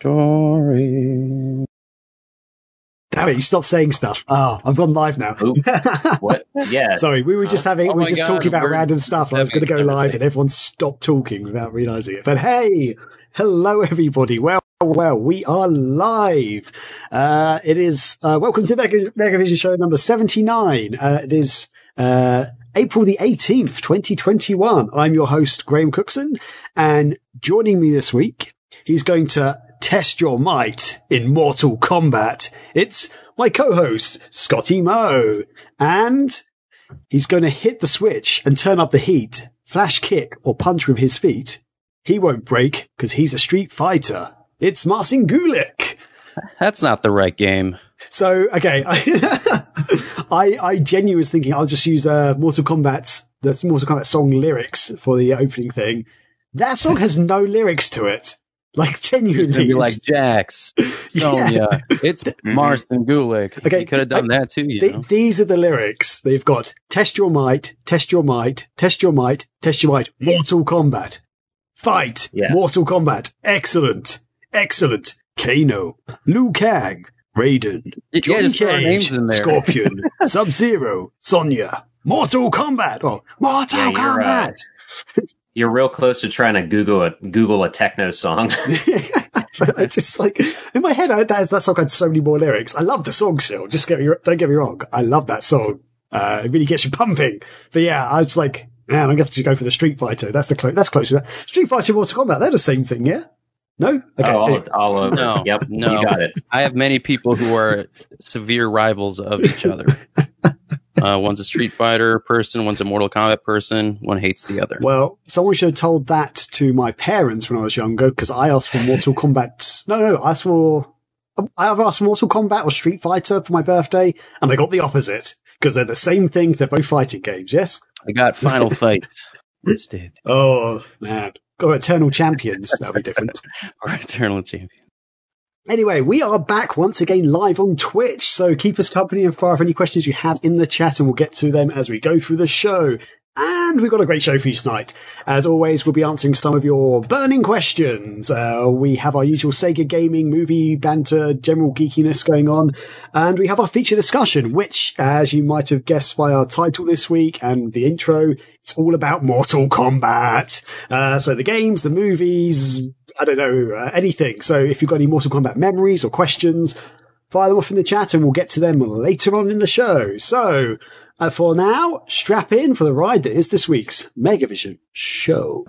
Story. Damn it, you stop saying stuff. Ah, I've gone live now. what? Yeah. Sorry, we were just having, Oh we were just God, talking about random stuff. I was going to go a live and everyone stopped talking without realizing it. But hey, hello everybody. Well, well, we are live. Uh, it is, uh, welcome to Mega, Megavision show number 79. Uh, it is, uh, April the 18th, 2021. I'm your host, Graham Cookson, and joining me this week, he's going to test your might in Mortal Kombat. It's my co-host, Scotty Moe, and he's going to hit the switch and turn up the heat, flash kick or punch with his feet. He won't break because he's a street fighter. It's Marcin Gulik. That's not the right game. So, okay. I, I genuinely was thinking I'll just use, uh, Mortal Kombat's, the Mortal Kombat song lyrics for the opening thing. That song has no lyrics to it. Like, It's gonna genuinely. be like it's- Jax, Sonya. It's mm-hmm. Marston Gulick. Okay, you could have done I- that too. You Th- know? these are the lyrics. They've got test your might, test your might, test your might, test your might, Mortal Kombat. Fight, Yeah. Mortal Kombat. Excellent. Excellent. Kano, Liu Kang, Raiden, Yeah, Johnny just throw our names Cage. Scorpion, Sub-Zero, Sonya, Mortal Kombat. Oh, Mortal Yeah, you're, Kombat. You're real close to trying to Google a Google a techno song. But it's just like in my head, I, that, that song had so many more lyrics. I love the song still. Just get me, don't get me wrong. I love that song. Uh, it really gets you pumping. But yeah, I was like, man, I'm going to have to go for the Street Fighter. That's the close, that's close. Street Fighter and Mortal Kombat. They're the same thing, yeah? No? Okay. oh, anyway. all, all over. No, yep, no. you got it. I have many people who are severe rivals of each other. Uh, one's a Street Fighter person, one's a Mortal Kombat person, one hates the other. Well, someone should have told that to my parents when I was younger because I asked for Mortal Kombat. No, no, I asked for, I either asked for Mortal Kombat or Street Fighter for my birthday and I got the opposite because they're the same things. They're both fighting games. Yes? I got Final Fight instead, Oh, man. Got Eternal Champions. That'll be different. or Eternal Champion. Anyway, we are back once again live on Twitch. So keep us company and fire off any questions you have in the chat and we'll get to them as we go through the show. And we've got a great show for you tonight. As always, we'll be answering some of your burning questions. Uh, we have our usual Sega gaming, movie, banter, general geekiness going on. And we have our feature discussion, which, as you might have guessed by our title this week and the intro, it's all about Mortal Kombat. Uh, so the games, the movies, I don't know, uh, anything. So if you've got any Mortal Kombat memories or questions, fire them off in the chat and we'll get to them later on in the show. So, uh, for now, strap in for the ride that is this week's Megavision show.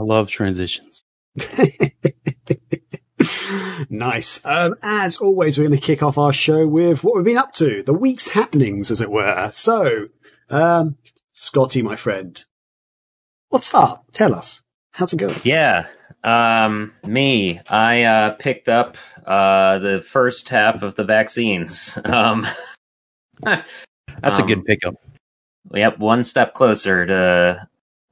I love transitions. nice. Um, as always, we're going to kick off our show with what we've been up to, the week's happenings, as it were. So, um, Scotty, my friend, what's up? Tell us. How's it going? Yeah. Um, me, I uh, picked up uh, the first half of the vaccines. Um, That's a Um, good pickup. yep, one step closer to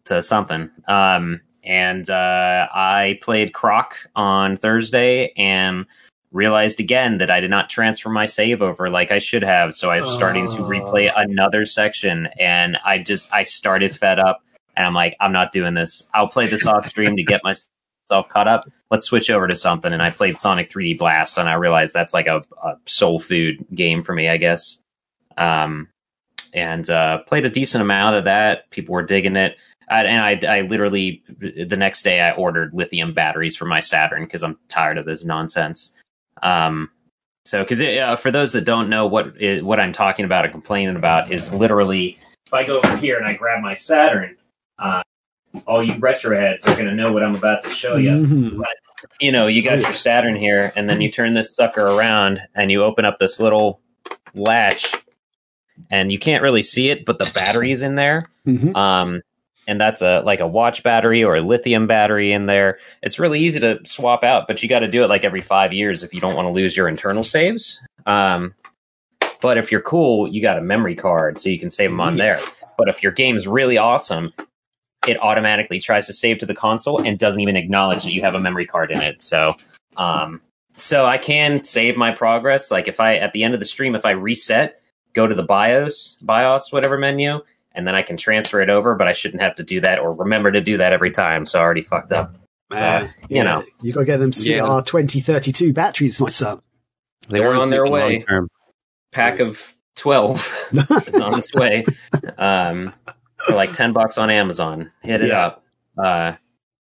to something. Um, and uh, I played Croc on Thursday and realized again that I did not transfer my save over like I should have. So I'm starting to Oh. replay another section, and I just I started fed up, and I'm like, I'm not doing this. I'll play this off stream to get myself caught up. Let's switch over to something. And I played Sonic 3D Blast, and I realized that's like a, a soul food game for me, I guess. Um, and uh, played a decent amount of that. People were digging it. I, and I, I literally the next day I ordered lithium batteries for my Saturn because I'm tired of this nonsense. Um, so because uh, for those that don't know what i what I'm talking about and complaining about is literally if I go over here and I grab my Saturn, uh, all you retro heads are going to know what I'm about to show you Mhm. you know, you got your Saturn here, and then you turn this sucker around and you open up this little latch, and you can't really see it, but the battery's in there. Mhm. Um, and that's a like a watch battery or a lithium battery in there. It's really easy to swap out, but you got to do it like every five years if you don't want to lose your internal saves. Um, but if you're cool, you got a memory card, so you can save them on there. But if your game's really awesome, it automatically tries to save to the console and doesn't even acknowledge that you have a memory card in it. So, um, so I can save my progress. Like if I at the end of the stream, if I reset, go to the BIOS, BIOS, whatever menu, and then I can transfer it over. But I shouldn't have to do that or remember to do that every time. So I already fucked up. So, Uh, you know. you got to get them CR twenty thirty two batteries, my son. They They're weren't on their way. long-term. pack Nice. of 12 is on its way um, for like 10 bucks on Amazon. Hit it Yeah. up. Uh,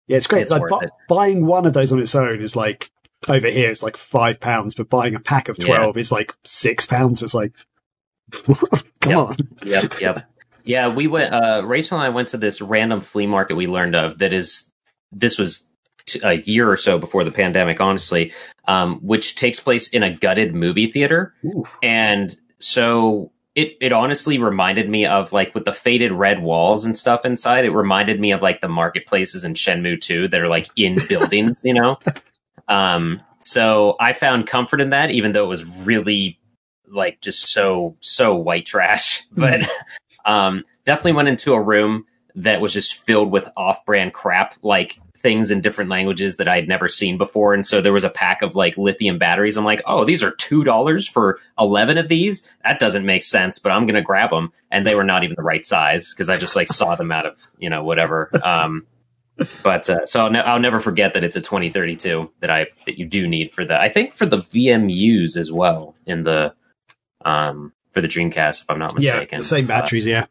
Yeah, it's great. It's like bu- it. buying one of those on its own is like over here it's like five pounds, but buying a pack of Yeah. twelve is like six pounds. It's like, come Yep. on. yep, yep. Yeah, we went, uh, Rachel and I went to this random flea market we learned of that is, this was t- a year or so before the pandemic, honestly, um, which takes place in a gutted movie theater. Ooh. And so it, it honestly reminded me of like with the faded red walls and stuff inside, it reminded me of like the marketplaces in Shenmue 2 that are like in buildings, you know? Um, so I found comfort in that, even though it was really like just so, so white trash. But um, definitely went into a room that was just filled with off brand crap, like things in different languages that I'd never seen before. And so there was a pack of like lithium batteries. I'm like, oh, these are $2 for 11 of these? That doesn't make sense, but I'm to grab them. And they were not even the right size because I just like saw them out of, you know, whatever. Um, but uh, so I'll, ne- I'll never forget that it's a 2032 that I that you do need for the I think for the VMUs as well in the um for the Dreamcast if I'm not Yeah, mistaken. the same Uh, batteries. yeah,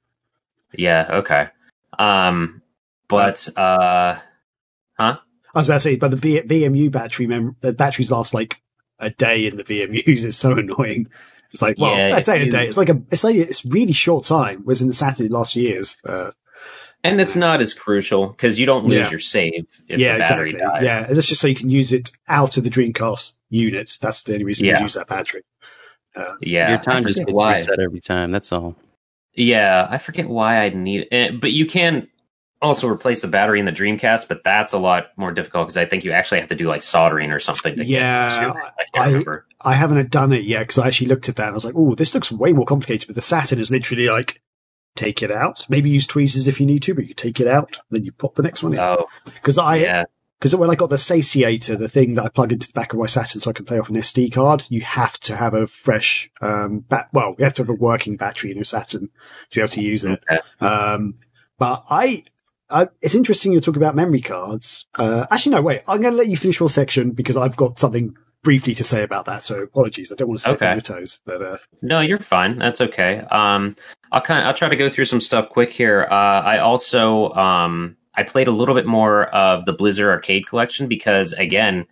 yeah, okay. Um, but uh, huh? I was about to say, but the B- VMU battery, mem- the batteries last like a day in the VMUs. It's so annoying. It's like, well, Yeah, I'd say a day. It's like a, it's like it's really short time. Whereas in the Saturday last years, uh, and it's not as crucial because you don't lose Yeah. your save if yeah, the battery exactly. dies. Yeah, that's just so you can use it out of the Dreamcast units. That's the only reason Yeah. you use that battery. Uh, Yeah, Your time just forget gets why. reset every time. That's all. Yeah, I forget why I'd need it, but you can also replace the battery in the Dreamcast, but that's a lot more difficult because I think you actually have to do like soldering or something. To get Yeah, to it. I can't I- remember. I haven't done it yet because I actually looked at that and I was like, oh, this looks way more complicated. But the Saturn is literally like, take it out. Maybe use tweezers if you need to, but you take it out, then you pop the next one in. Oh, Because I, yeah, because when I got the satiator, the thing that I plug into the back of my Saturn so I can play off an SD card, you have to have a fresh, um, bat- well, you have to have a working battery in your Saturn to be able to use it. Um, but I, I, it's interesting you're talking about memory cards. Uh, actually, no, wait, I'm going to let you finish your section because I've got something briefly to say about that. So apologies. I don't want to step Okay. on your toes, but, uh, No, you're fine. That's okay. Um, I'll kind of I'll try to go through some stuff quick here. Uh, I also um, I played a little bit more of the Blizzard Arcade Collection because again,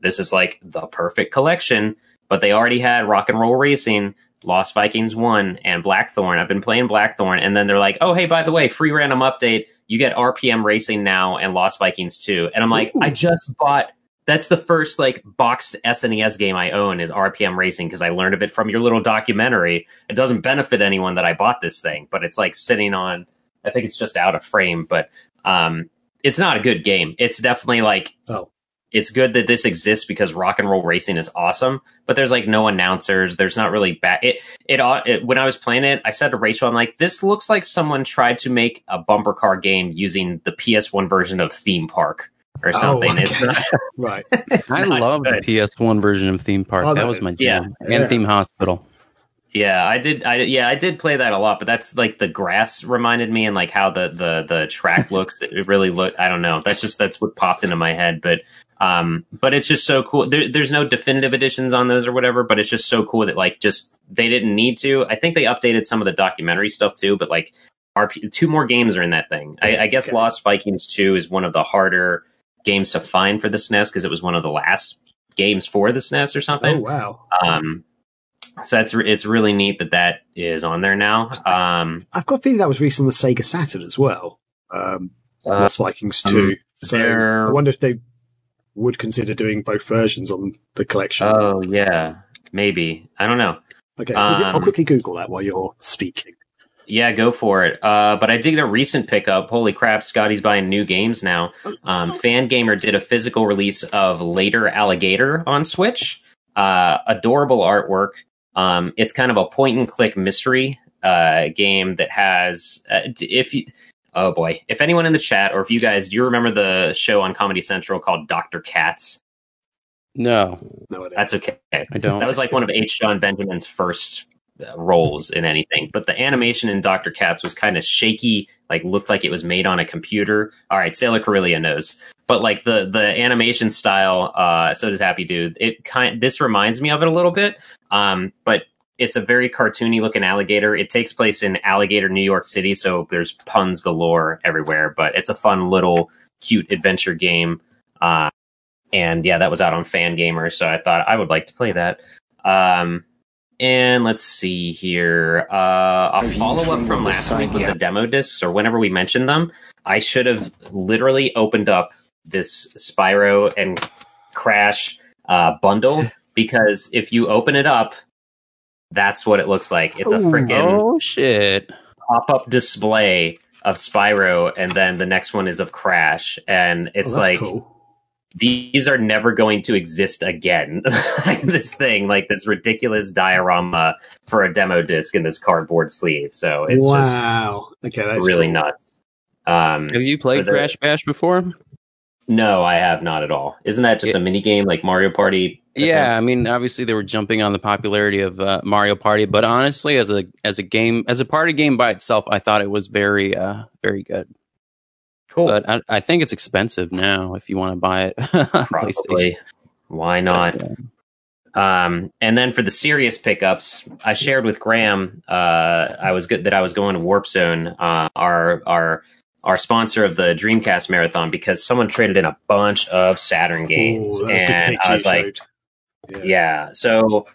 this is like the perfect collection. But they already had Rock and Roll Racing, Lost Vikings One, and Blackthorn. I've been playing Blackthorn, and then they're like, "Oh, hey, by the way, free random update. You get RPM Racing now and Lost Vikings Two." And I'm like, Ooh. I just bought that's the first like boxed SNES game I own is RPM Racing because I learned of it from your little documentary. It doesn't benefit anyone that I bought this thing, but it's like sitting on. I think it's just out of frame, but um, it's not a good game. It's definitely like Oh. it's good that this exists because rock and roll racing is awesome. But there's like no announcers. There's not really bad. It, it it when I was playing it, I said to Rachel, I'm like, this looks like someone tried to make a bumper car game using the PS1 version of Theme Park or something. okay. It's not, right. I love good. the PS1 version of Theme Park. Oh, that no. was my Yeah. jam. Yeah. And Theme Hospital. Yeah, I did. I yeah, I did play that a lot, but that's like the grass reminded me and like how the the the track looks. It really looked. I don't know. That's just that's what popped into my head. But um, but it's just so cool. There, there's no definitive editions on those or whatever, but it's just so cool that like just they didn't need to. I think they updated some of the documentary stuff too, but like RP, two more games are in that thing. I, I guess Okay. Lost Vikings Two is one of the harder games to find for the SNES because it was one of the last games for the SNES or something. Oh, wow. Um, so that's re- it's really neat that that is on there now. Um, I've got a feeling that was released on the Sega Saturn as well. Um, uh, Lost Vikings 2. so there- I wonder if they would consider doing both versions on the collection. oh yeah, maybe I don't know. okay, I'll um, quickly Google that while you're speaking. Yeah, go for it. Uh, but I did get a recent pickup. Holy crap, Scotty's buying new games now. Um, Fangamer did a physical release of Later Alligator on Switch. Uh, adorable artwork. Um, it's kind of a point and click mystery uh, game that has. Uh, if you, Oh boy! If anyone in the chat, or if you guys, do you remember the show on Comedy Central called Doctor Katz? No, No. That's okay. I don't. That was like one of H. John Benjamin's first uh, roles in anything. But the animation in Doctor Katz was kind of shaky, like looked like it was made on a computer. All right, Sailor Corellia knows. But like the the animation style, uh, so does Happy Dude. It kind this reminds me of it a little bit. Um, but it's a very cartoony looking alligator. It takes place in Alligator, New York City, so there's puns galore everywhere. But it's a fun little cute adventure game. Uh, and yeah, that was out on Fangamer, so I thought I would like to play that. Um, and let's see here. Uh, a follow up from from last week with yeah. the demo discs, or whenever we mentioned them, I should have literally opened up this Spyro and Crash uh, bundle because if you open it up, that's what it looks like. It's a Ooh. freaking oh shit! pop up display of Spyro, and then the next one is of Crash, and it's Oh, like cool. these are never going to exist again. like this thing, like this ridiculous diorama for a demo disc in this cardboard sleeve. So it's wow. okay, that's really cool. nuts. Um, Have you played the- Crash Bash before? No, I have not at all. Isn't that just Yeah. a mini game like Mario Party? Yeah, I mean, obviously they were jumping on the popularity of uh, Mario Party, but honestly, as a as a game, as a party game by itself, I thought it was very uh very good. cool. But I, I think it's expensive now if you want to buy it. Probably. Why not? Um, and then for the serious pickups, I shared with Graham. Uh, I was good that I was going to Warp Zone, uh, our our our sponsor of the Dreamcast marathon, because someone traded in a bunch of Saturn games, Ooh, that was a good and I was like, showed. yeah. So,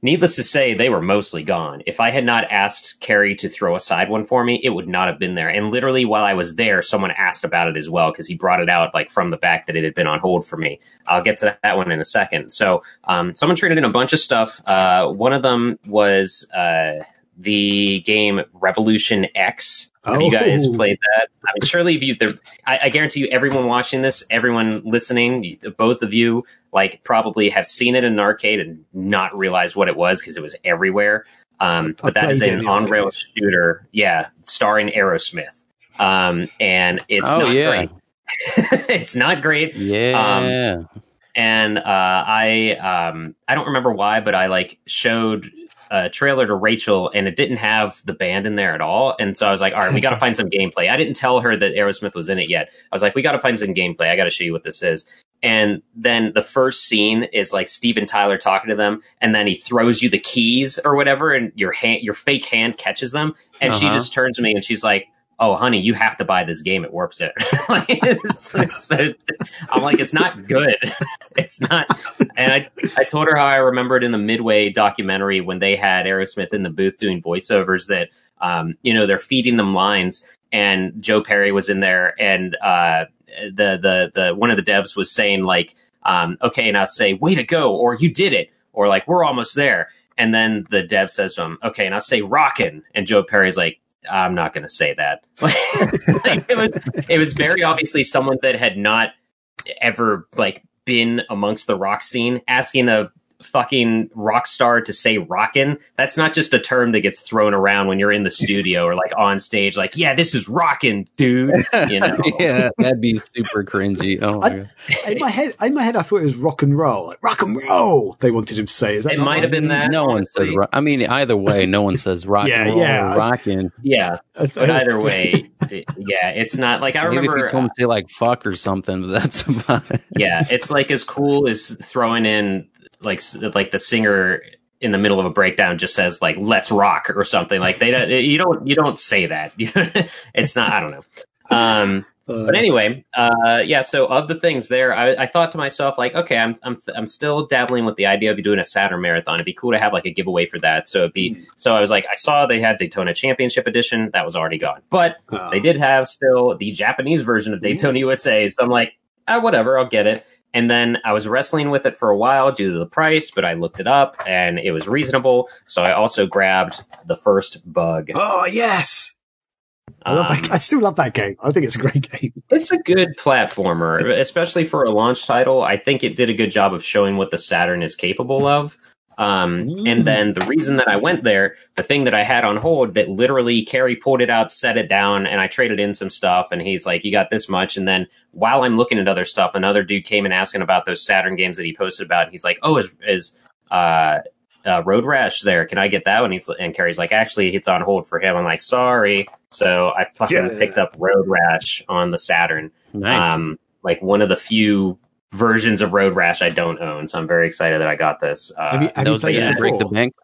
needless to say, they were mostly gone. If I had not asked Carrie to throw aside one for me, it would not have been there. And literally, while I was there, someone asked about it as well because he brought it out like from the back that it had been on hold for me. I'll get to that one in a second. So, um, someone traded in a bunch of stuff. Uh, one of them was uh, the game Revolution X. Have you guys Oh. played that? I mean, surely if you, there- I, I guarantee you, everyone watching this, everyone listening, both of you, like probably have seen it in an arcade and not realized what it was because it was everywhere. Um, but that is played it in an on rail shooter, yeah, starring Aerosmith. Um, and it's Oh, not yeah. great. it's not great Yeah, and uh, I um, I don't remember why, but I like showed a trailer to Rachel, and it didn't have the band in there at all. And so I was like, all right, we got to find some gameplay. I didn't tell her that Aerosmith was in it yet. I was like, we got to find some gameplay. I got to show you what this is. And then the first scene is like Steven Tyler talking to them, and then he throws you the keys or whatever, and your hand, your fake hand catches them, and she Uh-huh. just turns to me and she's like, "Oh, honey, you have to buy this game at Warp Zone." like, it's- it's so- I'm like, it's not good. it's not. And I, I told her how I remembered in the Midway documentary when they had Aerosmith in the booth doing voiceovers that, um, you know, they're feeding them lines, and Joe Perry was in there, and uh, the the the one of the devs was saying like, um, okay, now say, way to go, or you did it, or like we're almost there. And then the dev says to him, okay, now say rockin', and Joe Perry's like. I'm not going to say that. like, it was, it was very obviously someone that had not ever like been amongst the rock scene asking a fucking rock star to say rockin that's not just a term that gets thrown around when you're in the studio or like on stage like yeah this is rockin dude you know yeah, that'd be super cringy. Oh my I- god. in my head, in my head, I thought it was rock and roll, like rock and roll. They wanted him to say. Is that It might right? have been that No one says. honestly. Ro- I mean, either way, no one says rock Yeah, and roll yeah. or rocking. yeah but either way it- yeah it's not like i Maybe if remember you told them to uh, say like fuck or something, but that's about it. yeah, it's like as cool as throwing in like like the singer in the middle of a breakdown just says like "Let's rock" or something like they don't you don't you don't say that. it's not I don't know. Um, uh, but anyway, uh, yeah. So of the things there, I, I thought to myself like, okay, I'm I'm I'm still dabbling with the idea of doing a Saturn marathon. It'd be cool to have like a giveaway for that. So it'd be so I was like, I saw they had Daytona Championship Edition. That was already gone, but uh, they did have still the Japanese version of Daytona USA. So I'm like, ah, whatever, I'll get it. And then I was wrestling with it for a while due to the price, but I looked it up and it was reasonable. So I also grabbed the first bug. Oh yes, I love Um, that. I still love that game. I think it's a great game. It's a good platformer, especially for a launch title. I think it did a good job of showing what the Saturn is capable of. Um, and then the reason that I went there, the thing that I had on hold that literally Carrie pulled it out, set it down, and I traded in some stuff. And he's like, "You got this much." And then while I'm looking at other stuff, another dude came and asking about those Saturn games that he posted about. And he's like, "Oh, is is uh, uh, Road Rash there? Can I get that one?" He's and Carrie's like, "Actually, it's on hold for him." I'm like, "Sorry." So I fucking Yeah. picked up Road Rash on the Saturn. Nice. Um, like one of the few versions of Road Rash I don't own. So I'm very excited that I got this. Uh, Have you, have Those played that it break the bank.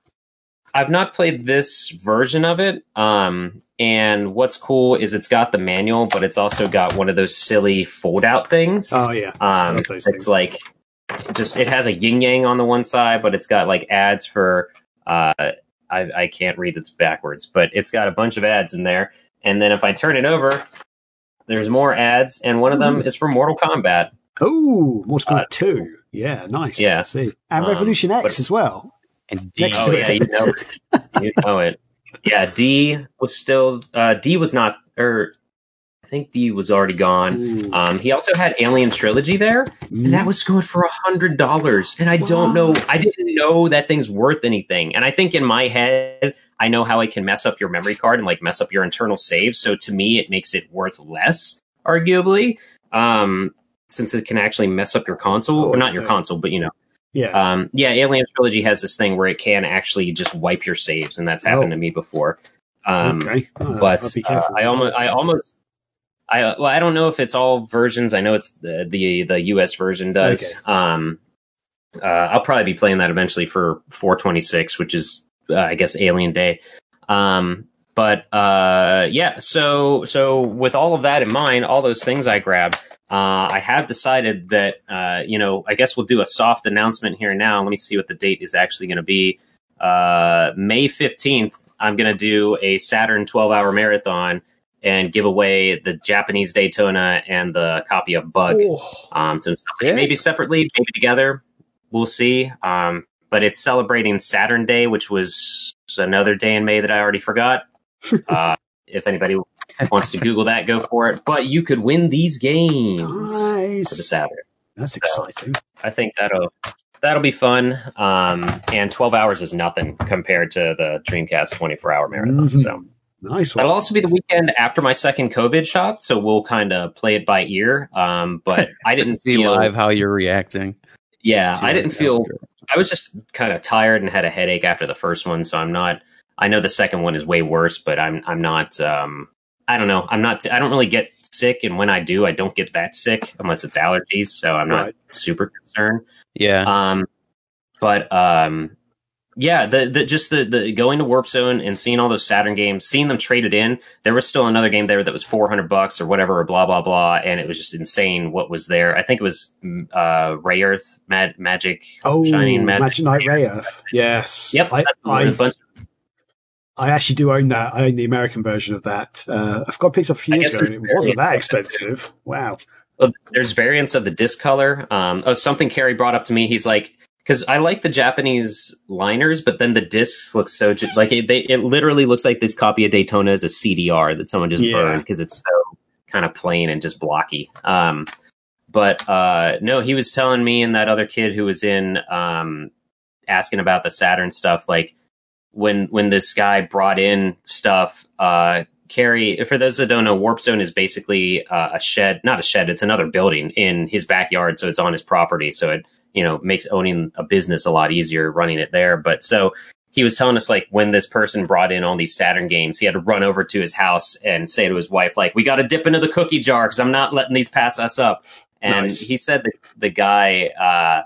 I've not played this version of it. Um, and what's cool is it's got the manual, but it's also got one of those silly fold out things. Oh yeah. um, it's things. like just it has a yin yang on the one side, but it's got like ads for uh, I, I can't read this backwards, but it's got a bunch of ads in there. And then if I turn it over, there's more ads, and one of them is for Mortal Kombat. Oh, Mortal Kombat Uh, 2. Yeah, nice. Yeah. I see. And Um, Revolution X as well. And D. Next oh to yeah, it. you know, you know it. Yeah, D was still uh, D was not, or I think D was already gone. Um, he also had Alien Trilogy there, and that was going for a hundred dollars. And I don't know, I didn't know that thing's worth anything. And I think in my head, I know how I can mess up your memory card and like mess up your internal save. So to me, it makes it worth less, arguably, um, since it can actually mess up your console, Oh, or not your yeah. console, but you know. yeah. Um, yeah, Alien Trilogy has this thing where it can actually just wipe your saves, and that's happened Oh. to me before. Um, okay. Oh, I'll but uh. I almost, I almost, I well, I don't know if it's all versions. I know it's the the, the US version does. Okay. Um, uh, I'll probably be playing that eventually for 426, which is uh, I guess Alien Day. Um, but uh, yeah, so so with all of that in mind, all those things I grabbed. Uh, I have decided that, uh, you know, I guess we'll do a soft announcement here now. Let me see what the date is actually going to be. Uh, May 15th, I'm going to do a Saturn 12 hour marathon and give away the Japanese Daytona and the copy of Bug um, to Yeah. maybe separately, maybe together. We'll see. Um, but it's celebrating Saturn Day, which was another day in May that I already forgot. if anybody wants to Google that, go for it. But you could win these games for the nice. Saturn. That's exciting. I think that'll that'll be fun. Um, and twelve hours is nothing compared to the Dreamcast twenty four hour marathon. Mhm. So Nice one. that'll also be the weekend after my second COVID shot. So we'll kind of play it by ear. Um, but I didn't see feel live how you're reacting. Yeah, I didn't it. feel. I was just kind of tired and had a headache after the first one, so I'm not. I know the second one is way worse, but I'm I'm not. Um, I don't know. I'm not. I don't really get sick, and when I do, I don't get that sick unless it's allergies. So I'm not Right. super concerned. Yeah. Um, but um, yeah, the the just the the going to Warp Zone and seeing all those Saturn games, seeing them traded in. There was still another game there that was 400 bucks or whatever, or blah blah blah, and it was just insane what was there. I think it was uh, Rayearth, Mad, Magic, Oh, Shining Magic. Magic Knight Rayearth. Yes. Yep, I, that's a I, bunch. I actually do own that. I own the American version of that. Uh, I've got picked up a few years ago and it wasn't that variants of it, expensive. Wow. Well, there's variants of the disc color. Um, oh, something Carrie brought up to me. He's like, because I like the Japanese liners, but then the discs look so like it, they, it literally looks like this copy of Daytona is a CDR that someone just Yeah. burned because it's so kind of plain and just blocky. Um, but uh, no, he was telling me and that other kid who was in um, asking about the Saturn stuff, like when when this guy brought in stuff, uh, Carrie, for those that don't know, Warp Zone is basically uh, a shed, not a shed, it's another building in his backyard. So it's on his property. So it, you know, makes owning a business a lot easier running it there. But so he was telling us, like, when this person brought in all these Saturn games, he had to run over to his house and say to his wife, like, we got to dip into the cookie jar because I'm not letting these pass us up. And Nice. he said that the guy, uh,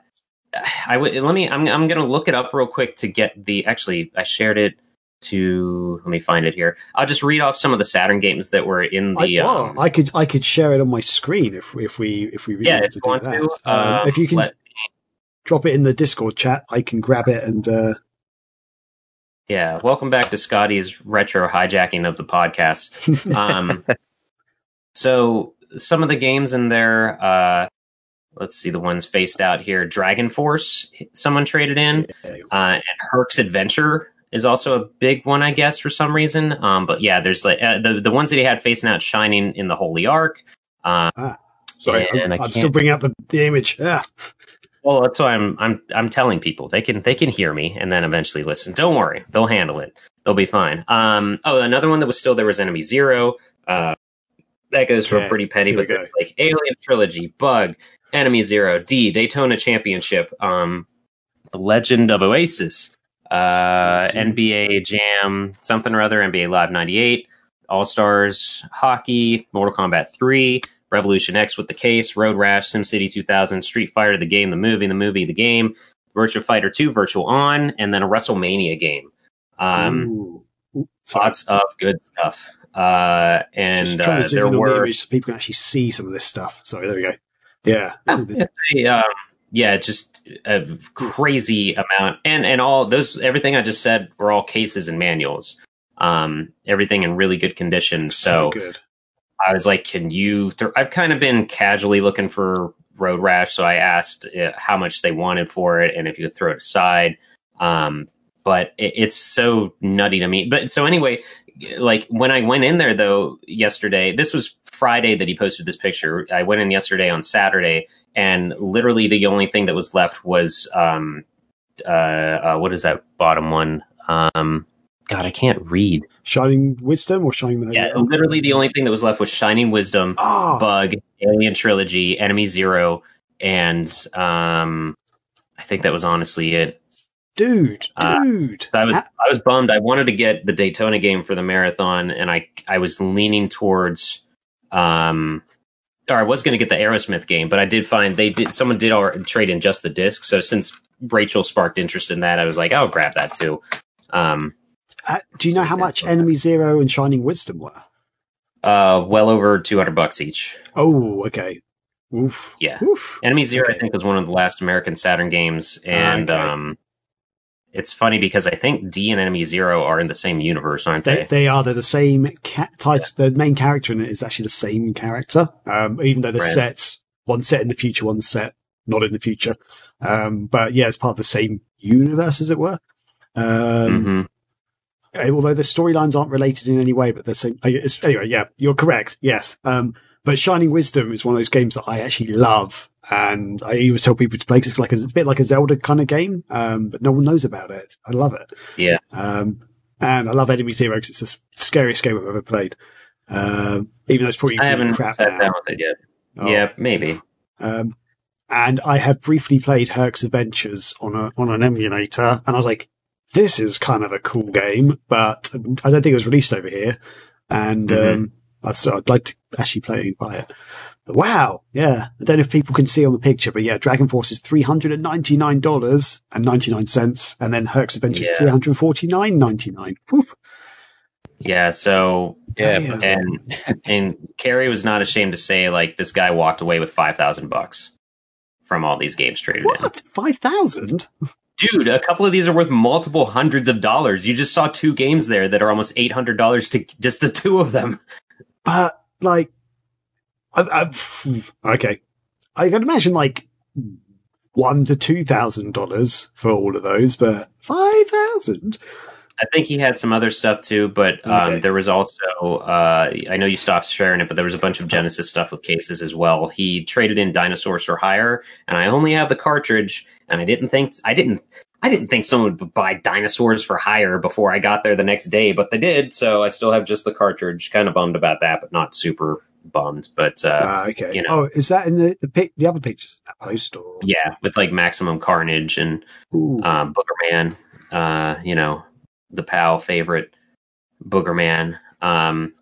I would let me. I'm I'm gonna look it up real quick to get the. Actually, I shared it to. Let me find it here. I'll just read off some of the Saturn games that were in I, the. well, um, I could I could share it on my screen if if we if we really yeah, want if to want to. Um, um, if you can let- drop it in the Discord chat, I can grab it and uh, yeah, welcome back to Scotty's retro hijacking of the podcast. Um, so some of the games in there. Uh, let's see the ones faced out here. Dragon Force, someone traded in. uh, and Herc's Adventure is also a big one, I guess, for some reason. Um, but yeah, there's like uh, the the ones that he had facing out, Shining in the Holy Ark. Uh, sorry, And I'm, I'm still bringing up the, the image. Yeah. Well, that's why I'm I'm I'm telling people they can they can hear me and then eventually listen. Don't worry, they'll handle it. They'll be fine. Um. Oh, another one that was still there was Enemy Zero. Uh, that goes for Yeah, a pretty penny, but like Alien Trilogy, Bug, Enemy Zero, D, Daytona Championship, um, The Legend of Oasis, uh, NBA Jam, something or other, NBA Live '98, All Stars Hockey, Mortal Kombat 3, Revolution X with the case, Road Rash, SimCity 2000, Street Fighter, the game, the movie, the movie, the game, Virtual Fighter 2, Virtual On, and then a WrestleMania game. Um, lots of good stuff. Uh, and uh, there the were image so people can actually see some of this stuff. Sorry, there we go. Yeah. Oh, yeah, um, yeah, just a crazy amount, and and all those everything I just said were all cases and manuals. Um, everything in really good condition. So, good. I was like, "Can you?" Th- I've kind of been casually looking for Road Rash, so I asked uh, how much they wanted for it and if you could throw it aside. Um, but it, it's so nutty to me. But so anyway, like when I went in there though yesterday, this was Friday that he posted this picture. I went in yesterday on Saturday, and literally the only thing that was left was um, uh, uh what is that bottom one? Um, God, I can't read. Shining Wisdom or Shining Yeah, literally the only thing that was left was Shining Wisdom, Oh, Bug, Alien Trilogy, Enemy Zero, and um, I think that was honestly it. Dude, Uh, dude. So I was I was bummed. I wanted to get the Daytona game for the marathon, and I I was leaning towards um, or I was going to get the Aerosmith game, but I did find they did someone did al- trade in just the disc. So since Rachel sparked interest in that, I was like, I'll grab that too. Um, uh, do you know how much Enemy Zero and Shining Wisdom were? uh, well over two hundred bucks each. Oh, okay. Oof. Yeah. Oof. Enemy Zero, Okay. I think, was one of the last American Saturn games, and Okay. um, it's funny because I think D and Enemy Zero are in the same universe, aren't They, they? they are. They're the same ca- title. The main character in it is actually the same character. Um, even though the Right. sets, one set in the future, one set not in the future. Um, but yeah, it's part of the same universe, as it were. Um, hmm Uh, although the storylines aren't related in any way, but they're same. it's- Anyway, yeah, you're correct. Yes. Um, but Shining Wisdom is one of those games that I actually love. And I always tell people to play 'cause it's like a, it's a bit like a Zelda kind of game. Um, but no one knows about it. I love it. Yeah. Um, and I love Enemy Zero because it's the scariest game I've ever played. Um, even though it's probably I haven't crap sat down with it yet. Oh. Yeah, maybe. Um, and I had briefly played Herc's Adventures on a on an emulator, and I was like, "This is kind of a cool game," but I don't think it was released over here. And Mhm. um, I'd, so I'd like to actually play it and buy it. But wow, yeah, I don't know if people can see on the picture, but yeah, Dragon Force is three hundred and ninety nine dollars and ninety nine cents, and then Herc's Adventures Yeah. three hundred forty nine ninety nine. Yeah. So Yeah, Yeah. and and Carrie was not ashamed to say like this guy walked away with five thousand bucks from all these games traded in. What five thousand? Dude, a couple of these are worth multiple hundreds of dollars. You just saw two games there that are almost eight hundred dollars to just the two of them. But like, I, I, okay, I can imagine like one to two thousand dollars for all of those, but five thousand. I think he had some other stuff too, but um, Okay. there was also uh, I know you stopped sharing it, but there was a bunch of Genesis stuff with cases as well. He traded in Dinosaurs for Hire, and I only have the cartridge, and I didn't think I didn't I didn't think someone would buy Dinosaurs for Hire before I got there the next day, but they did. So I still have just the cartridge. Kind of bummed about that, but not super bummed. But uh, Ah, okay. you know. Oh, is that in the the, pic, the other pictures that post or? yeah, with like Maximum Carnage and um, Boogerman, uh, you know, the PAL favorite Boogerman. Um,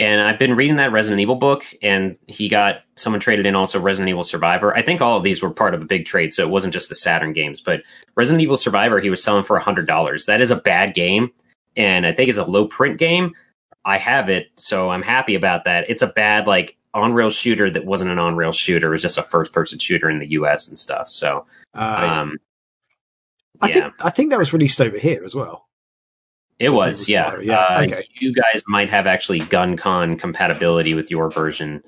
and I've been reading that Resident Evil book, and he got someone traded in also Resident Evil Survivor. I think all of these were part of a big trade, so it wasn't just the Saturn games. But Resident Evil Survivor, he was selling for hundred dollars. That is a bad game, and I think it's a low print game. I have it, so I'm happy about that. It's a bad like on rail shooter that wasn't an on rail shooter; it was just a first person shooter in the U.S. and stuff. So, Uh, um, I yeah. think I think that was released over here as well. It was, yeah. Yeah, Uh, okay. You guys might have actually GunCon compatibility with your version,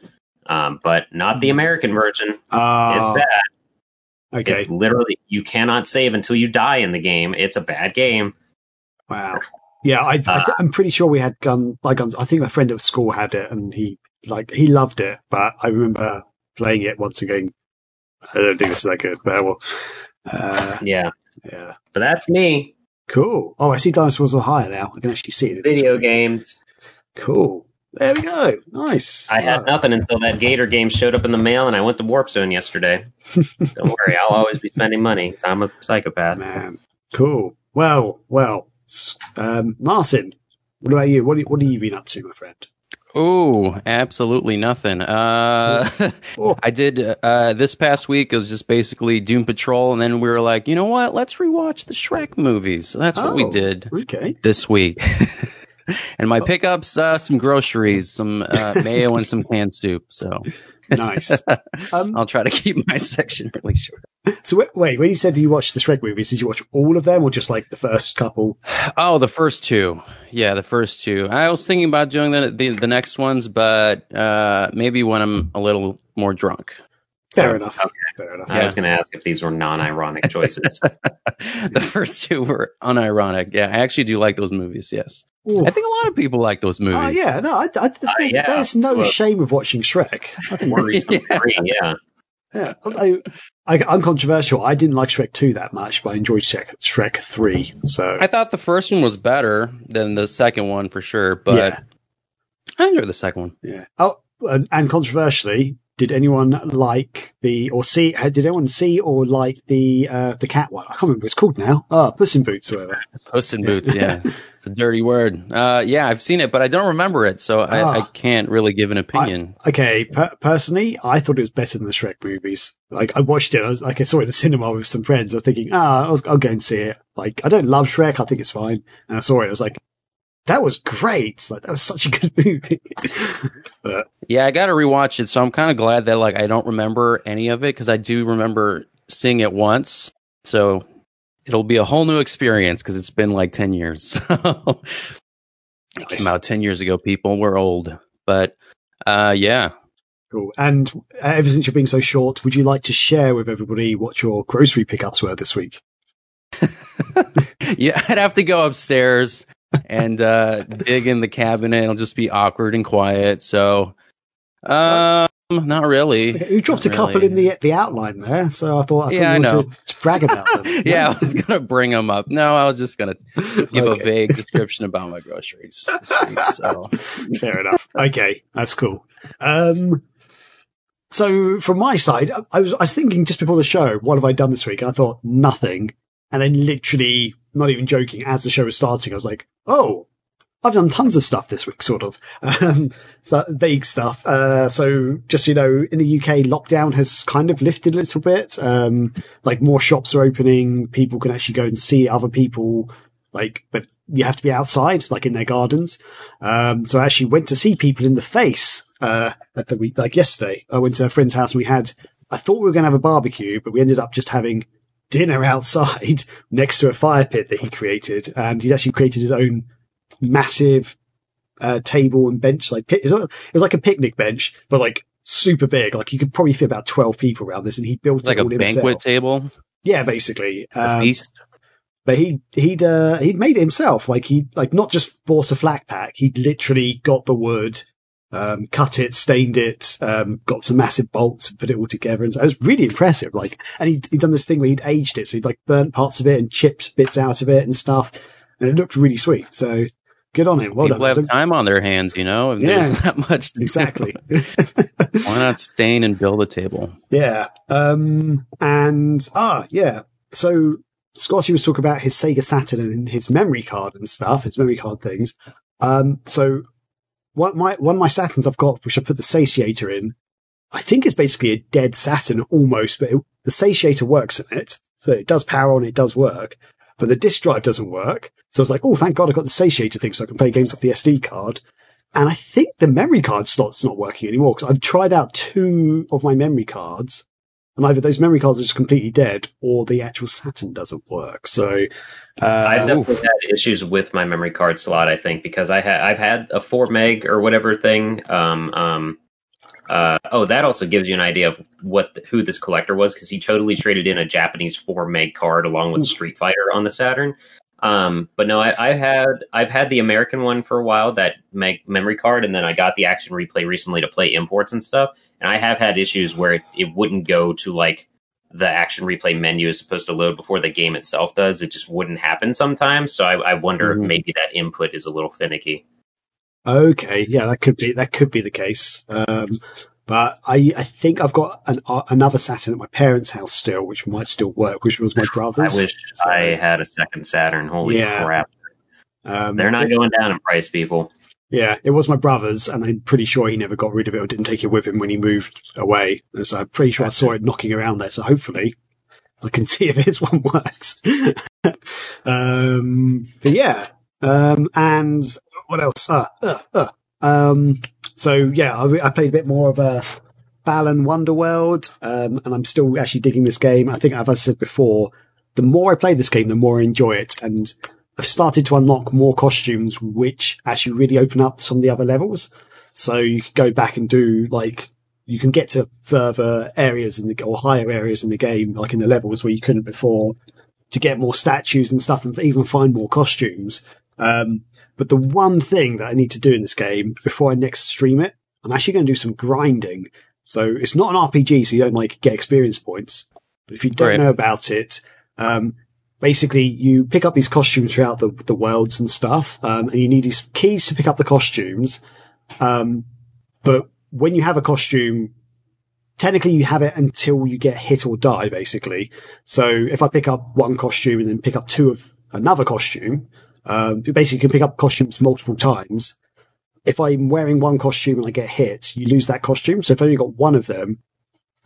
um, but not the American version. Uh, it's bad. Okay. It's literally you cannot save until you die in the game. It's a bad game. Wow. Yeah, I, I Uh, th- I'm pretty sure we had gun by guns. I think my friend at school had it, and he like he loved it. But I remember playing it once again. I don't think this is that good, but well, uh, Yeah, yeah, but that's me. cool. Oh, I see Dinosaurs for Hire now. I can actually see it. Video games. Cool. There we go. Nice. I had nothing until that Gator game showed up in the mail, and I went to Warp Zone yesterday. Don't worry, I'll always be spending money. 'cause I'm a psychopath. Man, cool. Well, well, um, Martin, what about you? What, what have you been up to, my friend? Oh, absolutely nothing. Uh, Oh. I did uh, this past week. It was just basically Doom Patrol, and then we were like, you know what? Let's rewatch the Shrek movies. So that's what we Oh. did Okay. this week. and my pickups, uh, some groceries, some uh, mayo, and some canned soup. So Nice. um, I'll try to keep my section really short. So wait, wait, when you said you watched the Shrek movies, did you watch all of them or just like the first couple? Oh, the first two. Yeah, the first two. I was thinking about doing the the, the next ones, but uh, maybe when I'm a little more drunk. Fair Oh, enough. okay. Fair enough. I was going to ask if these were non-ironic choices. the first two were unironic. Yeah, I actually do like those movies. Yes, Ooh. I think a lot of people like those movies. Oh, yeah, no, I, I, there's, yeah. there's no Well- shame of watching Shrek. I think, Worrisome Yeah. three, yeah. yeah, although I, I'm controversial. I didn't like Shrek 2 that much, but I enjoyed Shrek, Shrek 3. So, I thought the first one was better than the second one for sure, but Yeah. I enjoyed the second one. yeah. Oh, and, and controversially, did anyone like the, or see, uh, did anyone see or like the, uh, the cat one? I can't remember what it's called now. Oh, Puss in Boots or whatever. Puss in Boots. Yeah, it's a dirty word. Uh, yeah, I've seen it, but I don't remember it, so I, I Ah. can't really give an opinion. Okay, per- personally, I thought it was better than the Shrek movies. Like, I watched it, I was like, I saw it in the cinema with some friends. I was thinking, ah, I'll, I'll go and see it. Like, I don't love Shrek, I think it's fine. And I saw it, I was like, that was great. Like, that was such a good movie. but, Yeah, I got to rewatch it, so I'm kind of glad that like I don't remember any of it because I do remember seeing it once. So it'll be a whole new experience because it's been like ten years. it Nice. came out ten years ago. People, we're old, but uh, yeah. cool. And uh, ever since you're being so short, would you like to share with everybody what your grocery pickups were this week? yeah, I'd have to go upstairs and uh, dig in the cabinet. It'll just be awkward and quiet. So, um, not really. You dropped a couple really. in the the outline there, so I thought I thought Yeah, I you wanted know. to, brag about them. yeah, I was gonna bring them up. No, I was just gonna give Okay. a vague description about my groceries week. So, Fair enough. Okay, that's cool. Um, so from my side, I- I was I was thinking just before the show, what have I done this week? And I thought nothing. And then literally, not even joking, as the show was starting, I was like, oh, I've done tons of stuff this week, sort of. Um, so vague stuff. Uh, so just, you know, in the UK, lockdown has kind of lifted a little bit. Um, like more shops are opening. People can actually go and see other people. Like, but you have to be outside, like in their gardens. Um, so I actually went to see people in the face, uh, at the week, like yesterday. I went to a friend's house and we had, I thought we were going to have a barbecue, but we ended up just having dinner outside next to a fire pit that he created. And he'd actually created his own massive, uh, table and bench, like. It was like a picnic bench, but like super big. Like you could probably fit about 12 people around this and he built like it a banquet himself. table, Yeah, basically. Um, feast. but he he'd uh, he'd made it himself. Like he like not just bought a flat pack. He'd literally got the wood, um, cut it, stained it, um, got some massive bolts, and put it all together. And so it was really impressive. Like, and he'd, he'd done this thing where he'd aged it, so he'd like burnt parts of it and chipped bits out of it and stuff, and it looked really sweet. So good on him. Well People done. have time on their hands, you know. If Yeah. there's that much, to Exactly. Why not stain and build a table? Yeah. Um, and, ah, yeah. So Scotty was talking about his Sega Saturn and his memory card and stuff, his memory card things. Um, so one, my, one of my Saturns I've got, which I put the satiator in, I think it's basically a dead Saturn almost, but it, the satiator works in it. So it does power on, it does work, but the disk drive doesn't work. So I was like, oh, thank God I got the satiator thing so I can play games off the SD card. And I think the memory card slot's not working anymore because I've tried out two of my memory cards and either those memory cards are just completely dead or the actual Saturn doesn't work. So, uh, I've definitely had issues with my memory card slot. I think because I had I've had a four meg or whatever thing. Um, um, uh, oh, that also gives you an idea of what the, who this collector was because he totally traded in a Japanese four meg card along with Street Fighter on the Saturn. Um, but no, I, I've had I've had the American one for a while, that meg memory card, and then I got the Action Replay recently to play imports and stuff. And I have had issues where it, it wouldn't go to like the action replay menu is supposed to load before the game itself does, it just wouldn't happen sometimes. So I, I wonder Mhm. if maybe that input is a little finicky. Okay, yeah, that could be that could be the case. Um, but I I think I've got an, uh, another Saturn at my parents' house still, which might still work, which was my brother's. I wish So- I had a second Saturn. Holy Yeah. crap! Um, They're not going down in price, people. Yeah, it was my brother's, and I'm pretty sure he never got rid of it or didn't take it with him when he moved away. And so I'm pretty sure I saw it knocking around there. So hopefully I can see if this one works. um, but yeah, um, and what else? Uh, uh, uh, um, so yeah, I, I played a bit more of a Balan Wonderworld, um, and I'm still actually digging this game. I think, as I said before, the more I play this game, the more I enjoy it, and I've started to unlock more costumes, which actually really open up some of the other levels. So you can go back and do like you can get to further areas in the or higher areas in the game, like in the levels where you couldn't before, to get more statues and stuff, and even find more costumes. Um, but the one thing that I need to do in this game before I next stream it, I'm actually going to do some grinding. So it's not an RPG, so you don't like get experience points. But if you don't Right. know about it, um, basically you pick up these costumes throughout the, the worlds and stuff, um, and you need these keys to pick up the costumes. Um, but when you have a costume, technically you have it until you get hit or die, basically. So if I pick up one costume and then pick up two of another costume, um, you basically can pick up costumes multiple times. If I'm wearing one costume and I get hit, you lose that costume. So if I've only got one of them,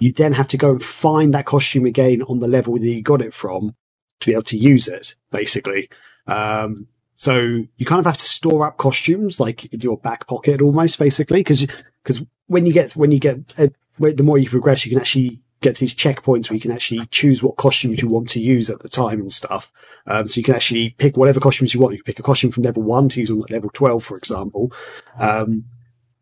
you then have to go and find that costume again on the level that you got it from to be able to use it, basically. Um, so you kind of have to store up costumes like in your back pocket almost, basically, because because when you get when you get uh, the more you progress, you can actually get to these checkpoints where you can actually choose what costumes you want to use at the time and stuff. Um, so you can actually pick whatever costumes you want. You can pick a costume from level one to use on level twelve, for example. Um,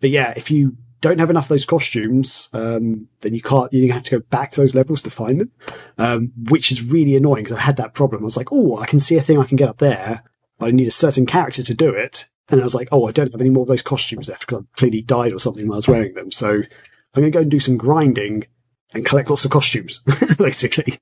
but yeah, if you don't have enough of those costumes, um, then you can't, you have to go back to those levels to find them, um, which is really annoying because I had that problem. I was like, oh, I can see a thing I can get up there, but I need a certain character to do it. And I was like, oh, I don't have any more of those costumes left because I clearly died or something when I was wearing them. So I'm going to go and do some grinding and collect lots of costumes, basically,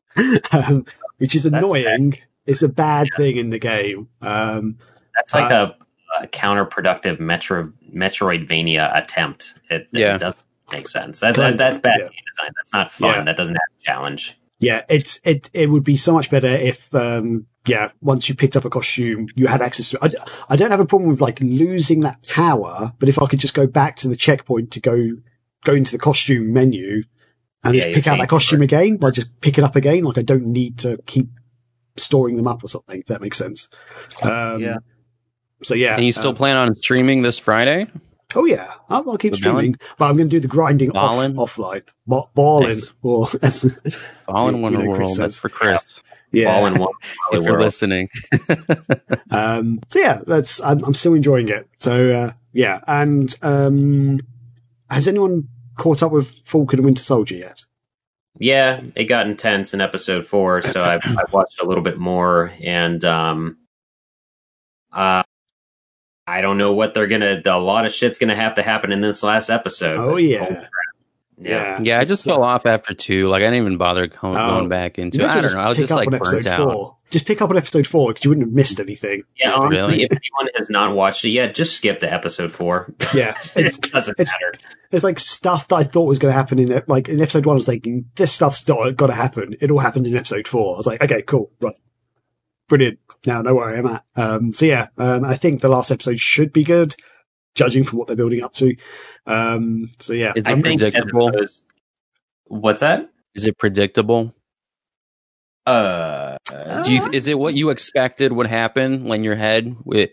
um, which is annoying. It's a bad thing in the game. Um, That's like a, a counterproductive Metro Metroidvania attempt. It, Yeah. it doesn't make sense. That, that, that's bad yeah. game design. That's not fun. Yeah. That doesn't have a challenge. Yeah, it's it it would be so much better if um yeah once you picked up a costume you had access to it. I, I don't have a problem with like losing that power, but if I could just go back to the checkpoint to go go into the costume menu and Yeah, just you pick out that costume again, like just pick it up again. Like I don't need to keep storing them up or something. If that makes sense. Um, Yeah. So yeah, And you still um, plan on streaming this Friday? Oh yeah, I'll, I'll keep The ballin? streaming, but I'm going to do the grinding off, Ballin? offline. Ba- balling, Nice. or that's All in you know, World. says. That's for Chris. yeah. All in one. If you're world. listening. Um, so yeah, that's I'm, I'm still enjoying it. So uh, yeah, and um, has anyone caught up with Falcon and Winter Soldier yet? Yeah, it got intense in episode four, so I've, I've watched a little bit more, and um, uh, I don't know what they're gonna. A lot of shit's gonna have to happen in this last episode. Oh yeah, yeah. Yeah, I just fell off after two. Like I didn't even bother go- Oh. going back into. it. I well don't know. I was just up like on episode burnt out. four. Just pick up on episode four because you wouldn't have missed anything. Yeah, honestly, Really? if anyone has not watched it yet, just skip to episode four. Yeah, it's it doesn't it's- matter. there's like stuff that I thought was going to happen in it. Like in episode one, I was like, this stuff's not got to happen. It all happened in episode four. I was like, okay, cool, right, brilliant. Now know where I am at. Um, so yeah, um, I think the last episode should be good, judging from what they're building up to. Um, so yeah, Is I it think as predictable? opposed- What's that? Is it predictable? Uh, Do you, is it what you expected would happen when your head if,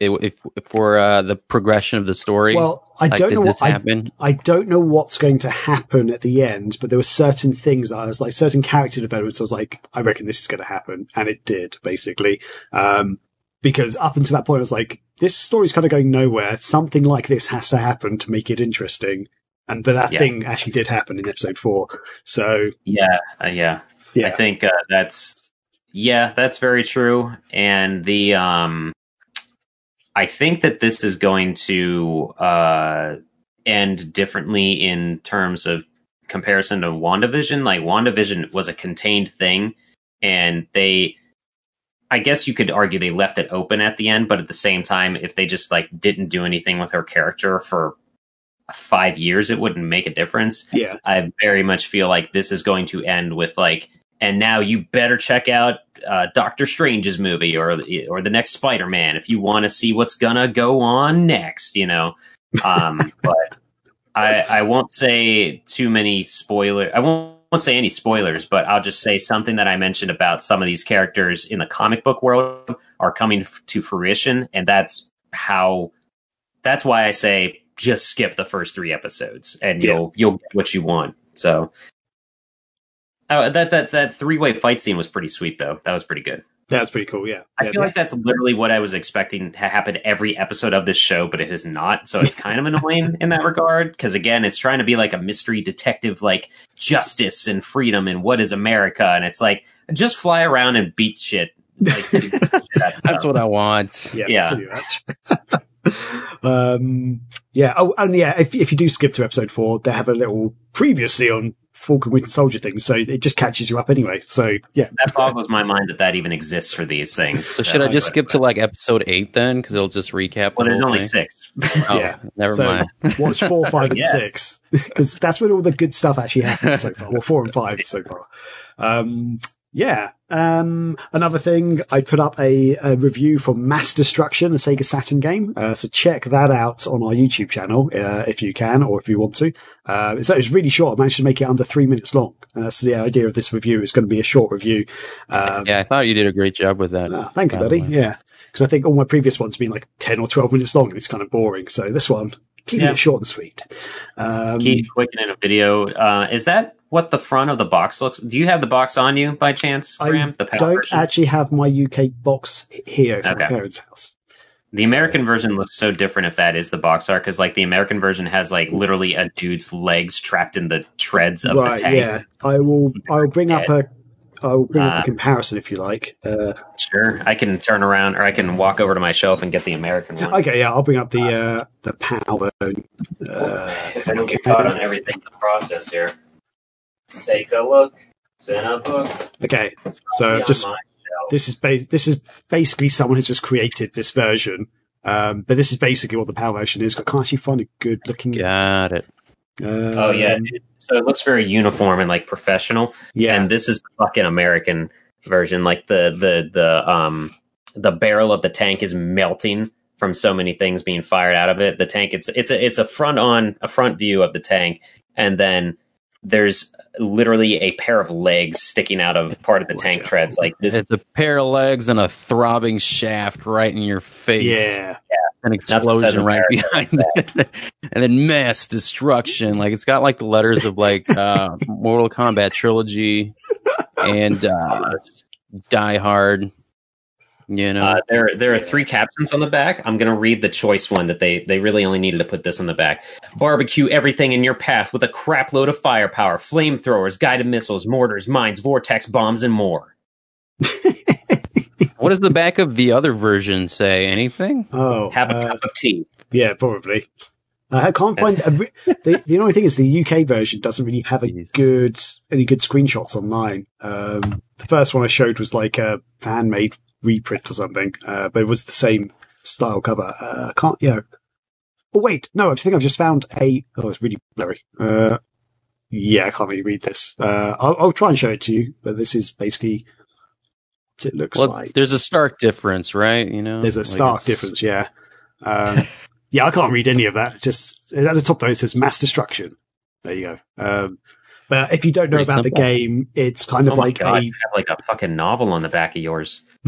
if for uh, the progression of the story? well, I like, don't did know what I. I don't know what's going to happen at the end, but there were certain things I was like, certain character developments. I was like, I reckon this is going to happen, and it did basically. Um, because up until that point, I was like, this story's kind of going nowhere. Something like this has to happen to make it interesting. And but that Yeah. thing actually did happen in episode four. So yeah, uh, yeah. yeah, I think uh, that's yeah, that's very true. And the um, I think that this is going to uh, end differently in terms of comparison to WandaVision. Like WandaVision was a contained thing, and they, I guess you could argue they left it open at the end, but at the same time, if they just like didn't do anything with her character for five years, it wouldn't make a difference. Yeah. I very much feel like this is going to end with like, and now you better check out uh, Doctor Strange's movie or or the next Spider Man if you want to see what's gonna go on next. You know, um, but I I won't say too many spoilers. I won't. Won't say any spoilers, but I'll just say something that I mentioned about some of these characters in the comic book world are coming to fruition, and that's how. That's why I say just skip the first three episodes, and Yeah. you'll you'll get what you want. So, oh, that that that three way fight scene was pretty sweet, though. That was pretty good. That's pretty cool. Yeah. I Yeah, feel like that's literally what I was expecting to happen every episode of this show, but it is not. So it's kind of annoying in that regard. Because again, it's trying to be like a mystery detective, like justice and freedom and what is America, and it's like just fly around and beat shit. Like, beat shit That's what I want. yeah, yeah. pretty much. um, yeah. Oh, and yeah, if, if you do skip to episode four, they have a little previously on Falcon Winter Soldier thing, so it just catches you up anyway. So yeah, that boggles my mind that that even exists for these things. So should I just skip to like episode eight then? Because it'll just recap. Well, the there's only thing? six. Oh, Yeah. never so mind. watch four, five, and Yes. six because that's when all the good stuff actually happens so far. Well, four and five so far. Um, yeah. Um, another thing, I put up a, a review for Mass Destruction, a Sega Saturn game. Uh, so check that out on our YouTube channel, uh, if you can, or if you want to. Uh, so it's really short. I managed to make it under three minutes long. And that's the idea of this review. It's going to be a short review. Um, yeah, I thought you did a great job with that. Ah, thank you, buddy. Yeah. Because I think all my previous ones have been like 10 or 12 minutes long and it's kind of boring. So this one, keeping Yeah. it short and sweet. Um, Keep quicken in a video. Uh, is that what the front of the box looks? Do you have the box on you by chance, I Graham? The PAL don't version? actually have my UK box here. At my parents' house. The American version looks so different if that is the box art because like the American version has like literally a dude's legs trapped in the treads of right. the tank. Yeah. I will, I will bring up a, I will bring up a comparison if you like. Uh, Sure, I can turn around or I can walk over to my shelf and get the American one. okay. Yeah. I'll bring up the, uh, the PAL version. Uh, If I don't get caught on everything in the process here, let's take a look. It's in a book. okay. So just- This is ba- this is basically someone has just created this version. Um, but this is basically what the PAL version is. I can't actually find a good looking. Got it. Um, Oh yeah, so it looks very uniform and like professional. yeah. and this is the fucking American version. Like the the the um the barrel of the tank is melting from so many things being fired out of it. The tank it's it's a it's a front on a front view of the tank, and then there's literally a pair of legs sticking out of part of the tank treads. Like this, It's a pair of legs and a throbbing shaft right in your face. yeah. An explosion right behind it. and then mass destruction. Like it's got like the letters of like uh Mortal Kombat trilogy and uh Die Hard. You know. Uh, there, there are three captions on the back. I'm going to read the choice one that they they really only needed to put this on the back. Barbecue everything in your path with a crap load of firepower, flamethrowers, guided missiles, mortars, mines, vortex bombs, and more. what does the back of the other version say? Anything? Oh, Have a uh, cup of tea. yeah, probably. Uh, I can't find a re- the, the only thing is the UK version doesn't really have a good any good screenshots online. Um, the first one I showed was like a fan made reprint or something, uh, but it was the same style cover. Uh, I can't. Yeah. Oh wait, no, I think I've just found a. Oh, it's really blurry. Uh, yeah, I can't really read this. Uh, I'll, I'll try and show it to you, but this is basically what it looks Well, like. there's a stark difference, right? You know, There's a Like, stark it's- difference, yeah. Um, yeah, I can't read any of that. Just at the top though, it says mass destruction. There you go. Um, but if you don't know Pretty about the game, it's kind Oh of like god, a. you have like a fucking novel on the back of yours.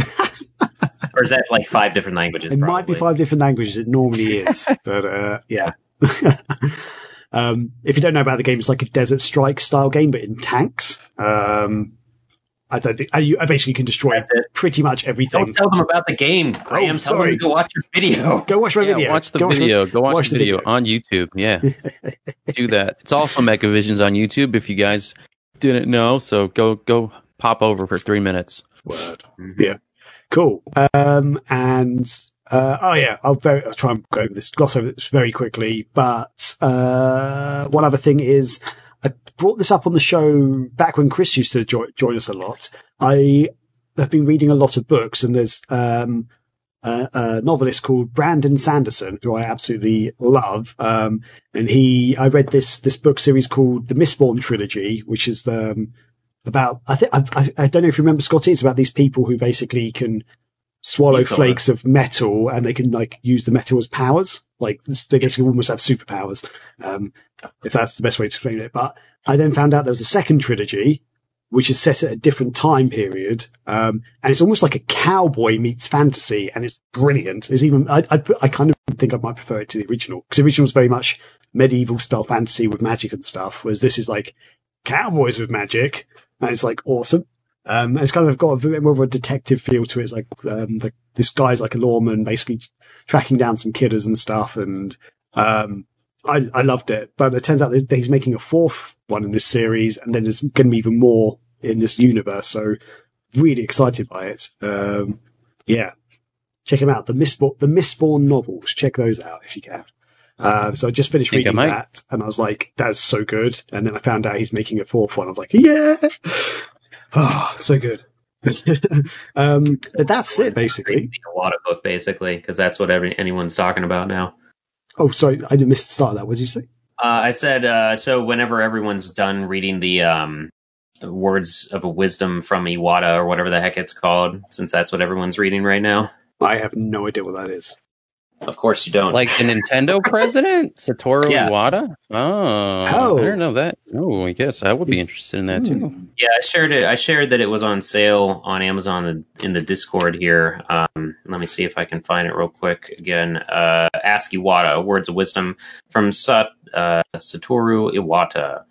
or is that like five different languages? It might be five different languages. It normally is, but uh, yeah. um, if you don't know about the game, it's like a Desert Strike style game, but in tanks. Um, I don't think I, I basically can destroy pretty much everything. Don't tell them about the game, Graham. tell sorry. them to go watch your video. Go watch my Yeah, video. watch the Go watch my- video. Go watch, watch the the video, video. on YouTube. Yeah, do that. It's also Mechavisions on YouTube. If you guys didn't know, so go go pop over for three minutes. Word. Mhm. Yeah. Cool. Um, and, uh, oh yeah, I'll, very, I'll try and go over this, gloss over this very quickly. But, uh, one other thing is I brought this up on the show back when Chris used to jo- join us a lot. I have been reading a lot of books, and there's um, a, a novelist called Brandon Sanderson, who I absolutely love. Um, and he, I read this this book series called the Mistborn trilogy, which is um, about I think I, I don't know if you remember Scotty. It's about these people who basically can swallow flakes of metal and they can like use the metal as powers. Like they basically almost have superpowers. Um, if that's the best way to explain it. But I then found out there was a second trilogy, which is set at a different time period. Um, and it's almost like a cowboy meets fantasy and it's brilliant. It's even, I, I, I kind of think I might prefer it to the original because the original was very much medieval style fantasy with magic and stuff, whereas this is like cowboys with magic and it's like awesome. Um, and it's kind of got a bit more of a detective feel to it. It's like, um, the, this guy's like a lawman basically tracking down some killers and stuff. And, um, I, I loved it, but it turns out that he's making a fourth one in this series, and then there's going to be even more in this universe. So, really excited by it. Um, yeah, check him out. The Mistborn, the Mistborn novels. Check those out if you can. Uh, so I just finished reading that, and I was like, "That's so good." And then I found out he's making a fourth one. I was like, "Yeah, oh, so good." um, but that's it, basically. The Iwata book, basically, because that's what every anyone's talking about now. Oh, sorry, I didn't miss the start of that. What did you say? Uh, I said uh, so. Whenever everyone's done reading the um, words of wisdom from Iwata or whatever the heck it's called, since that's what everyone's reading right now. I have no idea what that is. Of course, you don't. Like the Nintendo president, Satoru Yeah. Iwata. Oh, Oh. I don't know that. Oh, I guess I would be interested in that too. Yeah, I shared it. I shared that it was on sale on Amazon in- in the Discord here. Um, let me see if I can find it real quick again. Uh, Ask Iwata, Words of Wisdom from Sat, uh, Satoru Iwata.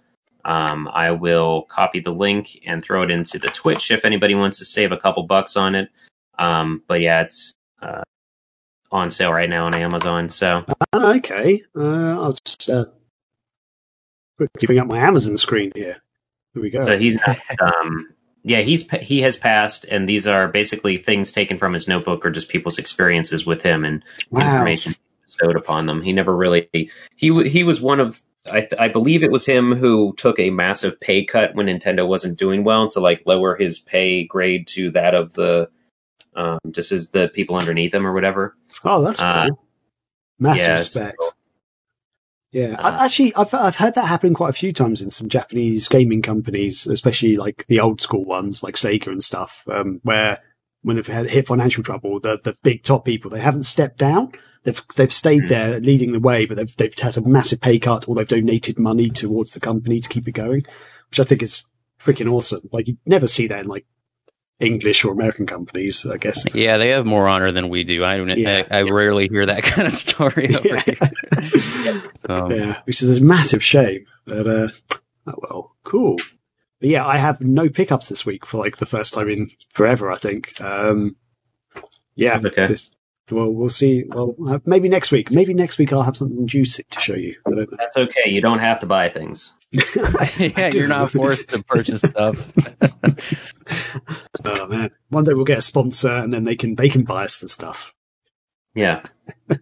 Um, I will copy the link and throw it into the Twitch if anybody wants to save a couple bucks on it. Um, but yeah, it's uh, on sale right now on Amazon. So Ah, okay. Uh, I'll just uh, quickly bring up my Amazon screen here. Here we go. So he's not. Um, yeah, he's he has passed, and these are basically things taken from his notebook or just people's experiences with him and wow. information bestowed upon them. He never really he he was one of I, th- I believe it was him who took a massive pay cut when Nintendo wasn't doing well to like lower his pay grade to that of the um, just as the people underneath him or whatever. Oh, that's Uh, cool. Massive yeah, respect. so- Yeah, Uh, I, actually, I've I've heard that happen quite a few times in some Japanese gaming companies, especially like the old school ones, like Sega and stuff, um, where when they've had hit financial trouble, the the big top people they haven't stepped down. They've they've stayed Hmm. there leading the way, but they've they've had a massive pay cut or they've donated money towards the company to keep it going, which I think is freaking awesome. Like you never see that in like English or American companies, I guess. Yeah, they have more honor than we do. I don't. Yeah. I, I rarely hear that kind of story over here. Um, yeah, which is a massive shame. But uh, oh well, cool. But yeah, I have no pickups this week for like the first time in forever. I think. Um, yeah. Okay. this- well, we'll see. Well, uh, maybe next week. Maybe next week I'll have something juicy to show you. I don't know. That's okay. You don't have to buy things. yeah, you're not forced to purchase stuff. oh man, one day we'll get a sponsor, and then they can they can buy us the stuff. Yeah.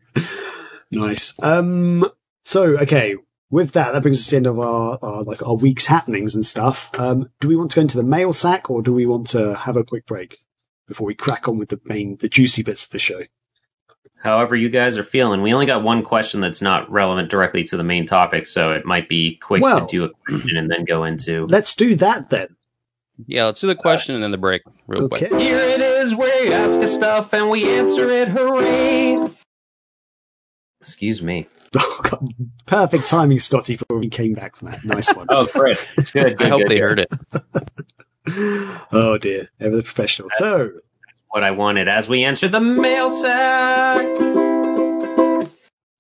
Nice. Um. So okay, with that, that brings us to the end of our, our like our week's happenings and stuff. Um. Do we want to go into the mail sack, or do we want to have a quick break before we crack on with the main the juicy bits of the show? However, you guys are feeling. We only got one question that's not relevant directly to the main topic, so it might be quick Well- to do a question and then go into. Let's do that then. Yeah, let's do the question and then the break real Okay. quick. Here it is, where you ask us stuff and we answer it. Hooray! Excuse me. Oh, God. Perfect timing, Scotty, for when we came back from that. Nice one. Oh, great. Good. good I hope good, they heard it. oh dear, ever the professional. So what I wanted as we enter the mail sack.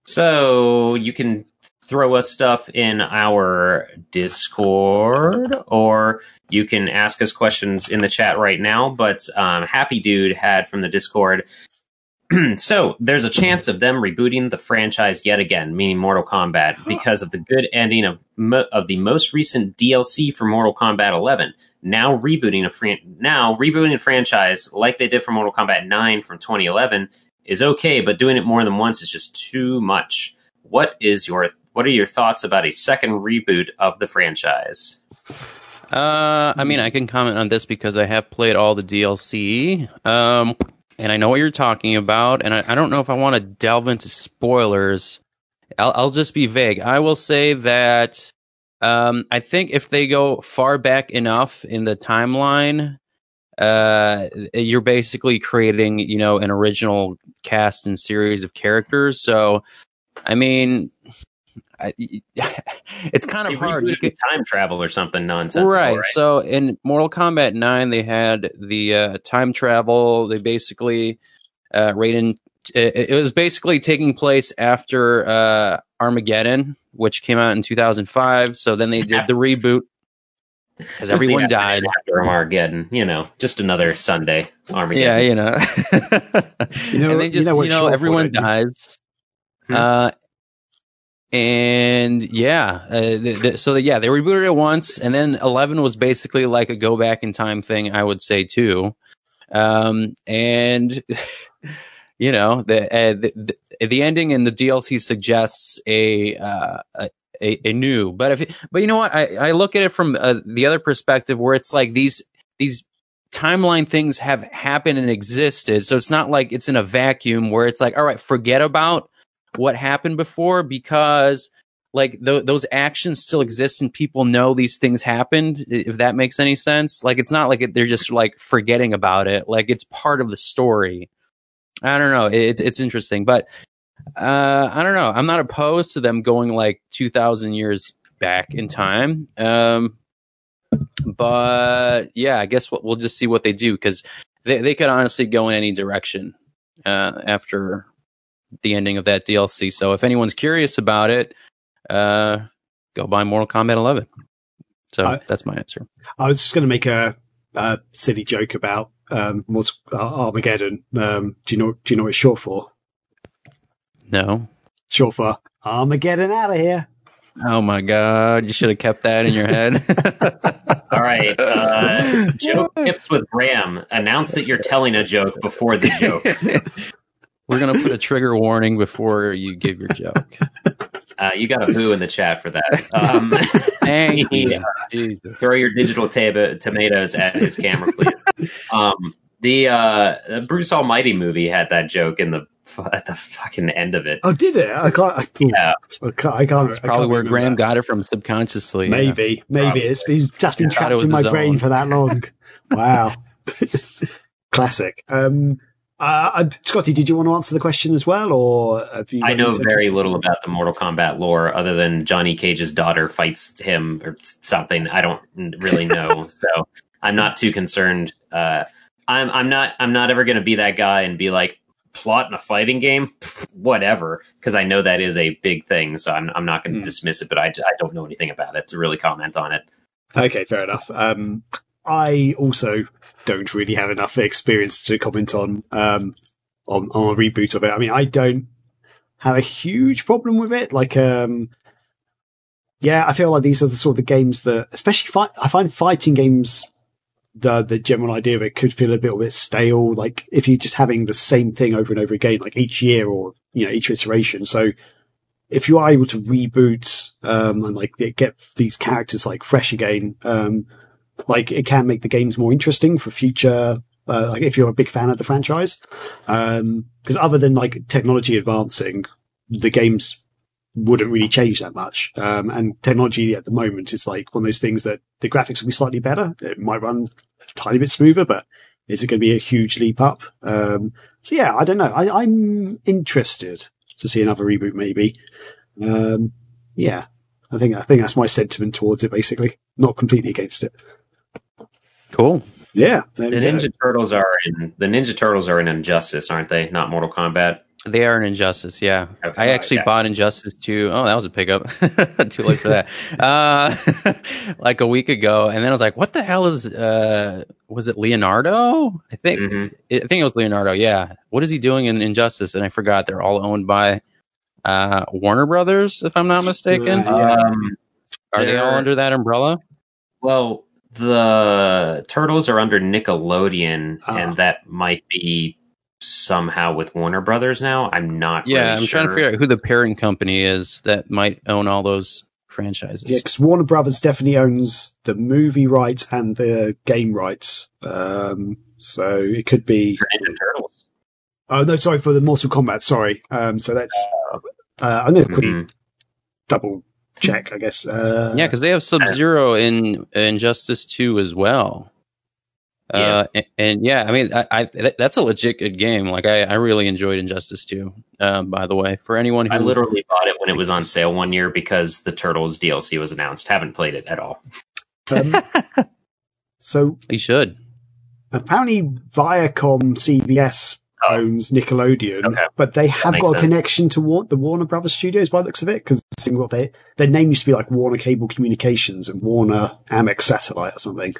So you can throw us stuff in our Discord, or you can ask us questions in the chat right now. But um, Happy Dude had from the Discord. so there's a chance of them rebooting the franchise yet again, meaning Mortal Kombat, because of the good ending of mo- of the most recent DLC for Mortal Kombat 11 now rebooting a fran- now rebooting a franchise like they did for Mortal Kombat 9 from 2011 is okay, but doing it more than once is just too much. What is your What are your thoughts about a second reboot of the franchise? Uh, I mean, I can comment on this because I have played all the DLC, um, and I know what you're talking about. And I, I don't know if I want to delve into spoilers. I'll, I'll just be vague. I will say that um, I think if they go far back enough in the timeline, uh, you're basically creating, you know, an original cast and series of characters. So, I mean, I, it's kind of hard. You could, time travel or something nonsense. right. So in Mortal Kombat 9, they had the uh, time travel. They basically, uh, Raiden, it, it was basically taking place after uh, Armageddon, which came out in 2005. So then they did the reboot because everyone died. after Armageddon. You know, just another Sunday Yeah, you know. You know- and they you just, know you know, everyone dies. Hmm. Uh, and yeah, uh, th- th- so yeah, they rebooted it once, and then Eleven was basically like a go back in time thing, I would say too. Um, and you know, the, uh, the the the ending in the DLC suggests a uh, a, a, new, but if but you know what, I I look at it from uh, the other perspective where it's like these these timeline things have happened and existed. So it's not like it's in a vacuum where it's like, all right, forget about what happened before because like th- those actions still exist and people know these things happened. If that makes any sense, like it's not like it, they're just like forgetting about it. Like it's part of the story. I don't know. It's it's interesting, but uh, I don't know. I'm not opposed to them going like 2,000 years back in time. Um, but yeah, I guess we'll, we'll just see what they do because they, they could honestly go in any direction uh, after the ending of that DLC. So if anyone's curious about it, uh, go buy Mortal Kombat 11. So I- that's my answer. I was just going to make a, a silly joke about um, what's uh, Armageddon. Um, do you know? Do you know what it's short for? No. Short for Armageddon out of here. Oh my God. You should have kept that in your head. All right. Uh, joke tips with Graham. Announce that you're telling a joke before the joke. We're going to put a trigger warning before you give your joke. Uh, you got a boo in the chat for that. Um, Thank you. Yeah. Jesus. throw your digital tab- tomatoes at his camera, please. um, the uh, Bruce Almighty movie had that joke in the at the fucking end of it. Oh, did it? I can't. I, Yeah. I can't. I can't That's I probably can't where Graham that. got it from subconsciously. yeah. Maybe, maybe Probably. it's been just been Yeah. Trapped in my brain own. for that long. wow, classic. Um, uh, uh, Scotty, did you want to answer the question as well, or? I know very little about the Mortal Kombat lore other than Johnny Cage's daughter fights him or something. I don't really know, so I'm not too concerned. Uh, I'm I'm not I'm not ever going to be that guy and be like plot in a fighting game, Pff, whatever, because I know that is a big thing. So I'm I'm not going to Hmm. dismiss it, but I, I don't know anything about it to really comment on it. Okay, fair enough. Um, I also don't really have enough experience to comment on um, on on a reboot of it. I mean, I don't have a huge problem with it. Like, um, yeah, I feel like these are the sort of the games that, especially I find fighting games. The the general idea of it could feel a little bit stale. Like if you're just having the same thing over and over again, like each year or you know each iteration. So if you are able to reboot um, and like get these characters like fresh again, um, like it can make the games more interesting for future. Uh, like if you're a big fan of the franchise, because other than like technology advancing, the games wouldn't really change that much. Um, and technology at the moment is like one of those things that the graphics will be slightly better. It might run a tiny bit smoother, but is it going to be a huge leap up? Um, so yeah, I don't know. I, I'm interested to see another reboot, maybe. Um, yeah, I think I think that's my sentiment towards it. Basically, not completely against it. Cool. Yeah, The we go. Ninja Turtles are in the Ninja Turtles are in Injustice, aren't they? Not Mortal Kombat. They are an Injustice, yeah. Okay. I actually Okay. bought Injustice 2. Oh, that was a pickup. Too late for that. uh, like a week ago. And then I was like, what the hell is, uh, was it Leonardo? I think, Mhm. I think it was Leonardo. Yeah. What is he doing in Injustice? And I forgot they're all owned by, uh, Warner Brothers, if I'm not mistaken. Right. Yeah. Um, Are they all under that umbrella? Well, the Turtles are under Nickelodeon, Ah. and that might be somehow with Warner Brothers now. I'm not. Sure. Yeah, really I'm sure. trying to figure out who the parent company is that might own all those franchises. Yeah, because Warner Brothers definitely owns the movie rights and the game rights. Um, so it could be. Ninja Turtles. Oh no, sorry for the Mortal Kombat. Sorry. Um, so that's. Uh, I'm going to quickly Mhm. double check. I guess. Uh, Yeah, because they have Sub Zero in Injustice Two as well. Uh, and, and yeah, I mean, I, I that- that's a legit good game. Like, I, I really enjoyed Injustice Two. Um, by the way, for anyone who I literally bought it when it was on sale one year because the Turtles DLC was announced. Haven't played it at all. Um, so you should. apparently, Viacom CBS. Owns Nickelodeon, Okay. but they have makes got a sense. connection to War- the Warner Brothers Studios by the looks of it. Because what they their name used to be like Warner Cable Communications and Warner Amex Satellite or something.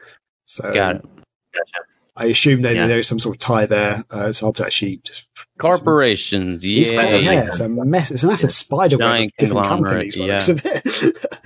So Got it. Gotcha. I assume that Yeah. there is some sort of tie there. Uh, it's hard to actually just. Corporations, It's yeah. quite- yeah, it's a mess. It's a massive spider web of different conglomerate, companies. by the looks of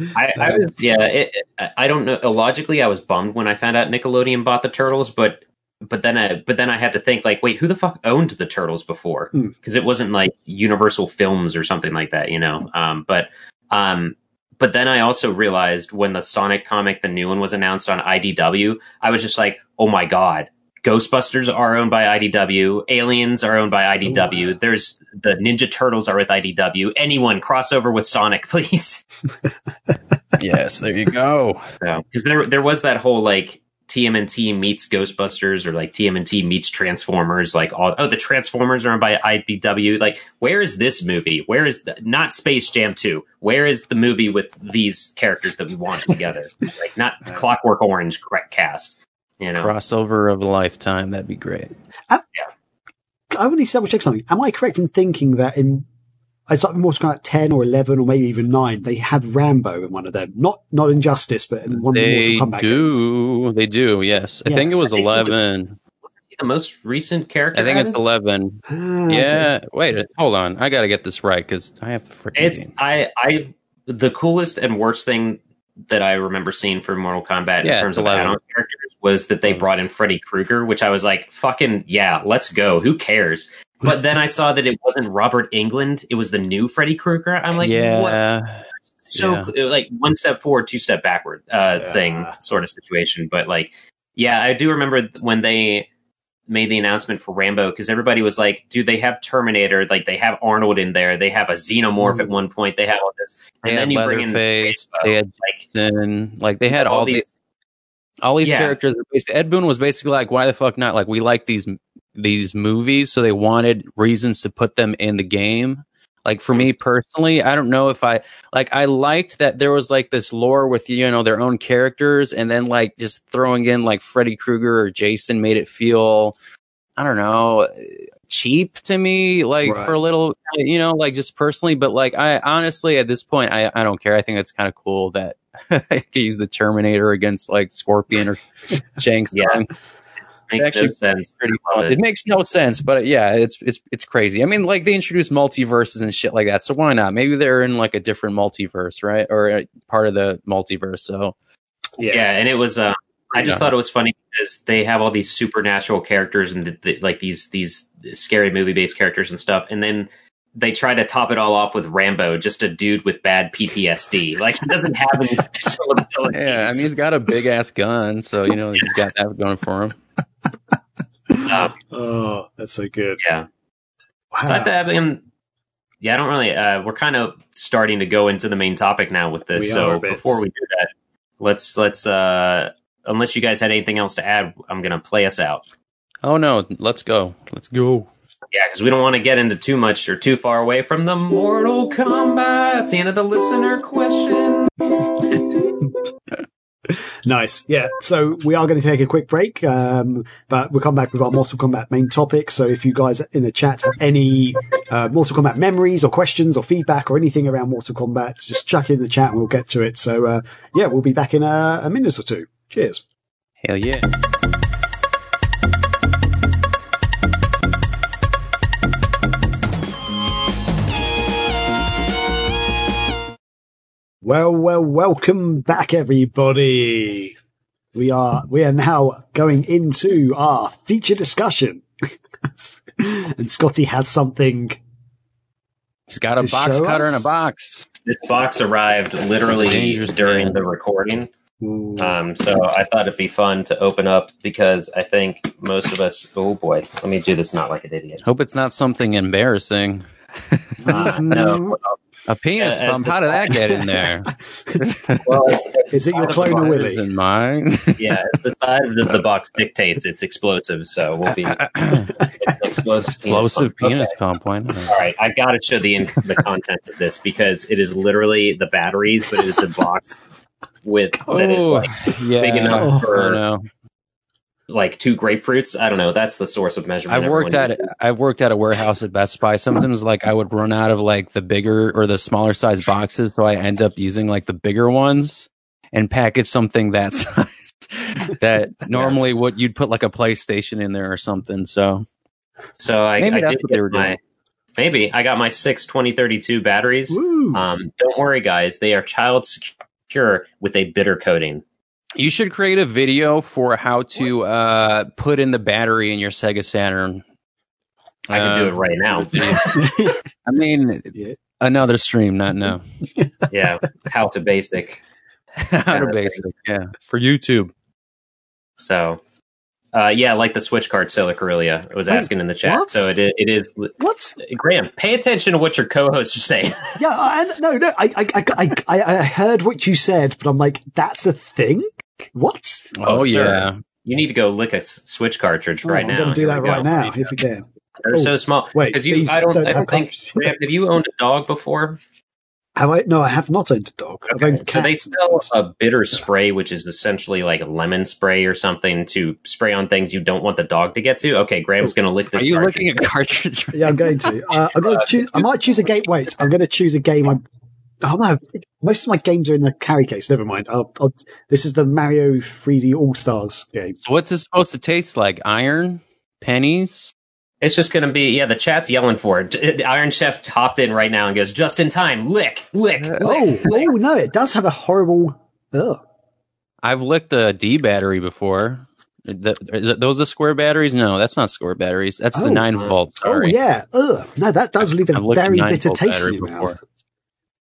it. I, I was yeah. It, it- I don't know. Logically, I was bummed when I found out Nickelodeon bought the Turtles, but but then I but then I had to think like, wait, who the fuck owned the Turtles before? Hmm. Because it wasn't like Universal Films or something like that, you know. Um, but um, but then I also realized when the Sonic comic, the new one, was announced on IDW, I was just like, oh my god. Ghostbusters are owned by IDW. Aliens are owned by IDW. Oh, wow. There's the Ninja Turtles are with IDW. Anyone crossover with Sonic, please. yes, there you go. So, because there there was that whole like TMNT meets Ghostbusters or like TMNT meets Transformers, like all oh the Transformers are owned by IDW. Like, where is this movie? Where is the, not Space Jam two? Where is the movie with these characters that we want together? like, not Clockwork Orange correct cast. You know, Crossover of a lifetime. That'd be great. I want to double check something. Am I correct in thinking that in it's like Mortal Kombat 10 or 11 or maybe even 9, they had Rambo in one of them? Not not Injustice, but in one of the They Mortal Kombat games. do. They do. Yes, I think it Yes. was think it was- eleven. the most recent character. I think it's added? eleven. Ah, okay. Yeah. Wait. Hold on. I got to get this right because I have the freaking It's game. I I the coolest and worst thing that I remember seeing for Mortal Kombat Yeah, in terms of add-on characters was that they brought in Freddy Krueger, which I was like, fucking yeah, let's go. Who cares? But then I saw that it wasn't Robert Englund; it was the new Freddy Krueger. I'm like, what? yeah. So Yeah. like one step forward, two step backward uh, Yeah. thing sort of situation. But like, yeah, I do remember when they made the announcement for Rambo because everybody was like, "Dude, they have Terminator, like they have Arnold in there, they have a Xenomorph Mm. at one point, they have all this, They and had then you bring in Leatherface. Rambo, They had like Jason. Like they had all, these all these Yeah. characters. Ed Boon was basically like, why the fuck not? Like we like these these movies, so they wanted reasons to put them in the game. Like for me personally, I don't know if I like I liked that there was like this lore with you know their own characters, and then like just throwing in like Freddy Krueger or Jason made it feel I don't know cheap to me like Right. for a little you know like just personally but like i honestly at this point i, I don't care i think it's kind of cool that i could use the terminator against like scorpion or shang Yeah. Tsung. makes actually no sense. pretty I it. It makes no sense, but yeah, it's it's it's crazy. I mean, like they introduced multiverses and shit like that, so why not? Maybe they're in like a different multiverse, right, or a part of the multiverse. So Yeah. and it was. Uh, I just Yeah. thought it was funny because they have all these supernatural characters and the, the, like these these scary movie based characters and stuff, and then they try to top it all off with Rambo, just a dude with bad PTSD. Like he doesn't have any special abilities. yeah, I mean, he's got a big ass gun, so you know he's got that going for him. Oh, that's so good. yeah. Wow. So I, th- I mean, yeah, I don't really. Uh, we're kind of starting to go into the main topic now with this. We so before we do that, let's let's. uh Unless you guys had anything else to add, I'm gonna play us out. Oh no, let's go, let's go. Yeah, because we don't want to get into too much or too far away from the Mortal Kombat. It's the end of the listener question. Nice. Yeah. So we are going to take a quick break, um, but we'll come back with our Mortal Kombat main topic. So if you guys in the chat have any uh, Mortal Kombat memories or questions or feedback or anything around Mortal Kombat, just chuck in the chat and we'll get to it. So uh, yeah, we'll be back in a, a minute or two. Cheers. Hell yeah. Well, well, welcome back, everybody. We are we are now going into our feature discussion. and Scotty has something. He's got a box show cutter in a box. This box arrived literally Dangerous during man. the recording. Um, so I thought it'd be fun to open up because I think most of us. Oh boy, let me do this not like an idiot. Hope it's not something embarrassing. Uh, no, A penis As pump. the- How did that get in there? well, it's, it's Is it your the clone or box- Willie? Isn't mine. Yeah, the side of the box dictates it's explosive, so we'll be it's explosive. Explosive pump. penis Okay. pump. Why not? All right, I got to show the in- the contents of this because it is literally the batteries, but it is a box with that is Oh, like yeah. big enough I for- know. Like two grapefruits. I don't know. That's the source of measurement. I've worked at uses. I've worked at a warehouse at Best Buy. Sometimes like I would run out of like the bigger or the smaller size boxes, so I end up using like the bigger ones and package something that size. that normally would you'd put like a PlayStation in there or something. So So I, Maybe I that's what they were my doing. maybe I got my six 2032 batteries. Um, don't worry, guys. They are child secure with a bitter coating. You should create a video for how to uh, put in the battery in your Sega Saturn. I can do Uh, it right now. I mean, Yeah. another stream, not no. yeah, how to basic. how to basic, yeah, for YouTube. So, uh, yeah, like the switch card Silic Aurelia was Wait, asking in the chat. what? So it is, it is. what? Graham, pay attention to what your co-hosts are saying. Yeah, I, no, no. I, I, I, I, I heard what you said, but I'm like, that's a thing. What? Oh, Oh, sir. yeah, You need to go lick a switch cartridge right oh, now. I'm going to do that right go. now if we can. They're Oh, so small. wait, because you, I don't, don't I don't think. Graham, have you owned a dog before? Have I? No, I have not owned a dog. I've owned So they cats. sell a bitter spray, which is essentially like lemon spray or something to spray on things you don't want the dog to get to. Okay, Graham's going to lick this. Are you cartridge. looking at cartridge? Yeah, I'm going to. Uh, I'm going to choose. I might choose a game. Wait, I'm going to choose a game. I'm. Oh no! Most of my games are in the carry case. Never mind. I'll, I'll, this is the Mario 3D All Stars game. So what's it supposed to taste like? Iron, pennies. It's just going to be yeah. The chat's yelling for it. D- Iron Chef hopped in right now and goes just in time. Lick, lick. Uh, lick. Oh, oh no! It does have a horrible. Ugh. I've licked a D battery before. The, is those are square batteries? No, that's not square batteries. That's Oh. the nine volt. Oh yeah. Ugh. No, that does leave a I've a very bitter taste in your before. mouth.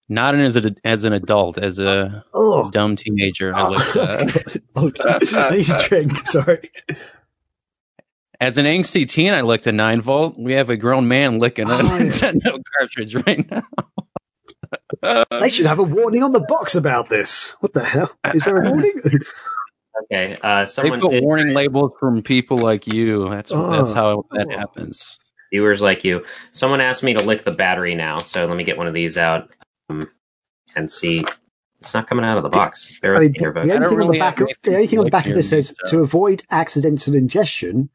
Not as a, as an adult, as a Oh. dumb teenager. I oh. licked that. oh, I need to drink. Sorry. As an angsty teen, I licked a nine volt. We have a grown man licking a Oh, yeah. Cartridge right now. They should have a warning on the box about this. What the hell? Is there a warning? Okay. Uh, They put did- warning labels from people like you. That's that's Oh. how that happens. viewers like you. Someone asked me to lick the battery now, so let me get one of these out um, and see. It's not coming out of the box. I mean, the, the only don't thing on the back of the only thing on the back of this anything says to- to avoid accidental ingestion,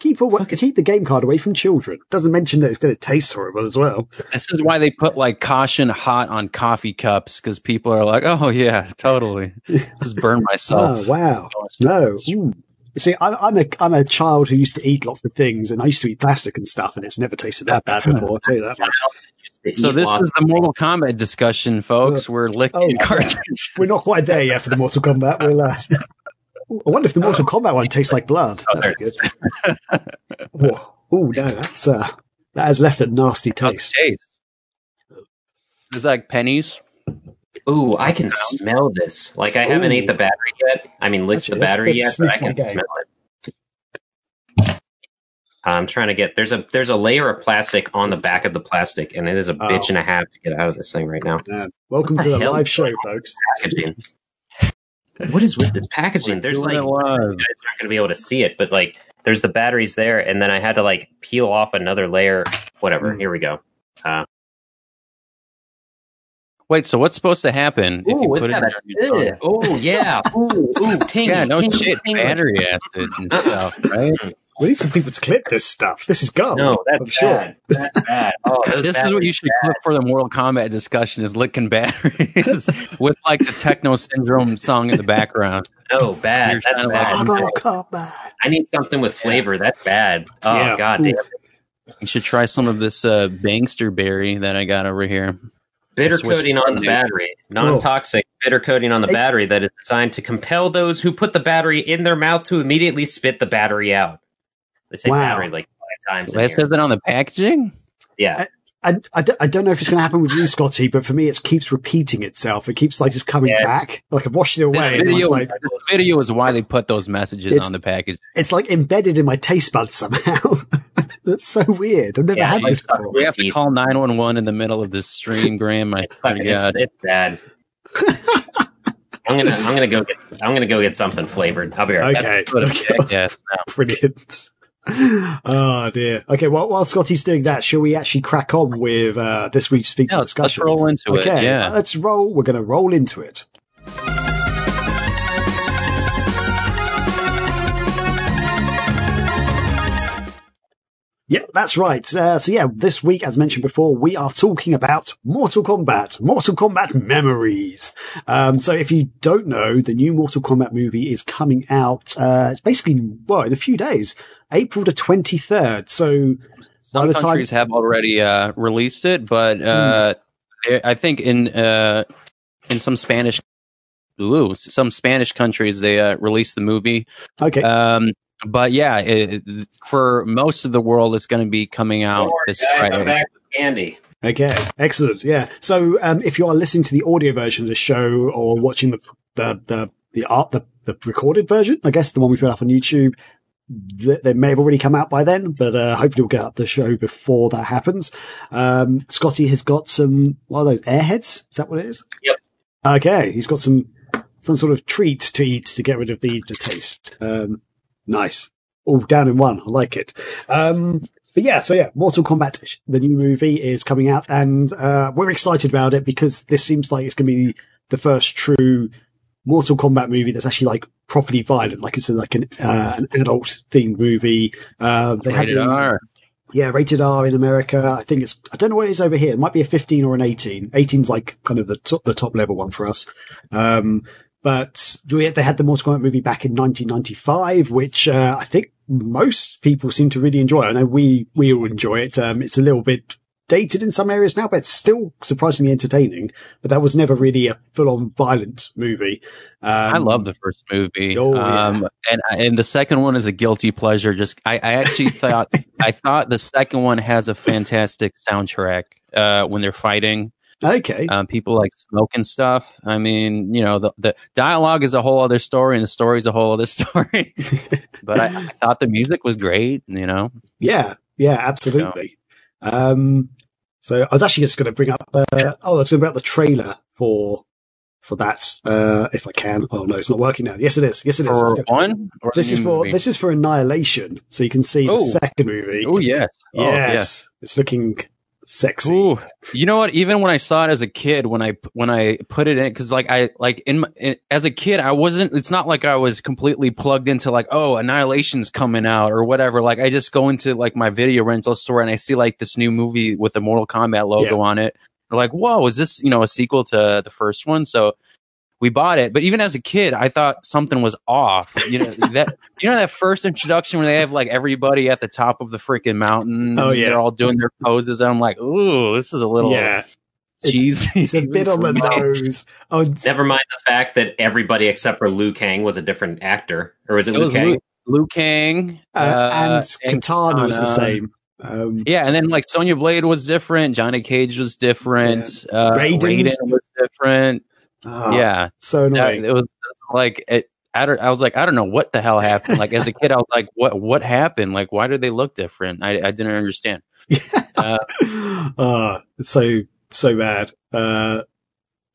keep away, keep the game card away from children. Doesn't mention that it's going to taste horrible as well. This is why they put like caution hot on coffee cups because people are like, oh yeah, totally. Just burn myself. Oh wow! No. Ooh. See, I'm, I'm a I'm a child who used to eat lots of things, and I used to eat plastic and stuff, and it's never tasted that bad before. I'll tell you that much. So this is the Mortal Kombat discussion, folks. We're licking Oh, yeah. We're not quite there yet for the Mortal Kombat. We'll. Uh, I wonder if the Mortal Kombat one tastes like blood. Oh, That'd be good. Oh no, that's uh, that has left a nasty taste. Taste. It's like pennies. Ooh, I can smell this. Like I haven't Ooh. ate the battery yet. I mean, licked Actually, the let's- battery let's yet, but I sneak can my game. smell it. I'm trying to get there's a there's a layer of plastic on the back of the plastic, and it is a Oh. bitch and a half to get out of this thing right now. Uh, welcome What to the the hell? live show, folks. Packaging. What is with this packaging? There's like Doing you guys aren't going to be able to see it, but like there's the batteries there, and then I had to like peel off another layer. Whatever. Mm. Here we go. Uh, Wait, so what's supposed to happen if you put it in a. your Ugh. Oh yeah. Ooh, ooh, tingy, Yeah, no tingy, shit, tingy. battery acid and stuff, right? We need some people to clip this stuff. This is gold. No, that's I'm sure. bad. That's bad. Oh, those This is what you should clip for the Mortal Kombat discussion: is licking batteries with like the techno syndrome song in the background. Oh, bad. You're That's trying like, bad. Mortal Kombat. I need something with flavor. That's bad. Oh Yeah. god damn. You should try some of this uh, Bangster berry that I got over here. Bitter coating on the to- battery. Non-toxic oh. bitter coating on the battery that is designed to compel those who put the battery in their mouth to immediately spit the battery out. They say Wow. battery like five times. in It says it on the packaging. yeah, I, I, don't, I don't know if it's going to happen with you, Scotty, but for me, it keeps repeating itself. It keeps like just coming Yeah. back. Like I've washed it away. and video, like, this video is why they put those messages on the package. it's like embedded in my taste buds somehow. That's so weird. I've never Yeah, had like this stuck before. We have to call nine one one in the middle of this stream, Graham. I swear to it's, God. it's bad. I'm gonna I'm gonna go get I'm gonna go get something flavored. I'll be right back. Okay. Put a okay. yeah, Brilliant. Oh dear. Okay, well, while Scotty's doing that, shall we actually crack on with uh, this week's feature let's, let's discussion? roll into okay, it. Yeah. let's roll. We're going to roll into it. Yeah, that's right. Uh, so yeah, this week, as mentioned before, we are talking about Mortal Kombat, Mortal Kombat Memories. Um, so if you don't know, the new Mortal Kombat movie is coming out, uh, it's basically, well, in a few days, April the 23rd. So by Some the time- countries have already uh, released it, but uh, I- I think in uh, in some Spanish, ooh, some Spanish countries they uh, released the movie. okay. Um, but yeah, it, for most of the world, it's going to be coming out Don't this guys, I'm Friday. back with candy. Okay, excellent. Yeah. So, um, if you are listening to the audio version of the show or watching the the the, the art the, the recorded version, I guess the one we put up on YouTube, th- they may have already come out by then, but uh, hopefully we'll get up the show before that happens. Um, Scotty has got some what are those airheads? Is that what it is? Yep. Okay, he's got some some sort of treat to eat to get rid of the the taste. Um, nice. All down in one. I like it. Um, but yeah, so yeah, Mortal Kombat, the new movie is coming out and, uh, we're excited about it because this seems like it's going to be the first true Mortal Kombat movie that's actually like properly violent. Like it's like an, uh, an adult themed movie. Uh, they Rated the- R. yeah, rated R in America. I think it's, I don't know what it is over here. It might be a 15 or an 18. 18's like kind of the top, the top level one for us. Um, but we- they had the Mortal Kombat movie back in 1995, which, uh, I think most people seem to really enjoy. I know we, we all enjoy it. Um, it's a little bit dated in some areas now, but it's still surprisingly entertaining. But that was never really a full on violent movie. Um, I love the first movie. Oh, yeah. um, and and the second one is a guilty pleasure. Just I, I actually thought I thought the second one has a fantastic soundtrack uh, when they're fighting. Okay. Um, people like smoking stuff. I mean, you know, the, the dialogue is a whole other story, and the story is a whole other story. but I, I thought the music was great. You know, Yeah, yeah, absolutely. Um, so I was actually just going to bring up. Uh, oh, I was going to bring up the trailer for for that, uh, if I can. Oh no, it's not working now. Yes, it is. Yes, it is. for one, this is for movie? this is for Annihilation, so you can see the Oh. second movie. Oh yes, Oh, yes, it's looking sexy. Ooh, you know what? Even when I saw it as a kid, when I when I put it in, because like I like in, my, in as a kid, I wasn't. It's not like I was completely plugged into like, oh, Annihilation's coming out or whatever. Like I just go into like my video rental store and I see like this new movie with the Mortal Kombat logo Yeah. on it. They're like, whoa, is this you know a sequel to the first one? So we bought it. But even as a kid, I thought something was off. You know that you know that first introduction where they have like everybody at the top of the freaking mountain. Oh, yeah. they're all doing their poses, and I'm like, ooh, this is a little yeah, It's- cheesy. it's a bit on the nose. Oh, Never mind the fact that everybody except for Liu Kang was a different actor, or was it, It Liu was Kang? Liu, Liu Kang uh, uh, and Katana was the same. Um, Yeah, and then like Sonya Blade was different. Johnny Cage was different. Uh, Raiden. Raiden. was different. Ah, yeah, so annoying. it was like it. I, don't, I was like, I don't know what the hell happened. Like as a kid, I was like, what what happened? Like why do they look different? I, I didn't understand. Uh, uh, it's so so bad. Uh,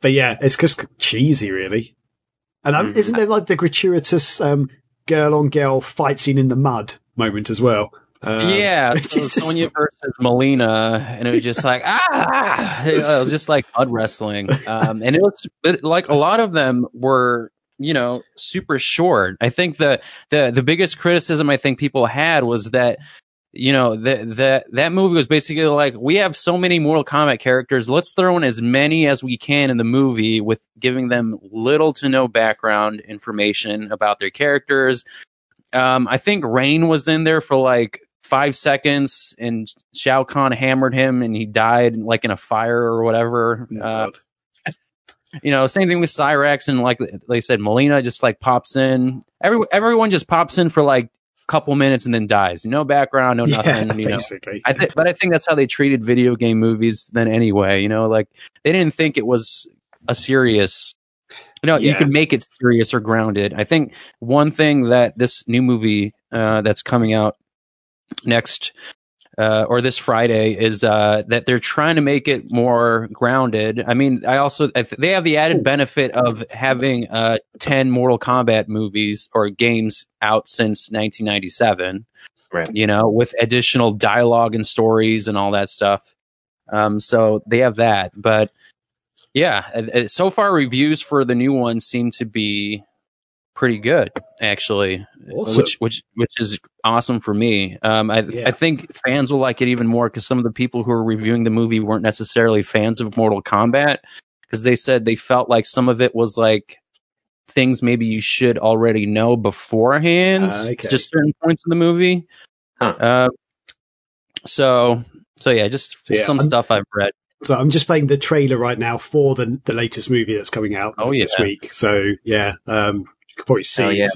but yeah, it's just cheesy, really. And um, Mhm. isn't there like the gratuitous um, girl on girl fight scene in the mud moment as well? Um, yeah, so Sonya versus Mileena, and it was just like ah, it was just like mud wrestling, um, and it was but, like a lot of them were you know super short. I think the the the biggest criticism I think people had was that you know that that that movie was basically like we have so many Mortal Kombat characters, let's throw in as many as we can in the movie with giving them little to no background information about their characters. Um, I think Rain was in there for like five seconds, and Shao Kahn hammered him, and he died like in a fire or whatever. Uh, you know, same thing with Cyrax, and like they said, Mileena just like pops in. Every everyone just pops in for like a couple minutes and then dies. No background, no nothing. yeah, you know, basically. I think, but I think that's how they treated video game movies then anyway. You know, like they didn't think it was a serious. You know, you Yeah. could make it serious or grounded. I think one thing that this new movie uh, that's coming out next uh, or this Friday is uh, that they're trying to make it more grounded. I mean, I also I th- they have the added benefit of having uh, ten Mortal Kombat movies or games out since 1997 Right. you know, with additional dialogue and stories and all that stuff. Um, so they have that, but yeah, uh, uh, so far reviews for the new one seem to be pretty good, actually, Awesome. which which which is awesome for me. Um, I Yeah. I think fans will like it even more because some of the people who are reviewing the movie weren't necessarily fans of Mortal Kombat because they said they felt like some of it was like things maybe you should already know beforehand, Ah, okay. just certain points in the movie. Huh. Uh, so so yeah, just So, yeah, some I'm- stuff I've read. So I'm just playing the trailer right now for the the latest movie that's coming out Oh, this week. So yeah, um, you can probably see. Oh, yeah.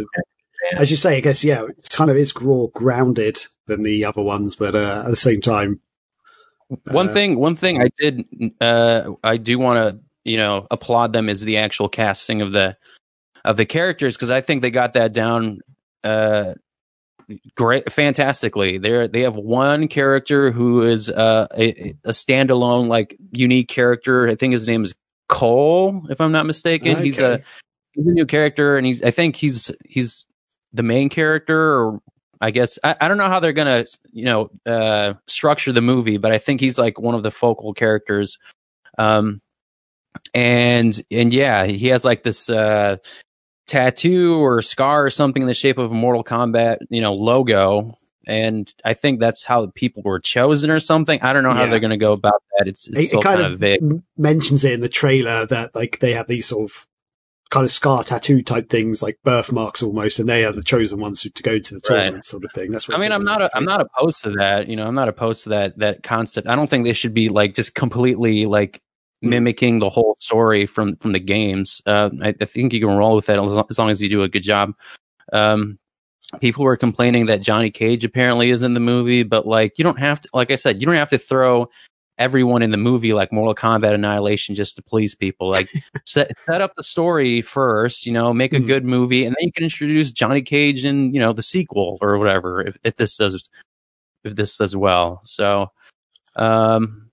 As you say, I guess yeah, it kind of is more grounded than the other ones, but uh, at the same time, One Uh, thing, one thing I did, uh, I do want to, you know, applaud them is the actual casting of the of the characters because I think they got that down, uh, great, fantastically. They they have one character who is uh, a, a standalone, like unique character. I think his name is Cole, if I'm not mistaken. He's a Okay. He's a new character, and he's I think he's he's the main character, or I guess I, I don't know how they're gonna you know uh, structure the movie, but I think he's like one of the focal characters. Um, and and yeah, he has like this uh, tattoo or scar or something in the shape of a Mortal Kombat you know logo. And I think that's how people were chosen or something. I don't know how Yeah. they're going to go about that. It's, it's it, still it kind kind of vague. mentions it in the trailer that like they have these sort of kind of scar tattoo type things, like birthmarks almost, and they are the chosen ones who, to go to the Right. tournament, sort of thing. That's what I mean, I'm not. I'm not opposed to that. You know, I'm not opposed to that that concept. I don't think they should be like just completely like Hmm. mimicking the whole story from from the games. Uh, I, I think you can roll with that as long, as long as you do a good job. Um, people were complaining that Johnny Cage apparently is in the movie, but like you don't have to. Like I said, you don't have to throw everyone in the movie like Mortal Kombat Annihilation just to please people. Like set set up the story first, you know, make a Mhm. good movie, and then you can introduce Johnny Cage in you know the sequel or whatever if, if this does if this does well. So, um,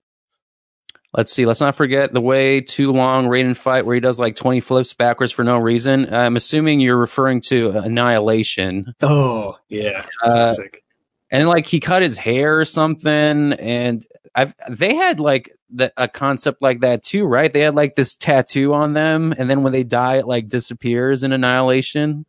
let's see. Let's not forget the way too long Raiden fight where he does like twenty flips backwards for no reason. I'm assuming you're referring to Annihilation. Oh yeah, Uh, classic. and like he cut his hair or something and i've they had like the, a concept like that too right they had like this tattoo on them and then when they die it like disappears in annihilation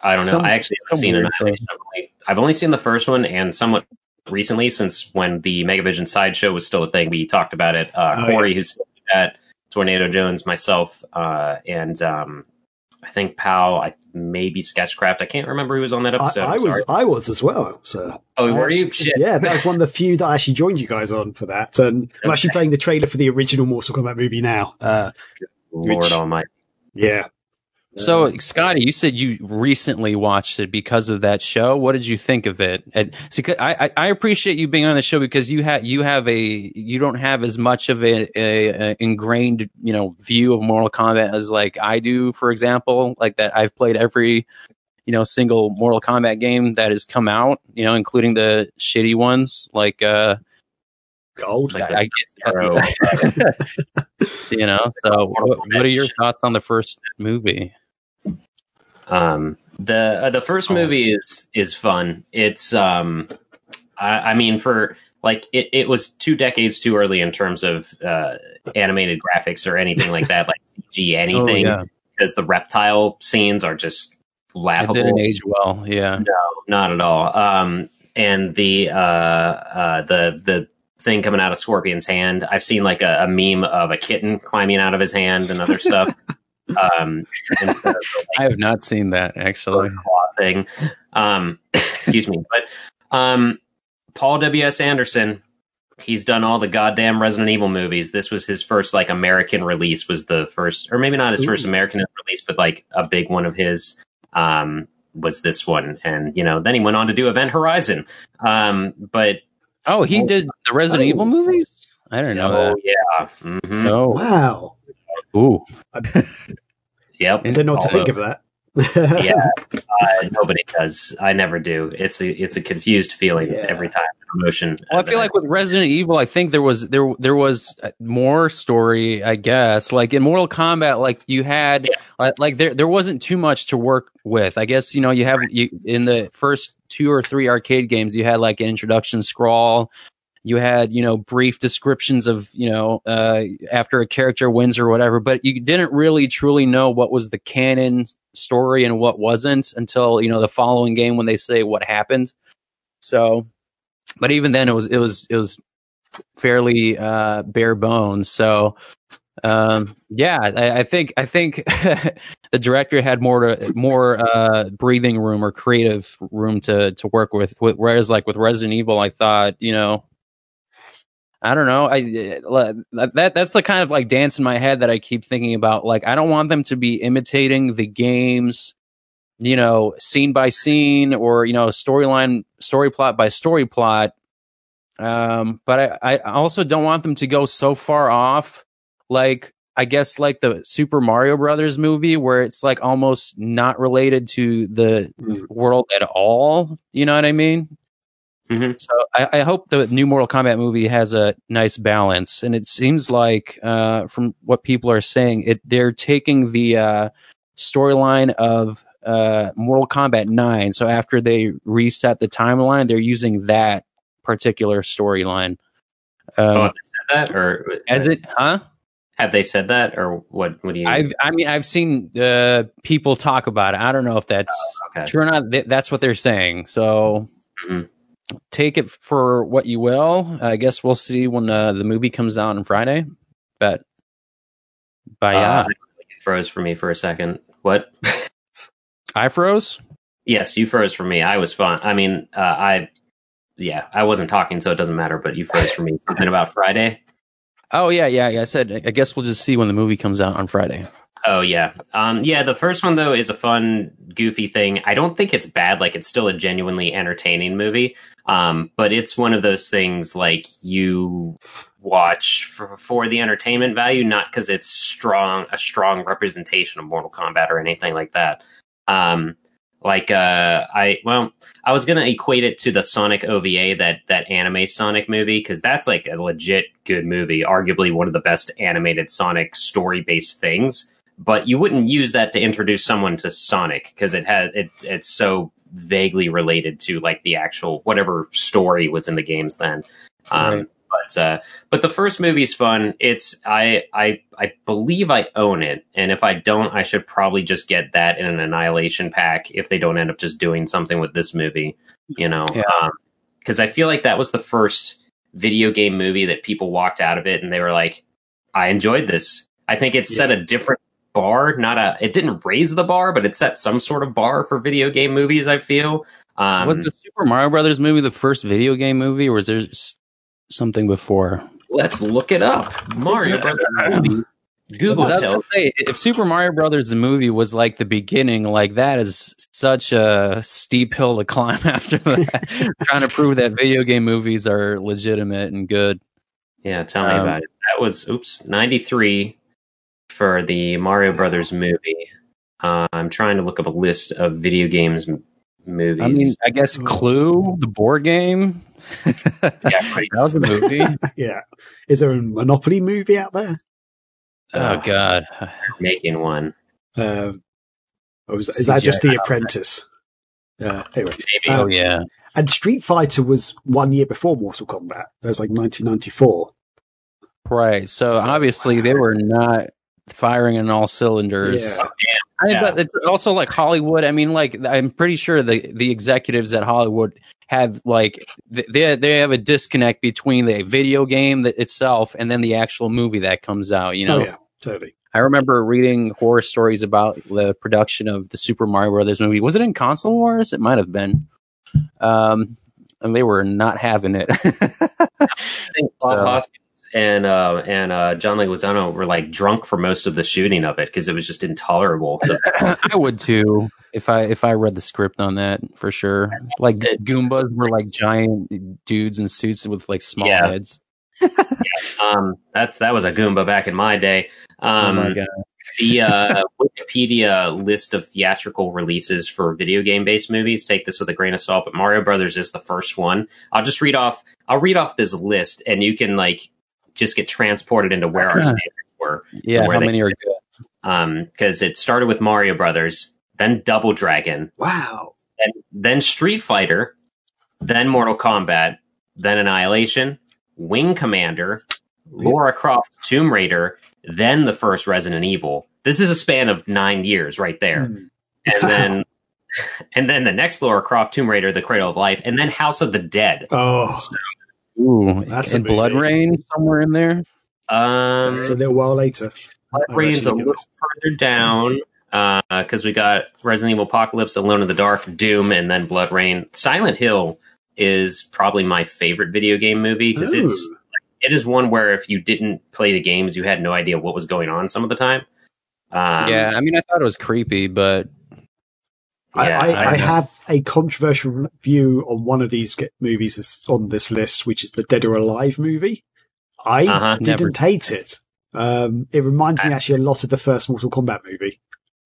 I don't know. Some- I actually haven't seen Annihilation. I've only, I've only seen the first one and somewhat recently since when the Megavision sideshow was still a thing. We talked about it. Uh, Oh, Corey, who's at Tornado Jones, myself, uh, and um, I think Pal, I maybe Sketchcraft. I can't remember who was on that episode. I I'm was. I was as well. So Oh, were you? Shit. Yeah, that was one of the few that I actually joined you guys on for that. And I'm actually playing the trailer for the original Mortal Kombat movie now. Uh, Lord which- Almighty. yeah, so scotty you said you recently watched it because of that show. What did you think of it? And- see, I, I I appreciate you being on the show because you have you have a you don't have as much of a, a, a ingrained you know view of mortal kombat as like i do for example like that i've played every you know single mortal kombat game that has come out you know including the shitty ones like uh gold. I, Arrow. get you know so what, what are your thoughts on the first movie Um, the uh, the first Oh. movie is is fun. It's um, I, I mean for like it, it was two decades too early in terms of uh, animated graphics or anything like that, like CG anything, oh, yeah. because the reptile scenes are just it laughable. didn't age well yeah No, Not at all. Um, and the uh, uh, the the thing coming out of Scorpion's hand, I've seen like a, a meme of a kitten climbing out of his hand and other stuff. um, and so, I have not seen that actually. thing. Um, excuse me, but um, Paul W. S. Anderson, he's done all the goddamn Resident Evil movies. This was his first like American release. Was the first, or maybe not his first American release, but like a big one of his. Um, was this one, and you know, then he went on to do Event Horizon. Um, but Oh, he did the Resident Oh. Evil movies. I don't know oh that. yeah, hmm Oh, Wow. Ooh, yep. I didn't know what to think of that. yeah, uh, nobody does. I never do. It's a it's a confused feeling Yeah. every time. Emotion. Well, I feel like with Resident Evil, I think there was there there was more story. I guess like in Mortal Kombat, like you had Yeah. uh, like there there wasn't too much to work with. I guess you know you have you in the first two or three arcade games, you had like an introduction scroll. You had you know brief descriptions of you know uh, after a character wins or whatever, but you didn't really truly know what was the canon story and what wasn't until you know the following game when they say what happened. So but even then it was it was it was fairly uh bare bones so um yeah i, I think i think the director had more to more uh breathing room or creative room to to work with whereas like with resident evil i thought you know I don't know. I uh, that that's the kind of like dance in my head that I keep thinking about. Like, I don't want them to be imitating the games, you know, scene by scene or you know, storyline, story plot by story plot. Um, but I, I also don't want them to go so far off, like I guess like the Super Mario Brothers movie, where it's like almost not related to the Mm. world at all. You know what I mean? Mhm. So I, I hope the new Mortal Kombat movie has a nice balance, and it seems like uh, from what people are saying, it they're taking the uh, storyline of uh, Mortal Kombat Nine. So after they reset the timeline, they're using that particular storyline. Oh, Um, have they said that, or as it, huh? have they said that, or what? What do you? I've, I mean, I've seen uh, people talk about it. I don't know if that's okay. true or not. Th- That's what they're saying. So Mhm. Take it for what you will. I guess we'll see when uh, the movie comes out on Friday. But, but yeah, Uh, you froze for me for a second. What? I froze. yes, you froze for me. I was fine. I mean, uh, I. Yeah, I wasn't talking, so it doesn't matter. But you froze for me. Something about Friday. Oh yeah, yeah. yeah. I said. I guess we'll just see when the movie comes out on Friday. Oh yeah, um, yeah. The first one though is a fun, goofy thing. I don't think it's bad. Like it's still a genuinely entertaining movie. Um, but it's one of those things like you watch for, for the entertainment value, not because it's strong a strong representation of Mortal Kombat or anything like that. Um, like uh, I well, I was gonna equate it to the Sonic OVA that that anime Sonic movie because that's like a legit good movie, arguably one of the best animated Sonic story based things but you wouldn't use that to introduce someone to Sonic because it has it it's so vaguely related to like the actual whatever story was in the games then. Um, Right. But uh, but the first movie's fun. It's I I I believe I own it, and if I don't, I should probably just get that in an Annihilation pack if they don't end up just doing something with this movie. You know, Yeah. because I feel like that was the first video game movie that people walked out of it and they were like, I enjoyed this. I think it set a different bar, not a it didn't raise the bar, but it set some sort of bar for video game movies, I feel. Um was the Super Mario Brothers movie the first video game movie, or was there something before? let's look it up. Mario Brothers movie. Google I was tells say, if Super Mario Brothers the movie was like the beginning, like that is such a steep hill to climb after that. Trying to prove that video game movies are legitimate and good. Yeah, tell me Um, about it. That was oops, 93 for the Mario Brothers movie. Uh, I'm trying to look up a list of video games m- movies. I mean, I guess Clue, the board game. yeah, That was a movie. yeah. Is there a Monopoly movie out there? oh uh, God, making one. Um, or is, is that just The Apprentice? Uh, anyway, Maybe. Uh, oh yeah. and Street Fighter was one year before Mortal Kombat. That was like 1994. Right. So, So, obviously they were not firing on all cylinders. Yeah. I mean, Yeah. but it's also like Hollywood. I mean, like I'm pretty sure the the executives at Hollywood have like they they have a disconnect between the video game itself and then the actual movie that comes out. You know, Oh yeah, totally. I remember reading horror stories about the production of the Super Mario Brothers movie. Was it in Console Wars? It might have been. Um, and they were not having it. I think Bob So- Hoskins and uh, and uh, John Leguizamo were like drunk for most of the shooting of it because it was just intolerable. I would too if I if I read the script on that for sure. Like It- Goombas were like giant dudes in suits with like small Yeah. heads. um, that's that was a Goomba back in my day. Um, oh my god! the uh, Wikipedia list of theatrical releases for video game based movies. Take this with a grain of salt, but Mario Brothers is the first one. I'll just read off. I'll read off this list, and you can like just get transported into where our Okay. standards were. Yeah, how many are good? Um, because it started with Mario Brothers, then Double Dragon, Wow. then then Street Fighter, then Mortal Kombat, then Annihilation, Wing Commander, Lara Croft Tomb Raider, then the first Resident Evil. This is a span of nine years right there. Hmm. And then and then the next Lara Croft Tomb Raider, The Cradle of Life, and then House of the Dead. Oh, Ooh, That's a and Blood movie. Rain somewhere in there. Um it's a little while later. BloodRayne's a actually little further down because we got Resident Evil Apocalypse, Alone in the Dark, Doom, and then BloodRayne. Silent Hill is probably my favorite video game movie because it's it is one where if you didn't play the games, you had no idea what was going on some of the time. Um, yeah, I mean, I thought it was creepy, but I, Yeah, I, I I have a controversial view on one of these movies that's on this list, which is the Dead or Alive movie. I Uh-huh. didn't hate it. Um, it reminded me actually a lot of the first Mortal Kombat movie.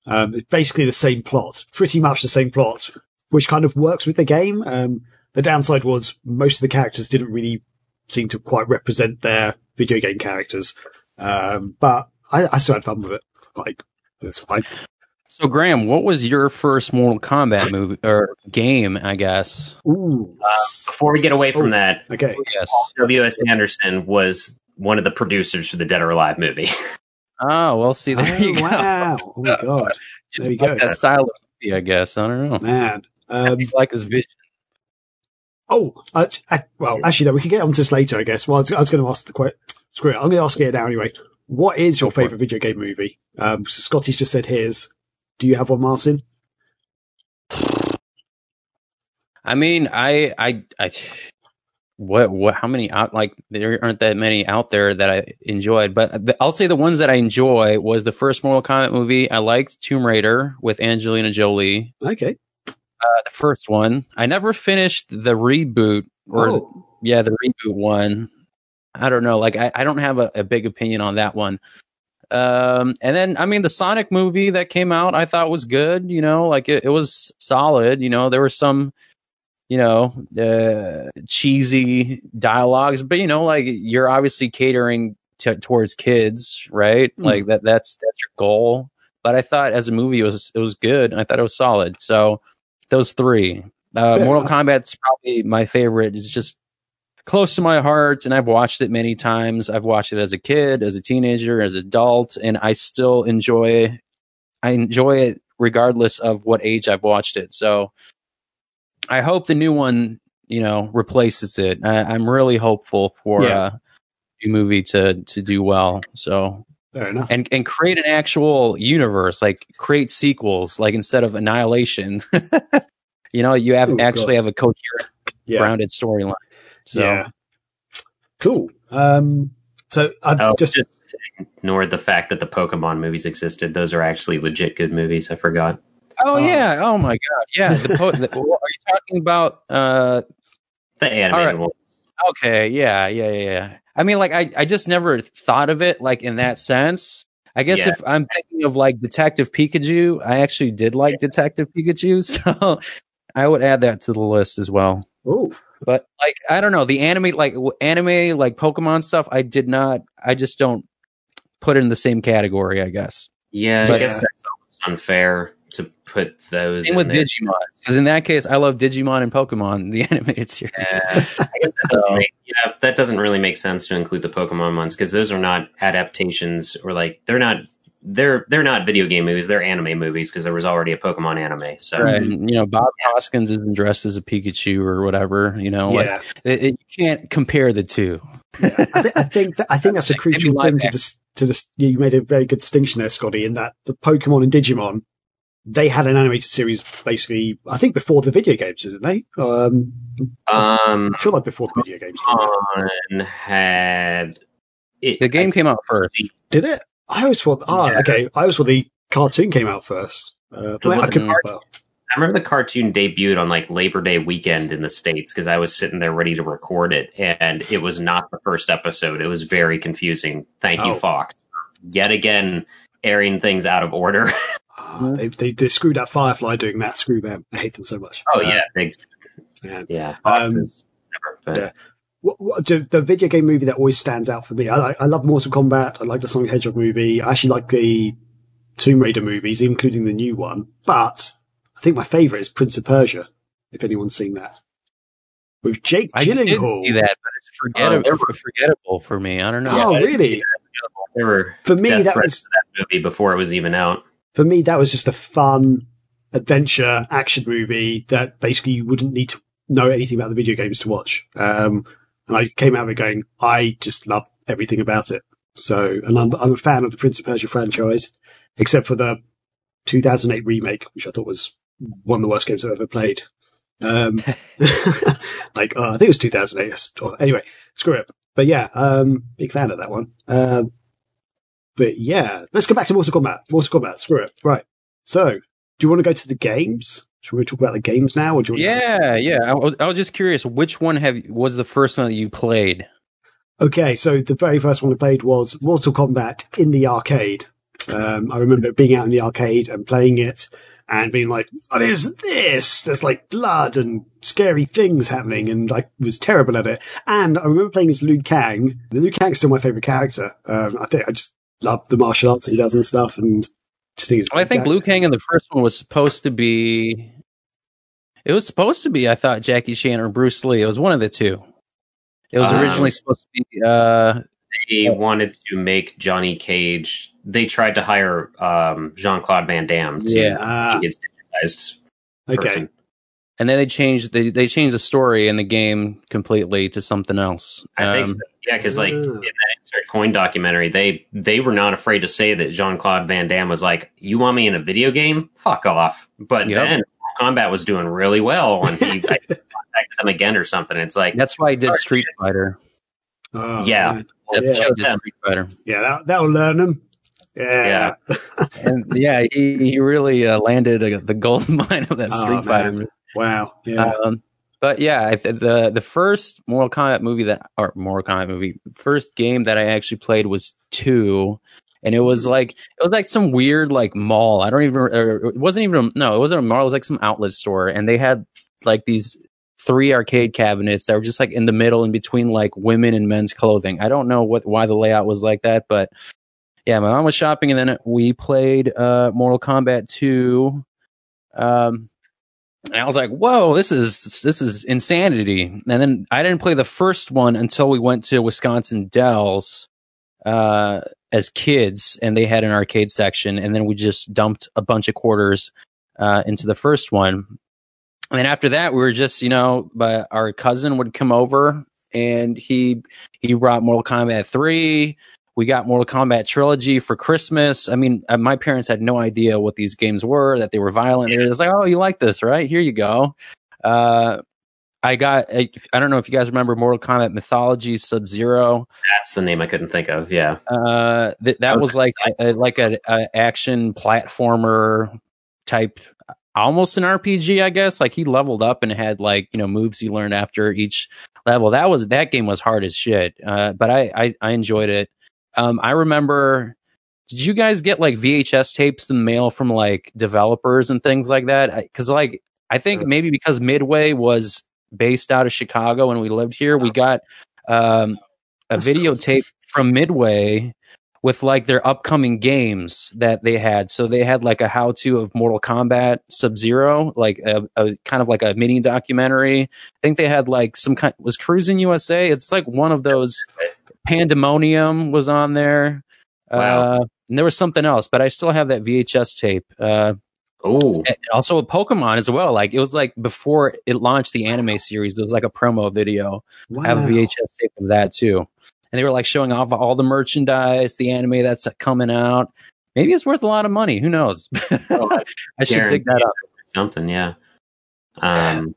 Um, it's basically the same plot, pretty much the same plot, which kind of works with the game. Um, the downside was most of the characters didn't really seem to quite represent their video game characters. Um, but I, I still had fun with it. Like, it's fine. So Graham, what was your first Mortal Kombat movie or game? I guess. Ooh. Before we get away from Oh. that, okay. Yes. W.S. Anderson was one of the producers for the Dead or Alive movie. Oh well, see there oh, you go. wow. Oh my god. Just There you like go. that style of movie, I guess. I don't know. Man. Um, I like his vision. oh, uh, I, well, actually, no, we can get onto this later, I guess. Well, I was, was going to ask the question. Screw it. I'm going to ask it now anyway. What is your Go for it. favorite video game movie? Um, so Scotty's just said his. Do you have one, Martin? I mean, I, I, I, what, what, how many out, like, there aren't that many out there that I enjoyed, but the, I'll say the ones that I enjoy was the first Mortal Kombat movie. I liked Tomb Raider with Angelina Jolie, Okay. uh, the first one. I never finished the reboot or, oh, yeah, the reboot one. I don't know. Like, I, I don't have a, a big opinion on that one. Um, and then, I mean, the Sonic movie that came out, I thought was good. You know, like it, it was solid. You know, there were some, you know, uh, cheesy dialogues, but you know, like you're obviously catering to, towards kids, right? Hmm. Like that, that's, that's your goal. But I thought as a movie, it was, it was good. I thought it was solid. So those three, uh, Mortal. Kombat's probably my favorite. It's just close to my heart and I've watched it many times. I've watched it as a kid, as a teenager, as an adult, and I still enjoy I enjoy it regardless of what age I've watched it. So I hope the new one, you know, replaces it. I, I'm really hopeful for Yeah. uh new movie to to do well. So fair enough. and and create an actual universe, like create sequels, like instead of Annihilation. you know, you have Oh, actually God. have a coherent, Yeah. grounded storyline. So Yeah. Cool. Um, so I Oh, just, just, ignored the fact that the Pokemon movies existed. Those are actually legit good movies. I forgot. Oh Oh. yeah! Oh my god! Yeah. The po- the, are you talking about? uh The animated right. one. Okay. Yeah. Yeah. Yeah. yeah. I mean, like, I I just never thought of it like in that sense. I guess Yeah. if I'm thinking of like Detective Pikachu, I actually did like Detective Pikachu, so I would add that to the list as well. oh, But like, I don't know the anime, like w- anime, like Pokemon stuff. I did not. I just don't put it in the same category. I guess. Yeah, I guess that's almost unfair to put those. Same in with there. Digimon, because in that case, I love Digimon and Pokemon, the animated series. Yeah, I guess that doesn't make, yeah, that doesn't really make sense to include the Pokemon ones because those are not adaptations or like they're not they're they're not video game movies. They're anime movies because there was already a Pokemon anime. So Right. And, you know, Bob Hoskins isn't dressed as a Pikachu or whatever. You know, like yeah. it, it, you can't compare the two. I, th- I think that, I think that's a crucial live thing to just dis- to dis- you made a very good distinction there, Scotty, in that the Pokemon and Digimon they had an animated series basically I think before the video games, didn't they? Um, um, I feel like before the video games. Pokemon had it, The game I- came out first. Did it? I always thought. Ah, Yeah. okay. I always thought the cartoon came out first. Uh, So I could, well, I remember the cartoon debuted on like Labor Day weekend in the States because I was sitting there ready to record it, and it was not the first episode. It was very confusing. Thank you, Oh. Fox. Yet again, airing things out of order. ah, they, they they screwed up Firefly doing that. Screw them. I hate them so much. oh, Uh, yeah. Yeah. yeah. Um, never, but yeah. What, what, the, the video game movie that always stands out for me. I, I love Mortal Kombat. I like the Sonic Hedgehog movie. I actually like the Tomb Raider movies, including the new one. But I think my favourite is Prince of Persia. If anyone's seen that, with Jake I did Gyllenhaal. see that, but it's forgettable, Oh, they forgettable for me. I don't know. Oh, Yeah, really? There For me, that was that movie before it was even out. for me that was just a fun adventure action movie that basically you wouldn't need to know anything about the video games to watch. Um, and I came out of it going, I just love everything about it. So, and I'm, I'm a fan of the Prince of Persia franchise, except for the 2008 remake, which I thought was one of the worst games I've ever played. Um, like, uh, I think it was 2008. Yes. Or- Anyway, screw it. But yeah, um, big fan of that one. Um, but yeah, let's go back to Mortal Kombat. Mortal Kombat, screw it. Right. So, do you want to go to the games? Should we talk about the games now, or do you Yeah, yeah. I was, I was just curious, which one have was the first one that you played? Okay, so the very first one I played was Mortal Kombat in the arcade. Um, I remember being out in the arcade and playing it and being like, what is this? There's like blood and scary things happening and I was terrible at it. And I remember playing as Liu Kang. Liu Kang's still my favorite character. Um, I think I just love the martial arts that he does and stuff and just think Well, I think character. Liu Kang in the first one was supposed to be. It was supposed to be, I thought, Jackie Chan or Bruce Lee. It was one of the two. It was Um, originally supposed to be. Uh, They wanted to make Johnny Cage. They tried to hire um, Jean Claude Van Damme to Yeah. Ah, be his digitized okay. person. And then they changed. They they changed the story in the game completely to something else. I think Um, so. Yeah, because like in that Insert Coin documentary, they they were not afraid to say that Jean Claude Van Damme was like, "You want me in a video game? Fuck off!" But Yep. then Kombat was doing really well, and he like, contacted them again or something. It's like, That's why he did Street Fighter. Oh, Yeah. man. That's Yeah. why he did Yeah. Street Fighter. Yeah, that, that'll learn them. Yeah. and yeah, he, he really uh, landed uh the gold mine of that Oh, Street Fighter. man. Wow. Yeah. Um, but yeah, the the first Mortal Kombat movie that or Mortal Kombat movie first game that I actually played was two, and it was like it was like some weird like mall. I don't even it wasn't even no, it wasn't a mall. It was like some outlet store, and they had like these three arcade cabinets that were just like in the middle in between like women and men's clothing. I don't know what why the layout was like that, but yeah, my mom was shopping, and then we played uh Mortal Kombat two. Um, and I was like, "Whoa, this is this is insanity!" And then I didn't play the first one until we went to Wisconsin Dells uh, as kids, and they had an arcade section, and then we just dumped a bunch of quarters uh, into the first one. And then after that, we were just, you know, but our cousin would come over, and he he brought Mortal Kombat three. We got Mortal Kombat trilogy for Christmas. I mean, uh, my parents had no idea what these games were, that they were violent. They were just like, "Oh, you like this, right? Here you go." Uh, I got. I I don't know if you guys remember Mortal Kombat Mythology Sub Zero. that's the name I couldn't think of. Yeah, Uh, th- that was like a, like a, a action platformer type, almost an RPG, I guess. Like he leveled up and had like you know moves he learned after each level. That was that game was hard as shit. Uh, but I, I I enjoyed it. Um, I remember. Did you guys get like VHS tapes in the mail from like developers and things like that? Because like I think maybe because Midway was based out of Chicago and we lived here, we got um, a videotape from Midway with like their upcoming games that they had. So they had like a how to of Mortal Kombat Sub Zero, like a, a kind of like a mini documentary. I think they had like some kind was Cruis'n USA. It's like one of those Pandemonium was on there. Wow. Uh, and there was something else, but I still have that VHS tape. Uh, oh, also a Pokemon as well. Like it was like before it launched the anime series, there was like a promo video. wow. I have a VHS tape of that too. And they were like showing off all the merchandise, the anime that's coming out. Maybe it's worth a lot of money. Who knows? I should dig that up. something. Yeah. Um.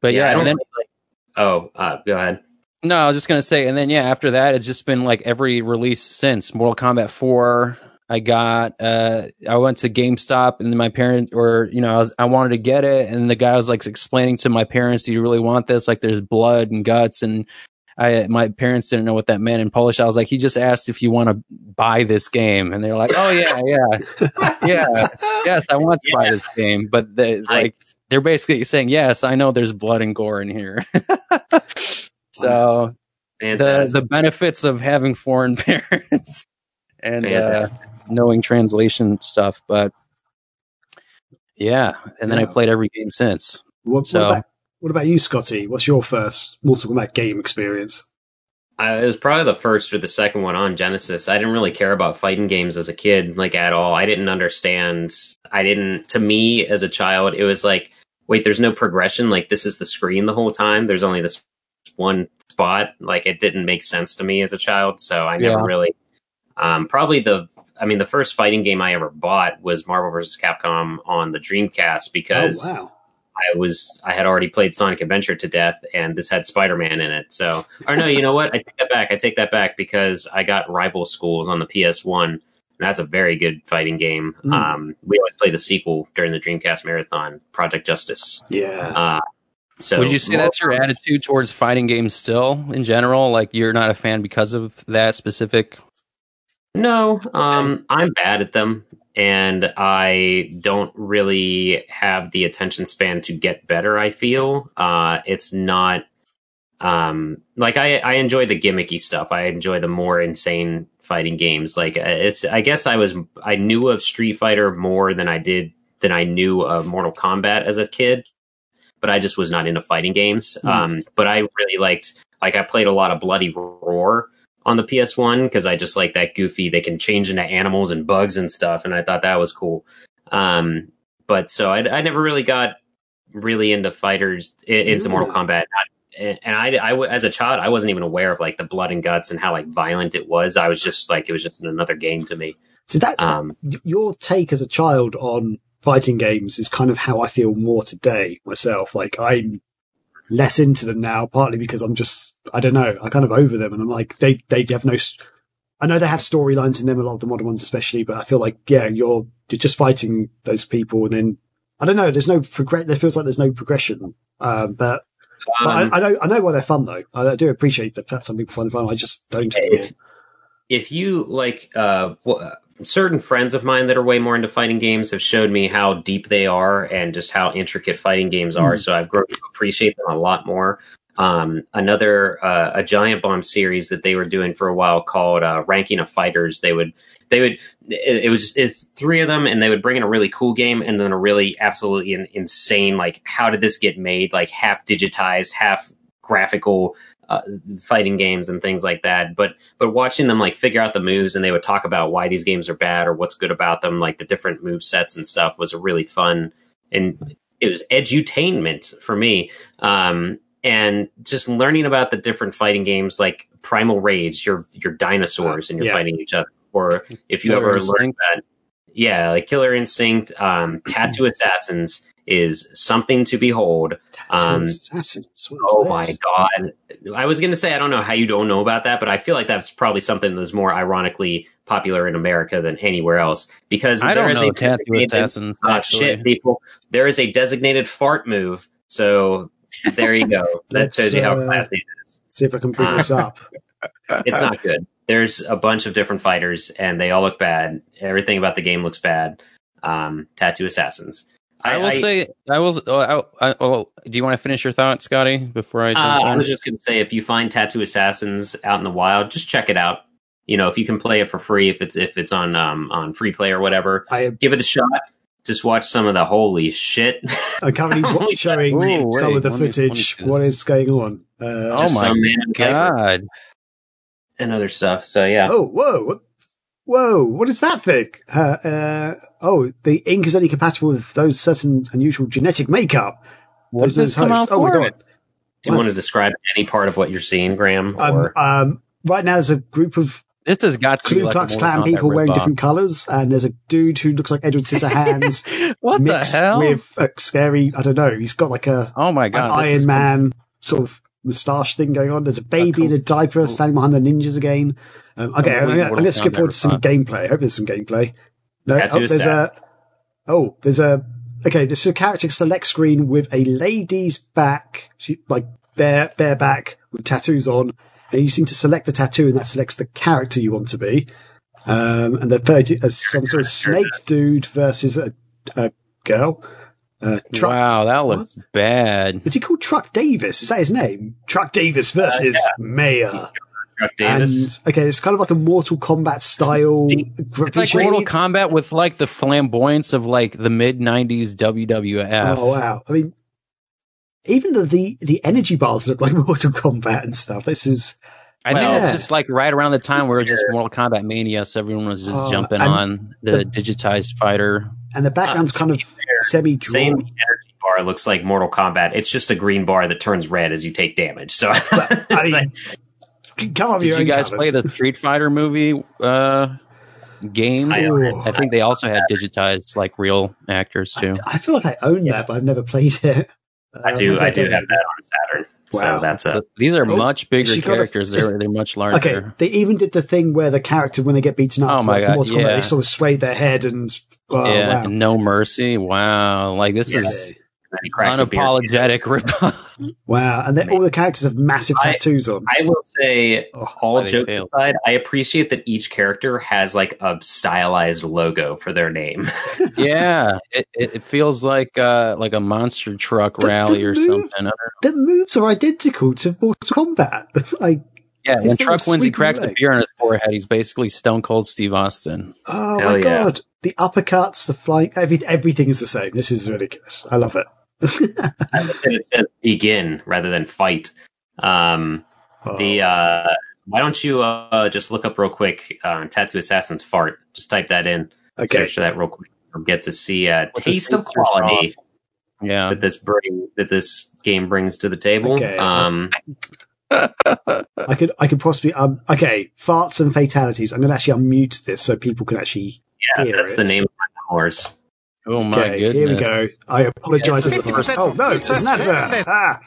But I yeah, don't and then like- oh, uh, go ahead. No, I was just gonna say, and then yeah, after that, it's just been like every release since Mortal Kombat Four. I got, uh, I went to GameStop, and my parent, or you know, I was, I wanted to get it, and the guy was like explaining to my parents, "Do you really want this? Like, there's blood and guts." And I, my parents didn't know what that meant in Polish. I was like, he just asked if you want to buy this game, and they're like, "Oh yeah, yeah, yeah, yes, I want to buy this game." But they like, they're basically saying, "Yes, I know there's blood and gore in here." so the Fantastic. the benefits of having foreign parents and uh, knowing translation stuff, but yeah, and then I played every game since. What, So- what, about, what about you, Scotty? What's your first Mortal Kombat game experience? I, it was probably the first or the second one on Genesis. I didn't really care about fighting games as a kid, like at all. I didn't understand. I didn't. To me, as a child, it was like, wait, there's no progression. Like this is the screen the whole time. There's only this one spot. Like it didn't make sense to me as a child. So I never Yeah. really. Um, probably the. I mean, the first fighting game I ever bought was Marvel vs. Capcom on the Dreamcast because oh, wow. I was I had already played Sonic Adventure to death, and this had Spider Man in it. So, or no, you know what? I take that back. I take that back because I got Rival Schools on the PS One, and that's a very good fighting game. Mm. Um, we always play the sequel during the Dreamcast marathon, Project Justice. Yeah. Uh, so, Would you say that's your attitude towards fighting games still in general? Like you're not a fan because of that specific? No, um, I'm bad at them, and I don't really have the attention span to get better. I feel uh, it's not um, like I, I enjoy the gimmicky stuff. I enjoy the more insane fighting games. Like uh, it's, I guess I was, I knew of Street Fighter more than I did than I knew of Mortal Kombat as a kid, but I just was not into fighting games. Mm. Um, but I really liked, like, I played a lot of Bloody Roar on the PS1 because I just like that goofy. They can change into animals and bugs and stuff, and I thought that was cool. Um, but so I, I never really got really into fighters i- into Mortal Kombat. And I, as a child, I wasn't even aware of like the blood and guts and how like violent it was. I was just like it was just another game to me. So that Um, your take as a child on fighting games is kind of how I feel more today myself. Like I'm less into them now, partly because I'm just I don't know, I kind of over them, and I'm like they they have no. I know they have storylines in them, a lot of the modern ones especially, but I feel like yeah, you're you're just fighting those people, and then I don't know. There's no progress. There feels like there's no progression. Um, but, but um, I, I know I know why they're fun though. I, I do appreciate that some people find them fun. I just don't. if, if you like uh w- certain friends of mine that are way more into fighting games have showed me how deep they are and just how intricate fighting games are Mm. so i've grown to appreciate them a lot more um another uh, a giant bomb series that they were doing for a while called uh ranking of fighters they would they would it, it was just it's three of them and they would bring in a really cool game and then a really absolutely insane like how did this get made like half digitized half graphical uh, fighting games and things like that. But but watching them like figure out the moves and they would talk about why these games are bad or what's good about them like the different move sets and stuff was a really fun and it was edutainment for me. Um and just learning about the different fighting games like primal rage you're you're dinosaurs and you're Yeah. fighting each other. Or if you Killer ever learned that yeah like killer instinct um tattoo assassins is something to behold um Assassins. Oh this? my god! I was going to say I don't know how you don't know about that, but I feel like that's probably something that's more ironically popular in America than anywhere else because I there don't is know a tattoo designated- assassins. Ah, shit, people. There is a designated fart move, so there you go. that shows you how uh, classy it is. See if I can bring this up. It's not good. There's a bunch of different fighters, and they all look bad. Everything about the game looks bad. Um, tattoo assassins. I will say, I will. Oh, I, I, oh, do you want to finish your thought, Scotty, before I Uh, jump I was just going to say, if you find Tattoo Assassins out in the wild, just check it out. You know, if you can play it for free, if it's if it's on um, on free play or whatever, I give it a shot. Just watch some of the holy shit. I'm currently wa- showing Ooh, some of the let me- let me footage. see What this. is going on? Uh, Oh my some man in a diaper God! and other stuff. So yeah, oh, whoa, what, whoa! What is that thing? Uh, uh, oh, the ink is only compatible with those certain unusual genetic makeup. What Those did this come out Oh my for? god! do you want to describe any part of what you're seeing, Graham? Um, Or um, right now, there's a group of This has got to be Ku like Klux a Klan people wearing ripoff. different colours, and there's a dude who looks like Edward Scissorhands what the mixed hell? with a scary. I don't know. He's got like a oh my god! this Iron is com- Man sort of moustache thing going on. There's a baby in a diaper standing behind the ninjas again. Um, okay, I'm gonna, I'm gonna skip forward to some gameplay. I hope there's some gameplay. No, oh, there's a, oh, there's a, okay, this is a character select screen with a lady's back, she, like bare, bare back with tattoos on. And you seem to select the tattoo and that selects the character you want to be. Um, and the third, uh, some sort of snake dude versus a, a girl. Uh, truck, wow, that looks bad. is he called Truck Davis? Is that his name? Truck Davis versus Maya. Chuck Davis. And okay, it's kind of like a Mortal Kombat style. It's like Mortal Kombat with like the flamboyance of like the mid '90s WWF. Oh wow! I mean, even the, the the energy bars look like Mortal Kombat and stuff. This is I think Well- it's just like right around the time where it was just Mortal Kombat mania, so everyone was just Oh, jumping on the, the- digitized fighter. and the background's to kind of fair, semi Saying drawn. the energy bar looks like Mortal Kombat. It's just a green bar that turns red as you take damage. So I- like, Come up with Did you guys colours. play the Street Fighter movie uh, game? I I, Ooh. think they also had digitized like real actors too. I feel like I own that, but I've never played it. I do. Uh, I do have that on Saturn. Wow. So that's a. But these are Oh, much bigger she got a- characters. they're they're much larger. Okay, they even did the thing where the character, when they get beaten up, Oh my like God, Mortal Kombat, yeah. they sort of sway their head and oh, yeah, wow. no mercy. Wow, like this Yeah. is and he cracks a beer. unapologetic rip. Wow, and then all the characters have massive I- tattoos on. I will say, Oh, all jokes failed. aside, I appreciate that each character has like a stylized logo for their name. yeah, it, it, it feels like uh, like a monster truck The- rally the or move- something. I don't know. the moves are identical to Mortal Kombat. like, Yeah, His when Truck wins, he sweeping cracks the beer on his forehead. He's basically Stone Cold Steve Austin. oh Hell my yeah. god, the uppercuts, the flying, every, everything is the same. This is ridiculous. I love it. I like that it says begin rather than fight. Um, Oh. The uh, why don't you uh, just look up real quick uh, Tattoo Assassin's fart? Just type that in. okay, Search for that real quick. We'll get to see a the taste of taste search quality Yeah, that this bring that this game brings to the table. Okay. Um, I could, I could possibly, um, okay, farts and fatalities. I'm going to actually unmute this so people can actually. yeah, Here that's it the name of my horse. Oh my Okay, goodness! here we go. I apologize. Yeah, in advance. oh no, it's not advert. Ah,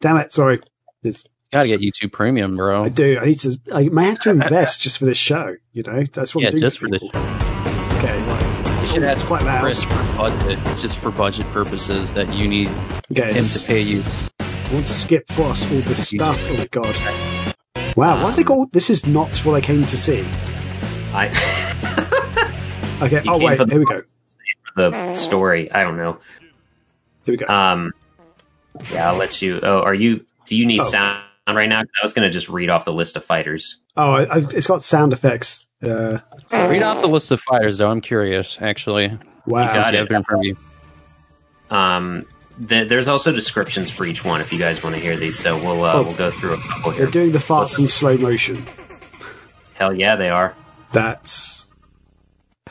damn it! Sorry. There's, Gotta get YouTube Premium, bro. I do. I need to. I may have to invest just for this show. You know, that's what Yeah, I'm doing just for this. people. Okay, right. You should ask quite loud. Chris for budget. It's just for budget purposes that you need Okay, him to pay you. I want to skip past all this stuff. Oh my god! Wow, why they got? This is not what I came to see. I Okay. You oh wait, here we go. The story. I don't know. Here we go. Um, yeah, I'll let you. Oh, are you? Do you need Oh. sound right now? I was going to just read off the list of fighters. oh, I, I've, it's got sound effects. Uh, Read off the list of fighters, though. I'm curious, actually. wow. got it. you have it in front of you. Um, th- there's also descriptions for each one if you guys want to hear these. So we'll uh, Oh. we'll go through a couple here. They're doing the farts in slow motion. Hell yeah, they are. That's.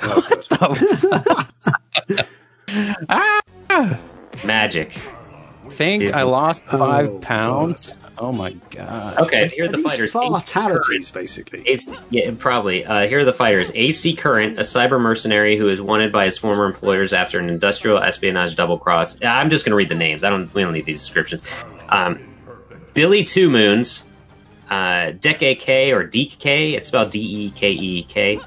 Oh, God. Magic. think Disney. I lost five Oh, pound. Oh my god. Okay, here are the fighters. Fatalities, basically. It's, yeah, probably. Uh, here are the fighters. AC Current, a cyber mercenary who is wanted by his former employers after an industrial espionage double cross. I'm just going to read the names. I don't. We don't need these descriptions. Um, Billy Two Moons, uh, Deke K or Deke K. It's spelled D E K E K.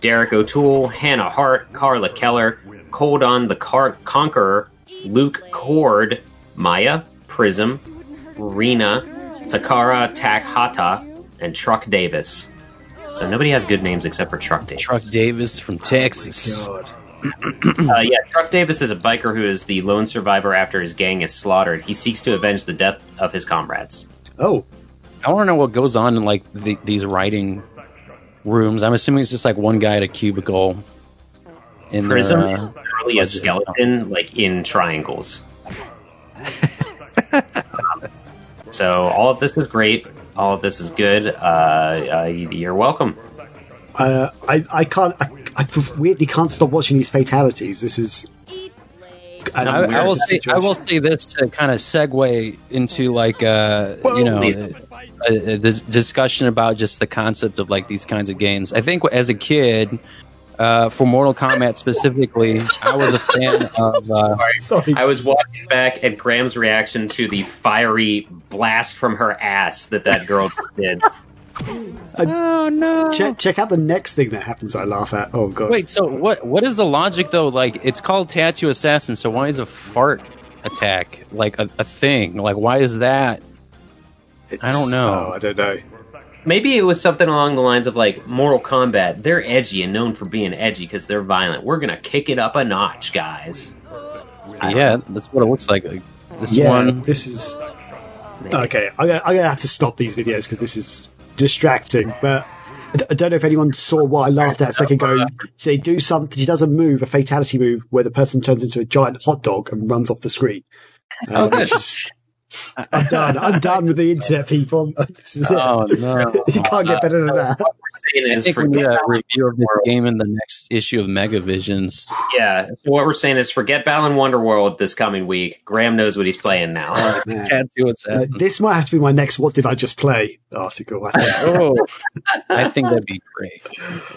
Derek O'Toole, Hannah Hart, Carla Keller, Coldon the Car- Conqueror, Luke Cord, Maya, Prism, Rena, Takara Takhata, and Truck Davis. So nobody has good names except for Truck Davis. Truck Davis from Texas. God. Uh, yeah, Truck Davis is a biker who is the lone survivor after his gang is slaughtered. He seeks to avenge the death of his comrades. Oh, I want to know what goes on in like the, these writing rooms. I'm assuming it's just like one guy at a cubicle. In Prism their, is uh, literally a skeleton, like in triangles. so all of this is great. All of this is good. Uh, uh, you're welcome. uh, I, I can't. I, I weirdly can't stop watching these fatalities. This is. An I, I will embarrassing say I will say this to kind of segue into like uh you know please. uh, uh, the discussion about just the concept of like these kinds of games. I think as a kid, uh, for Mortal Kombat specifically, I was a fan of. Uh, Sorry. I was watching back at Graham's reaction to the fiery blast from her ass that that girl did. Oh no! Check, check out the next thing that happens. I laugh at. Oh god. Wait, so what? What is the logic though? Like, it's called Tattoo Assassin. So why is a fart attack like a, a thing? Like, why is that? I don't know. Oh, I don't know. Maybe it was something along the lines of like Mortal Kombat. They're edgy and known for being edgy because they're violent. We're gonna kick it up a notch, guys. Yeah, that's what it looks like. Like, This yeah, one. this is Maybe. okay. I'm gonna, I'm gonna have to stop these videos because this is distracting. But I don't know if anyone saw what I laughed at a second ago. They do something. She does a move, a fatality move, where the person turns into a giant hot dog and runs off the screen. Uh, oh, it's just- I'm done. I'm done with the internet, people. This is it. Oh no! you can't get better than that. Saying I is think we need forget a review of this game in the next issue of Megavisions. Yeah. So what we're saying is forget Balan Wonderworld this coming week. Graham knows what he's playing now. Man. Tattoo Uh, Assassin. this might have to be my next "What did I just play?" article. I think. oh, I think that'd be great.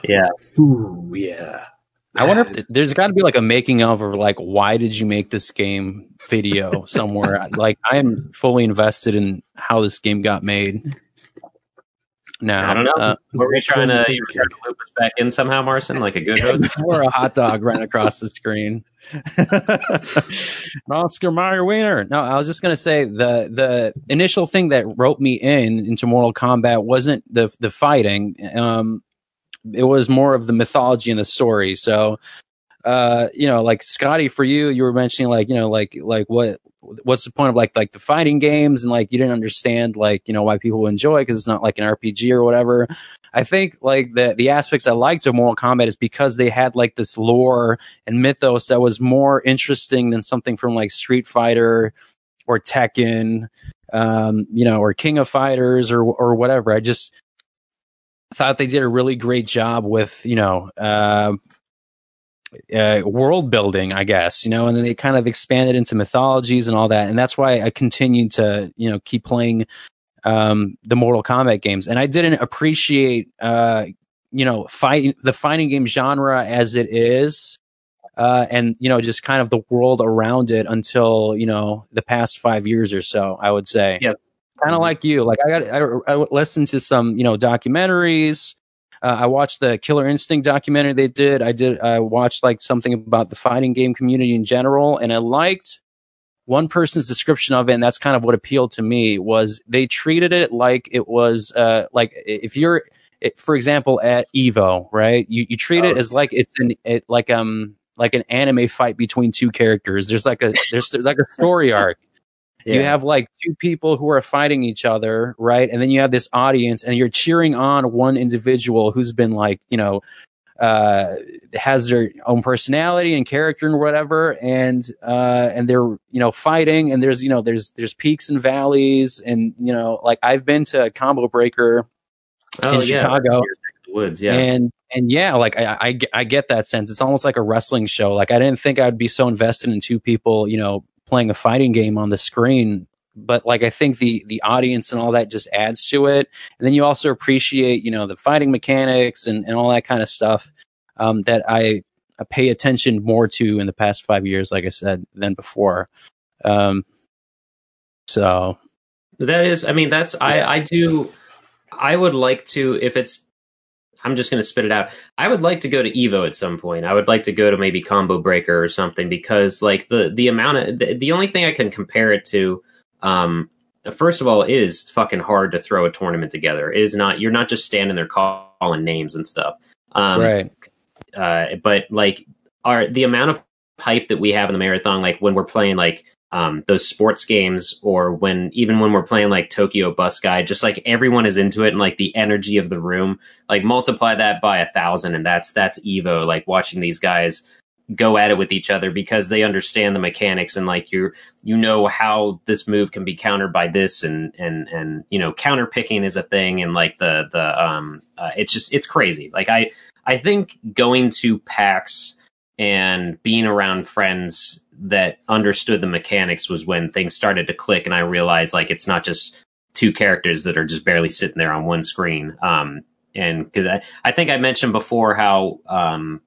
yeah. Ooh, yeah. I wonder if th- there's got to be like a making of or like why did you make this game video somewhere. like I am fully invested in how this game got made. Now I don't know. Uh, were we trying to you were trying to loop us back in somehow, Marcin, like a good host? or a hot dog ran across the screen. Oscar Mayer Wiener. No, I was just gonna say the the initial thing that wrote me in into Mortal Kombat wasn't the the fighting. Um, it was more of the mythology and the story. So, uh, you know, like Scotty, for you, you were mentioning like you know like like what what's the point of like like the fighting games and like you didn't understand like you know why people enjoy because it's not like an RPG or whatever. I think like the the aspects I liked of Mortal Kombat is because they had like this lore and mythos that was more interesting than something from like Street Fighter or Tekken, um, you know, or King of Fighters or or whatever. I just thought they did a really great job with you know uh, uh, world building, I guess, you know, and then they kind of expanded into mythologies and all that, and that's why I continued to you know keep playing um, the Mortal Kombat games, and I didn't appreciate uh, you know fight the fighting game genre as it is. Uh, and you know, just kind of the world around it until you know the past five years or so. I would say, Yeah. Kind of like you. Like I got, I, I listened to some you know documentaries. Uh, I watched the Killer Instinct documentary they did. I did. I watched like something about the fighting game community in general, and I liked one person's description of it, and that's kind of what appealed to me. Was they treated it like it was uh, like if you're, it, for example, at Evo, right? You you treat it as like it's an it like um like an anime fight between two characters. There's like a there's there's like a story arc. You have like two people who are fighting each other, right? And then you have this audience and you're cheering on one individual who's been like, you know, uh, has their own personality and character and whatever. And, uh, and they're, you know, fighting and there's, you know, there's, there's peaks and valleys. And, you know, like I've been to Combo Breaker Oh, in yeah. Chicago. Woods, yeah. And and yeah, like I, I I get that sense. It's almost like a wrestling show. Like I didn't think I'd be so invested in two people, you know, playing a fighting game on the screen. But like I think the the audience and all that just adds to it. And then you also appreciate, you know, the fighting mechanics and, and all that kind of stuff um, that I, I pay attention more to in the past five years, like I said, than before. Um, so That is, I mean, that's I I do. I would like to if it's. I'm just going to spit it out. I would like to go to Evo at some point. I would like to go to maybe Combo Breaker or something because like the the amount of the, the only thing I can compare it to. Um, first of all, it is fucking hard to throw a tournament together. It is not. You're not just standing there calling names and stuff. Um, right, uh, but like are the amount of hype that we have in the marathon, like when we're playing like um, those sports games, or when even when we're playing like Tokyo Bus Guide, just like everyone is into it, and like the energy of the room, like multiply that by a thousand, and that's that's Evo. Like watching these guys go at it with each other because they understand the mechanics and like you you know how this move can be countered by this and and and you know counter picking is a thing and like the the um uh, it's just it's crazy like i i think going to pax and being around friends that understood the mechanics was when things started to click and i realized like it's not just two characters that are just barely sitting there on one screen um and because I, I think i mentioned before how um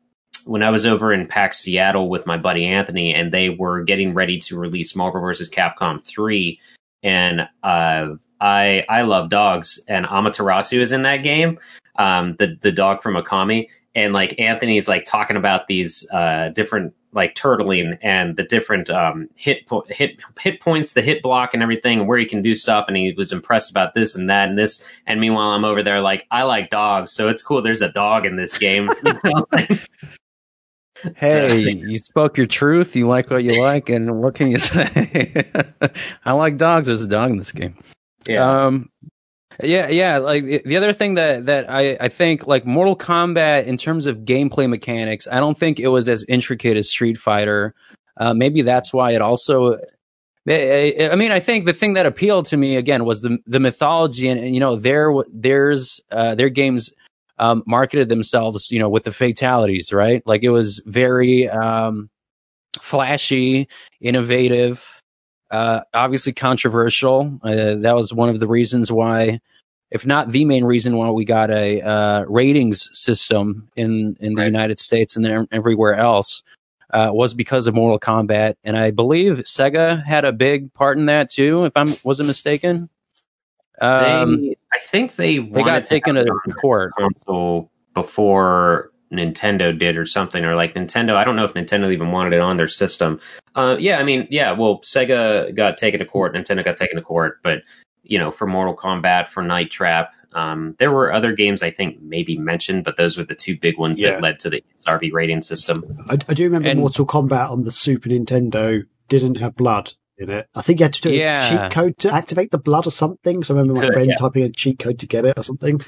when I was over in PAX Seattle with my buddy Anthony, and they were getting ready to release Marvel vs. Capcom three, and uh, I I love dogs, and Amaterasu is in that game, um, the the dog from Okami and like Anthony's like talking about these uh, different like turtling and the different um, hit po- hit hit points, the hit block, and everything, and where he can do stuff. And he was impressed about this and that and this. And meanwhile, I'm over there like I like dogs, so it's cool. There's a dog in this game. hey, you spoke your truth. You like what you like, and what can you say? I like dogs. There's a dog in this game. Yeah. Um, yeah, yeah. Like the other thing that that I I think like Mortal Kombat in terms of gameplay mechanics, I don't think it was as intricate as Street Fighter. Uh, maybe that's why it also. I mean, I think the thing that appealed to me again was the the mythology, and, and you know, their there's uh, their games um, marketed themselves, you know, with the fatalities, right? Like it was very um, flashy, innovative. Uh, obviously controversial. Uh, that was one of the reasons why, if not the main reason why we got a uh, ratings system in in the right. United States and then everywhere else. Uh, was because of Mortal Kombat, and I believe Sega had a big part in that too, if I wasn't mistaken. Um, they, I think they they got taken to court console before Nintendo did or something, or like Nintendo. I don't know if Nintendo even wanted it on their system. Uh, yeah, I mean, yeah. Well, Sega got taken to court, Nintendo got taken to court, but you know, for Mortal Kombat, for Night Trap, um, there were other games I think maybe mentioned, but those were the two big ones yeah. that led to the ESRB rating system. I, I do remember and, Mortal Kombat on the Super Nintendo didn't have blood in it. I think you had to do yeah. a cheat code to activate the blood or something. So I remember my Could, friend yeah. typing a cheat code to get it or something.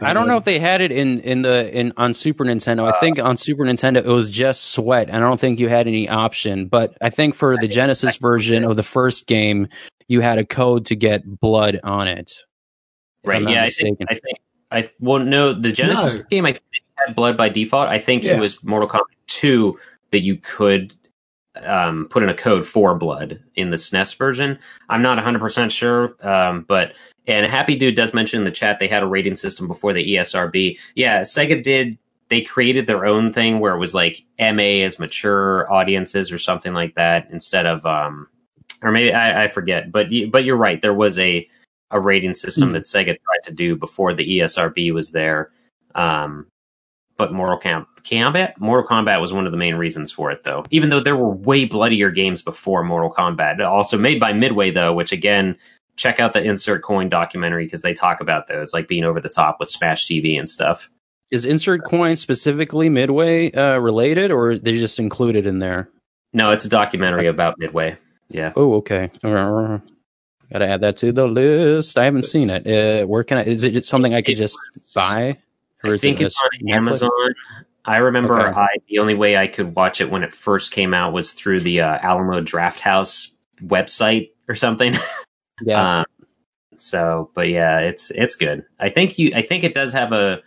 I don't know if they had it in in the in on Super Nintendo. I think on Super Nintendo it was just sweat. And I don't think you had any option. But I think for the Genesis version of the first game, you had a code to get blood on it. Right. Yeah. I think, I think. I well no the Genesis no. game I think had blood by default. I think yeah. it was Mortal Kombat two that you could um, put in a code for blood in the SNES version. I'm not 100% sure, um, but and Happy Dude does mention in the chat they had a rating system before the ESRB. Yeah, Sega did. They created their own thing where it was like MA as mature audiences or something like that instead of, um, or maybe I, I forget. But but you're right. There was a a rating system mm-hmm. that Sega tried to do before the ESRB was there. Um, but Mortal Kombat, Mortal Kombat was one of the main reasons for it, though. Even though there were way bloodier games before Mortal Kombat, also made by Midway, though, which again, check out the Insert Coin documentary because they talk about those, like being over the top with Smash TV and stuff. Is Insert Coin specifically Midway uh, related, or they just included in there? No, it's a documentary about Midway. Yeah. Oh, okay. Got to add that to the list. I haven't seen it. Uh, where can I? Is it something I could just buy? I think it it's on Netflix? Amazon. I remember okay. I the only way I could watch it when it first came out was through the uh, Alamo Drafthouse website or something. Yeah. um, so, but yeah, it's it's good. I think you. I think it does have a.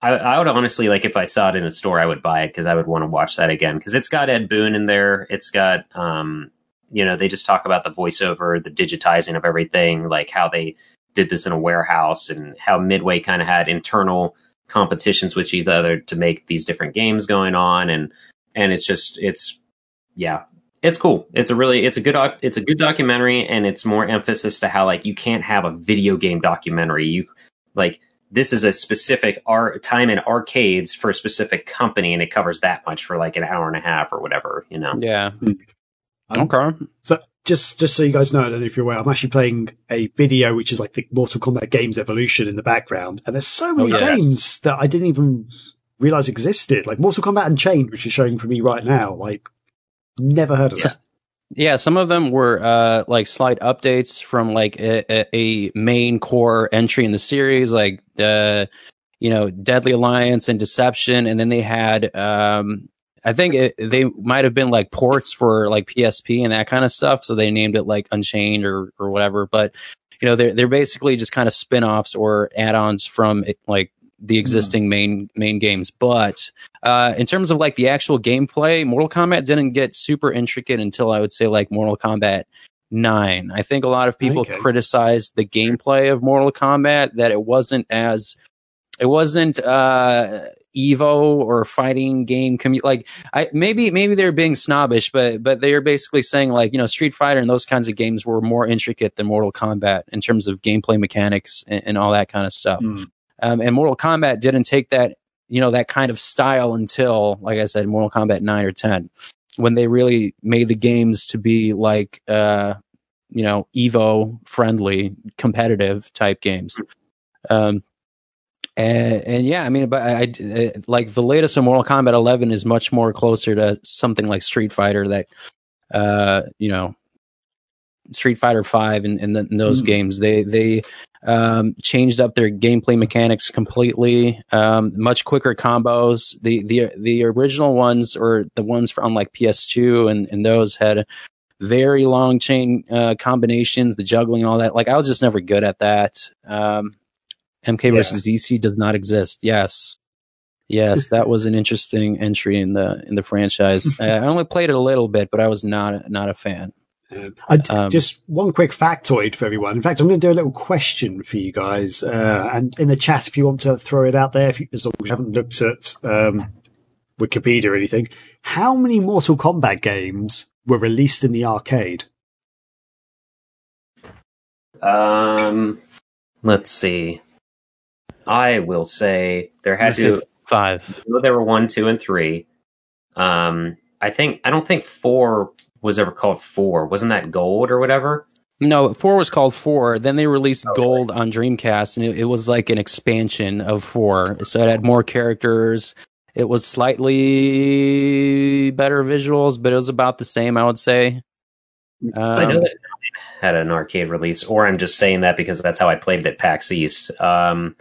I, I would honestly like if I saw it in a store, I would buy it because I would want to watch that again because it's got Ed Boon in there. It's got um, you know, they just talk about the voiceover, the digitizing of everything, like how they did this in a warehouse and how Midway kind of had internal competitions with each other to make these different games going on and and it's just it's yeah it's cool it's a really it's a good it's a good documentary and it's more emphasis to how like you can't have a video game documentary you like this is a specific art time in arcades for a specific company and it covers that much for like an hour and a half or whatever you know yeah hmm. okay so just just so you guys know, I don't know if you're aware, I'm actually playing a video which is like the Mortal Kombat games evolution in the background, and there's so many oh, yeah. games that I didn't even realize existed, like Mortal Kombat Unchained, which is showing for me right now. Like, never heard of that. Yeah, some of them were uh, like slight updates from like a, a, main core entry in the series, like uh, you know, Deadly Alliance and Deception, and then they had um, I think it, they might have been like ports for like PSP and that kind of stuff. So they named it like Unchained or, or whatever. But, you know, they're, they're basically just kind of spin offs or add ons from like the existing mm. main, main games. But, uh, in terms of like the actual gameplay, Mortal Kombat didn't get super intricate until I would say like Mortal Kombat 9. I think a lot of people okay. criticized the gameplay of Mortal Kombat that it wasn't as, it wasn't, uh, Evo or fighting game commu- like I maybe maybe they're being snobbish, but but they're basically saying like you know Street Fighter and those kinds of games were more intricate than Mortal Kombat in terms of gameplay mechanics and, and all that kind of stuff. Mm. Um, and Mortal Kombat didn't take that you know that kind of style until like I said Mortal Kombat nine or ten when they really made the games to be like uh you know Evo friendly competitive type games. Um, and, and yeah, I mean, but I, I like the latest in Mortal Kombat 11 is much more closer to something like Street Fighter that, uh, you know, Street Fighter Five and, and, the, and those Mm. games. They they um, changed up their gameplay mechanics completely. Um, much quicker combos. The the the original ones or the ones from like PS2 and and those had very long chain uh, combinations, the juggling, all that. Like I was just never good at that. Um, MK Yeah. versus DC does not exist. Yes. Yes, that was an interesting entry in the in the franchise. I only played it a little bit, but I was not not a fan. Um, I d- Um, just one quick factoid for everyone. In fact, I'm going to do a little question for you guys, uh, and in the chat, if you want to throw it out there, if you, as long as you haven't looked at um, Wikipedia or anything, how many Mortal Kombat games were released in the arcade? Um, let's see. I will say there had gonna to. say five. Well, there were one, two, and three. Um, I think I don't think four was ever called four. Wasn't that gold or whatever? No, four was called four. Then they released Oh, Gold on Dreamcast, and it, it was like an expansion of four. So it had more characters. It was slightly better visuals, but it was about the same, I would say. I know Um, that had an arcade release, or I'm just saying that because that's how I played it at PAX East. Um,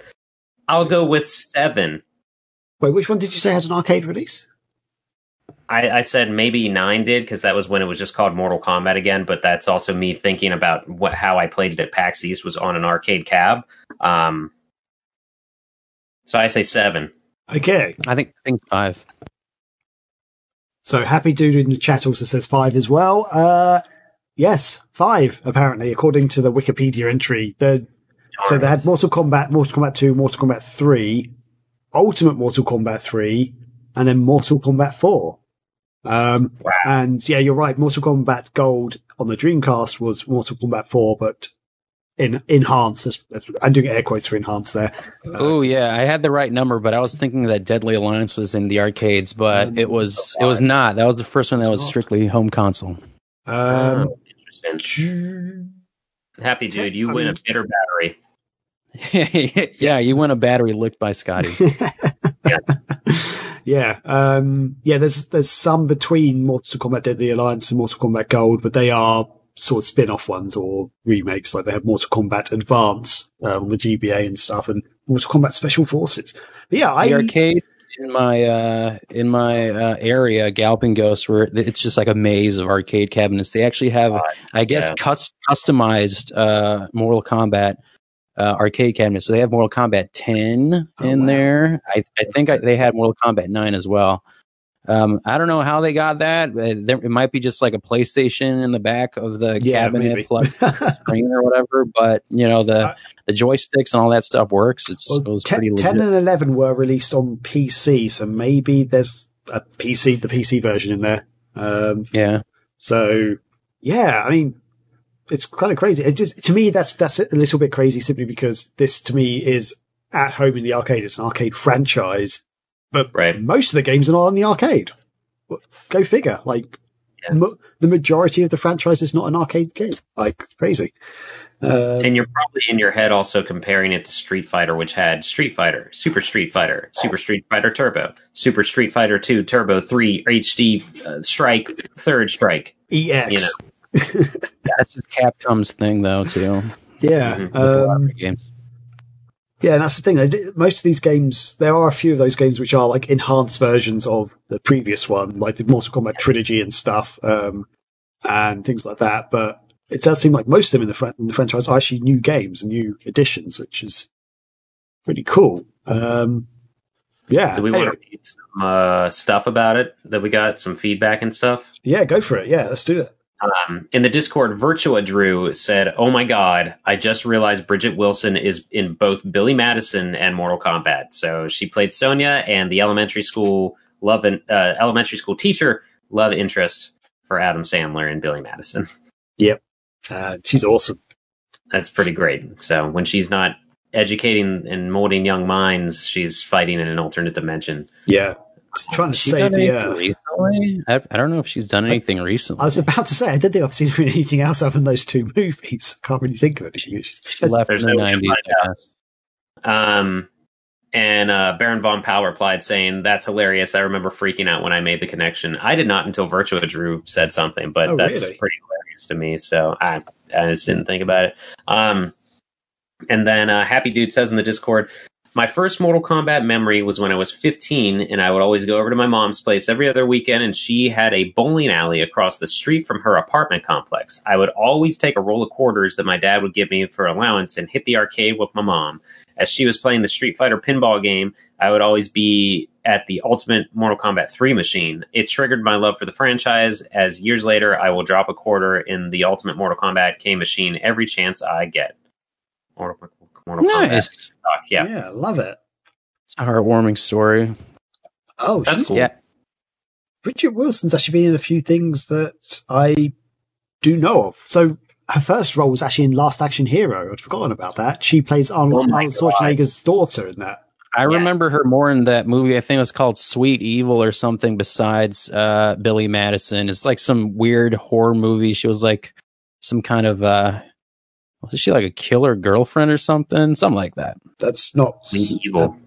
I'll go with seven. Wait, which one did you say had an arcade release? I, I said maybe nine did because that was when it was just called Mortal Kombat again. But that's also me thinking about what how I played it at PAX East was on an arcade cab. Um, so I say seven. Okay, I think I think five. so Happy Dude in the chat also says five as well. Uh, yes, five apparently, according to the Wikipedia entry. The So they had Mortal Kombat, Mortal Kombat 2, Mortal Kombat 3, Ultimate Mortal Kombat 3, and then Mortal Kombat 4. Um, Wow. and yeah, you're right. Mortal Kombat Gold on the Dreamcast was Mortal Kombat 4, but in enhanced. That's, that's, I'm doing air quotes for enhanced there. Oh yeah, I had the right number, but I was thinking that Deadly Alliance was in the arcades, but Um, it was it was not. That was the first one that was strictly home console. Um, Oh, interesting. Happy dude, you I win mean- a bitter battery. yeah, you win a battery licked by Scotty. yeah, um, yeah. There's there's some between Mortal Kombat Deadly Alliance and Mortal Kombat Gold, but they are sort of spin-off ones or remakes. Like they have Mortal Kombat Advance uh, on the GBA and stuff, and Mortal Kombat Special Forces. But yeah, I the arcade in my uh in my uh, area galloping ghosts where it's just like a maze of arcade cabinets they actually have Uh, i guess yeah. cus- customized uh mortal kombat uh, arcade cabinets so they have mortal kombat 10 Oh, in wow. there i, I think I, they had mortal kombat 9 as well um, I don't know how they got that. Uh, There, it might be just like a PlayStation in the back of the yeah, cabinet plus screen or whatever. But you know the Uh, the joysticks and all that stuff works. It's Well, it was 10, pretty 10 and 11 were released on PC, so maybe there's a PC, the PC version in there. Um, yeah. so yeah, I mean, it's kind of crazy. It just, to me, that's, that's a little bit crazy simply because this to me is at home in the arcade. It's an arcade franchise, but Right. most of the games are not on the arcade. Go figure. Like Yeah. mo- the majority of the franchise is not an arcade game. Like crazy. Um, And you're probably in your head also comparing it to Street Fighter, which had Street Fighter, Super Street Fighter, Super Street Fighter Turbo, Super Street Fighter 2, Turbo 3, HD uh, Strike, Third Strike. EX. you know. That's just Capcom's thing, though, too. Yeah. Mhm. with a lot Um, games. Yeah, and that's the thing. Most of these games, there are a few of those games which are like enhanced versions of the previous one, like the Mortal Kombat trilogy and stuff, um, and things like that. But it does seem like most of them in the, fran- in the franchise are actually new games and new additions, which is pretty cool. Um, yeah. Do we Anyway, want to read some uh, stuff about it that we got, some feedback and stuff? yeah, go for it. Yeah, let's do it. Um, in the Discord, Virtua Drew said, "Oh my god, I just realized Bridgette Wilson is in both Billy Madison and Mortal Kombat. So she played Sonya and the elementary school love and uh, elementary school teacher love interest for Adam Sandler and Billy Madison. Yep, uh, she's awesome. That's pretty great. So when she's not educating and molding young minds, she's fighting in an alternate dimension. Yeah, trying to She's save done the anything earth. recently? I, I don't know if she's done anything recently. I was about to say, I don't think I've seen her in anything else other than those two movies. I can't really think of anything. She's- she left there's in the no nineties. Um, and uh, Baron von Powell replied saying, "That's hilarious. I remember freaking out when I made the connection. I did not until Virtua Drew said something, but Oh, that's really? pretty hilarious to me. So I, I just didn't think about it. Um, and then uh, Happy Dude says in the Discord." My first Mortal Kombat memory was when I was 15, and I would always go over to my mom's place every other weekend, and she had a bowling alley across the street from her apartment complex. I would always take a roll of quarters that my dad would give me for allowance and hit the arcade with my mom as she was playing the Street Fighter pinball game, I would always be at the Ultimate Mortal Kombat 3 machine. It triggered my love for the franchise, as years later, I will drop a quarter in the Ultimate Mortal Kombat K machine every chance I get. Mortal, Mortal Kombat. Nice. Talk, yeah. yeah, love it. It's a heartwarming story. Oh, That's she's- cool. Yeah. Bridgette Wilson's actually been in a few things that I do know of. So her first role was actually in Last Action Hero. I'd forgotten about that. She plays Arnold, Oh my Arnold Schwarzenegger's daughter in that. I Yeah. remember her more in that movie. I think it was called Sweet Evil or something. Besides uh, Billy Madison, it's like some weird horror movie. She was like some kind of uh, was she like a killer girlfriend or something? Something like that. That's not Evil.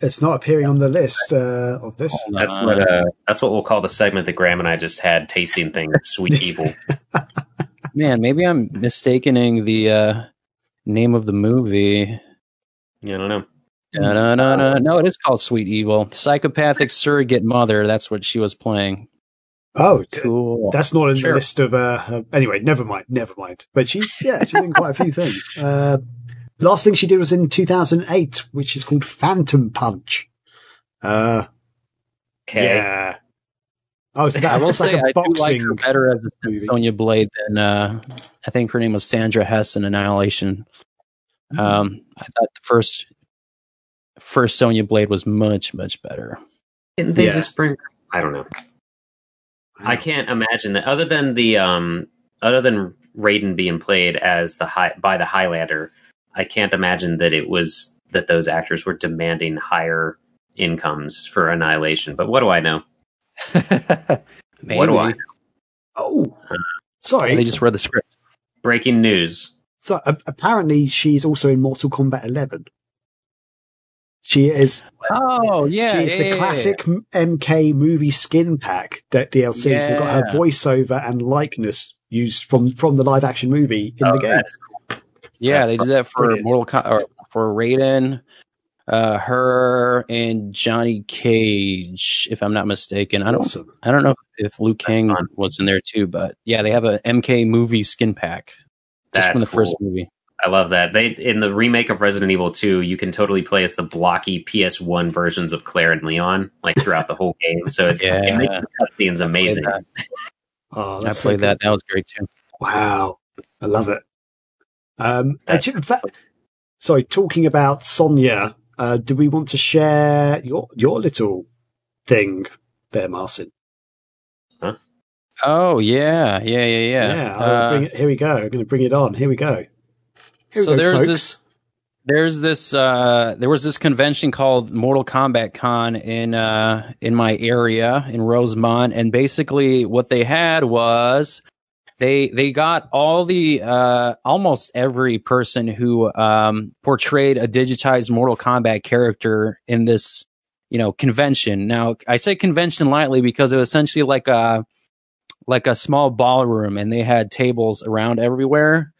It's not appearing on the list uh, of this. That's what uh, that's what we'll call the segment that Graham and I just had tasting things. Sweet evil. Man, maybe I'm mistaking the uh, name of the movie. Yeah, I don't know. Da-da-da-da. No, it is called Sweet Evil. Psychopathic surrogate mother. That's what she was playing. Oh, Cool. that's not in Sure. the list of. Uh, uh, anyway, never mind. Never mind. But she's yeah, she's in quite a few things. Uh, last thing she did was in 2008, which is called Phantom Punch. Uh, Okay. yeah. Oh, so that, I will that's like say a I do like boxing. her better as a. Sonya Blade than uh, I think her name was Sandra Hess in Annihilation. Um, I thought the first first Sonya Blade was much much better. Didn't they Yeah. just bring? I don't know. I can't imagine that. Other than the um, other than Raiden being played as the high by the Highlander, I can't imagine that it was that those actors were demanding higher incomes for Annihilation. But what do I know? Maybe. What do I? Oh, sorry. They just read the script. Breaking news. So a- apparently, she's also in Mortal Kombat 11. She is. Oh yeah, she is yeah, the yeah, yeah. classic M- MK movie skin pack d- DLC. So they've got her voiceover and likeness used from from the live action movie in Oh, the game. that's Yeah, That's they did that for brilliant. Mortal Com- or for Raiden, uh, her and Johnny Cage, if I'm not mistaken. I don't awesome. I don't know if Liu Kang was in there too, but yeah, they have a MK movie skin pack just That's from the first movie. I love that. They in the remake of Resident Evil 2, you can totally play as the blocky PS1 versions of Claire and Leon, like throughout the whole game. So it, Yeah. it makes the cutscenes amazing. that. Oh, I that's so that. That was great too. Wow, I love it. Um, actually, in fact, sorry. Talking about Sonya, uh, do we want to share your your little thing there, Marcin? Huh? Oh yeah, yeah, yeah, yeah. I'll Uh, bring it, here we go. I'm going to bring it on. Here we go. So there's folks. this there's this uh there was this convention called Mortal Kombat Con in uh in my area in Rosemont and basically what they had was they they got all the uh almost every person who um portrayed a digitized Mortal Kombat character in this you know convention. Now I say convention lightly because it was essentially like a like a small ballroom and they had tables around everywhere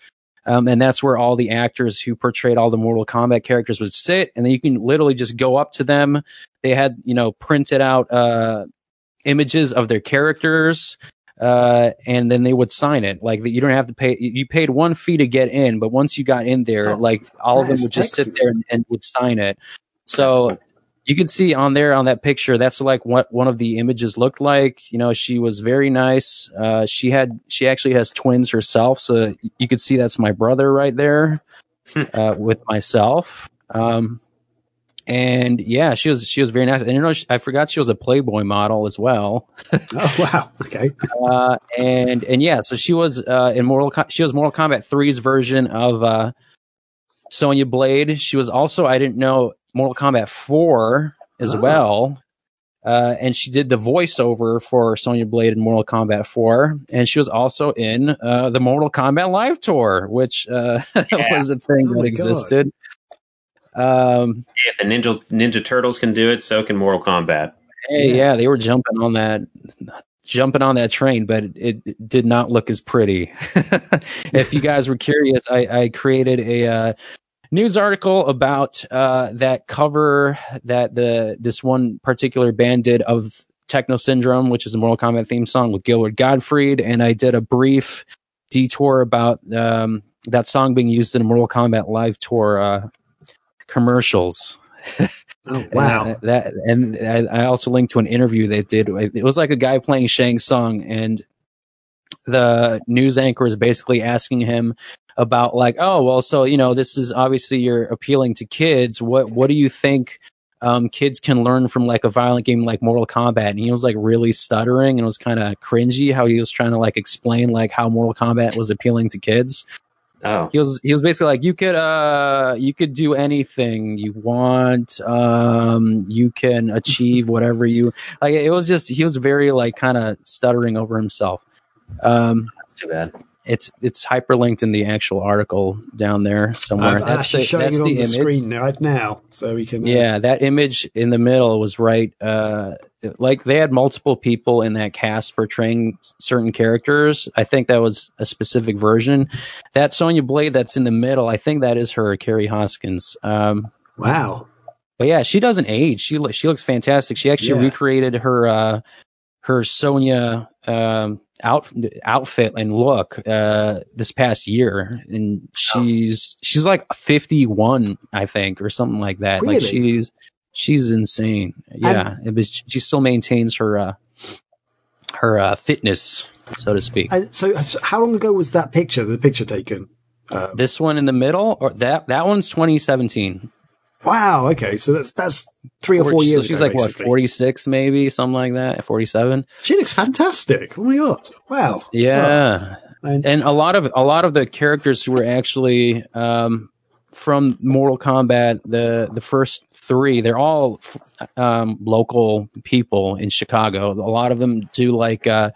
um, and that's where all the actors who portrayed all the Mortal Kombat characters would sit, and then you can literally just go up to them. They had, you know, printed out uh, images of their characters, uh, and then they would sign it. Like you don't have to pay. You paid one fee to get in, but once you got in there, Oh, like all of them would just sit there and, and would sign it. So. You can see on there on that picture that's like what one of the images looked like. You know she was very nice. Uh, she had she actually has twins herself. So you could see that's my brother right there uh, with myself. Um, and yeah she was she was very nice. And you know she, i forgot she was a playboy model as well. Oh wow. Okay. Uh, and and yeah so she was uh, in mortal Com- she was mortal kombat 3's version of uh, sonya blade. She was also i didn't know Mortal Kombat 4 as Oh. well. Uh, and she did the voiceover for Sonya Blade in Mortal Kombat 4. And she was also in uh, the Mortal Kombat Live Tour, which uh, Yeah. was a thing Oh that existed. Um, If the Ninja Ninja Turtles can do it, so can Mortal Kombat. hey, Yeah. yeah. they were jumping on that. Jumping on that train, but it, it did not look as pretty. if you guys were curious, I, I created a uh, news article about uh, that cover that the this one particular band did of Techno Syndrome, which is a Mortal Kombat theme song with Gilbert Gottfried, and I did a brief detour about um, that song being used in a Mortal Kombat live tour uh, commercials. oh wow And, uh, that and I, I also linked to an interview they did. It was like a guy playing Shang Tsung, and the news anchor is basically asking him about like, oh well, so you know, this is obviously you're appealing to kids. What what do you think? Um, kids can learn from like a violent game like Mortal Kombat, and he was like really stuttering and it was kind of cringy how he was trying to like explain like how Mortal Kombat was appealing to kids Oh, he was he was basically like you could uh you could do anything you want um you can achieve whatever you like it was just he was very like kind of stuttering over himself um that's too bad. it's it's hyperlinked in the actual article down there somewhere I'm that's actually the showing that's it on the the, image screen right now, so we can. uh, yeah that image in the middle was right uh like they had multiple people in that cast portraying certain characters i think that was a specific version that sonya blade that's in the middle i think that is her kerri hoskins um Wow. but yeah she doesn't age she lo- she looks fantastic she actually Yeah. recreated her uh her sonya um out, outfit and look uh this past year. And she's she's like 51 i think or something like that. Like she's she's insane. Yeah it was, she still maintains her uh her uh fitness so to speak. And so, so how long ago was that picture? The picture taken? Uh, this one in the middle or that that one's 2017 wow. Okay, so that's that's three or four years. she's ago, like what 46 maybe something like that 47 She looks fantastic. Oh my god! Wow. yeah Wow. And, and a lot of a lot of the characters who were actually um, from Mortal Kombat, the the first three, they're all um, local people in Chicago. A lot of them do like uh,